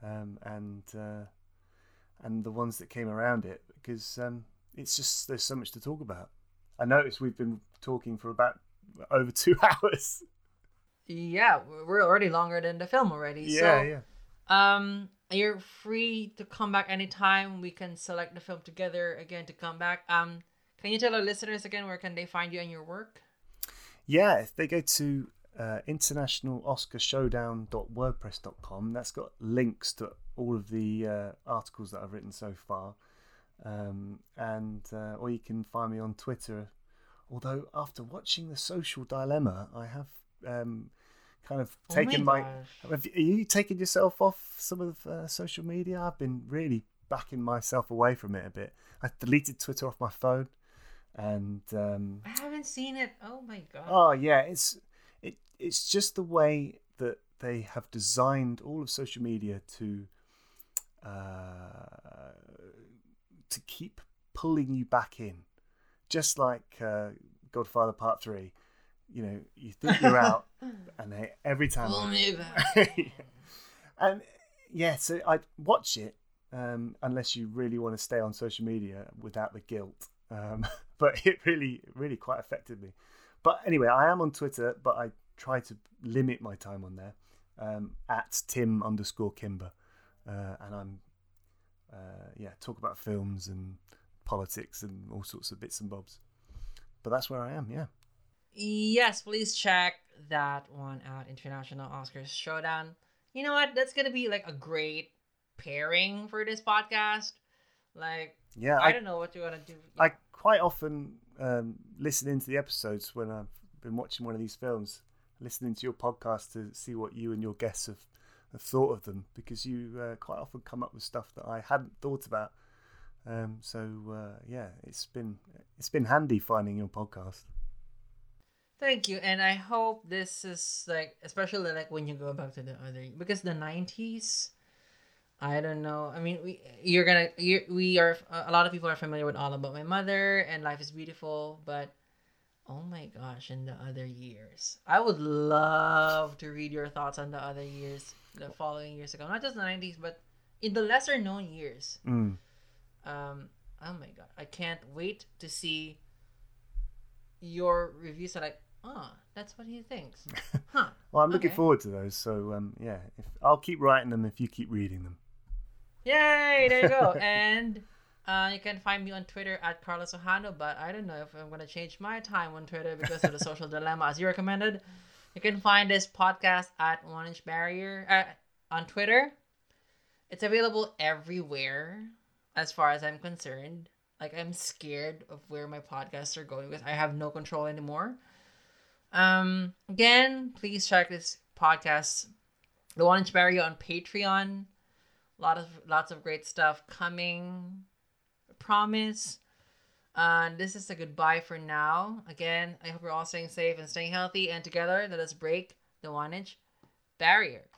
um and uh and the ones that came around it because um it's just there's so much to talk about i noticed we've been talking for about over two hours Yeah, we're we're already longer than the film already. yeah so yeah um you're free to come back anytime. We can select the film together again to come back. Um can you tell our listeners again where can they find you and your work? Yeah, if they go to uh, internationaloscarshowdown.wordpress.com, that's got links to all of the uh, articles that I've written so far. Um, and uh, or you can find me on Twitter. Although after watching the Social Dilemma, I have um, kind of Oh taken my. gosh. Have you- are you taking yourself off some of uh, social media? I've been really backing myself away from it a bit. I deleted Twitter off my phone, and um, I haven't seen it. Oh my god. Oh yeah, it's it it's just the way that they have designed all of social media to uh, to keep pulling you back in, just like uh, Godfather Part Three. You know, you think you're out, and they, every time. Pull me back. and yeah, so I'd watch it um, unless you really want to stay on social media without the guilt. Um, but it really, really quite affected me. But anyway, I am on Twitter, but I try to limit my time on there um, at Tim underscore Kimber, uh, and I'm uh, yeah talk about films and politics and all sorts of bits and bobs. But that's where I am. Yeah. Yes, please check that one out. International Oscars Showdown. You know what? That's gonna be like a great pairing for this podcast. Like, Yeah, I, I, don't know what you wanna do. I quite often um, listen into the episodes when I've been watching one of these films, listening to your podcast to see what you and your guests have, have thought of them, because you uh, quite often come up with stuff that I hadn't thought about. Um, so uh, yeah, it's been it's been handy finding your podcast. Thank you, and I hope this is like, especially like when you go back to the other, because the '90s, I don't know. I mean, we you're gonna you we are a lot of people are familiar with All About My Mother and Life is Beautiful, but oh my gosh, in the other years, I would love to read your thoughts on the other years, the following years ago, not just the '90s, but in the lesser known years. Mm. Um, oh my god, I can't wait to see your reviews. Are like, oh, that's what he thinks, huh? Well, I'm looking Okay. forward to those. So um, yeah, if, I'll keep writing them if you keep reading them. Yay! There you go. and uh, you can find me on Twitter at Carlos Ojano, but I don't know if I'm gonna change my time on Twitter because of the social dilemma as you recommended. You can find this podcast at One Inch Barrier uh, on Twitter. It's available everywhere, as far as I'm concerned. Like I'm scared of where my podcasts are going because I have no control anymore. Um, again, please check this podcast, The One Inch Barrier, on Patreon. Lot of lots of great stuff coming. Promise. Uh, this is a goodbye for now. Again, I hope you're all staying safe and staying healthy. And together, let us break the one inch barrier.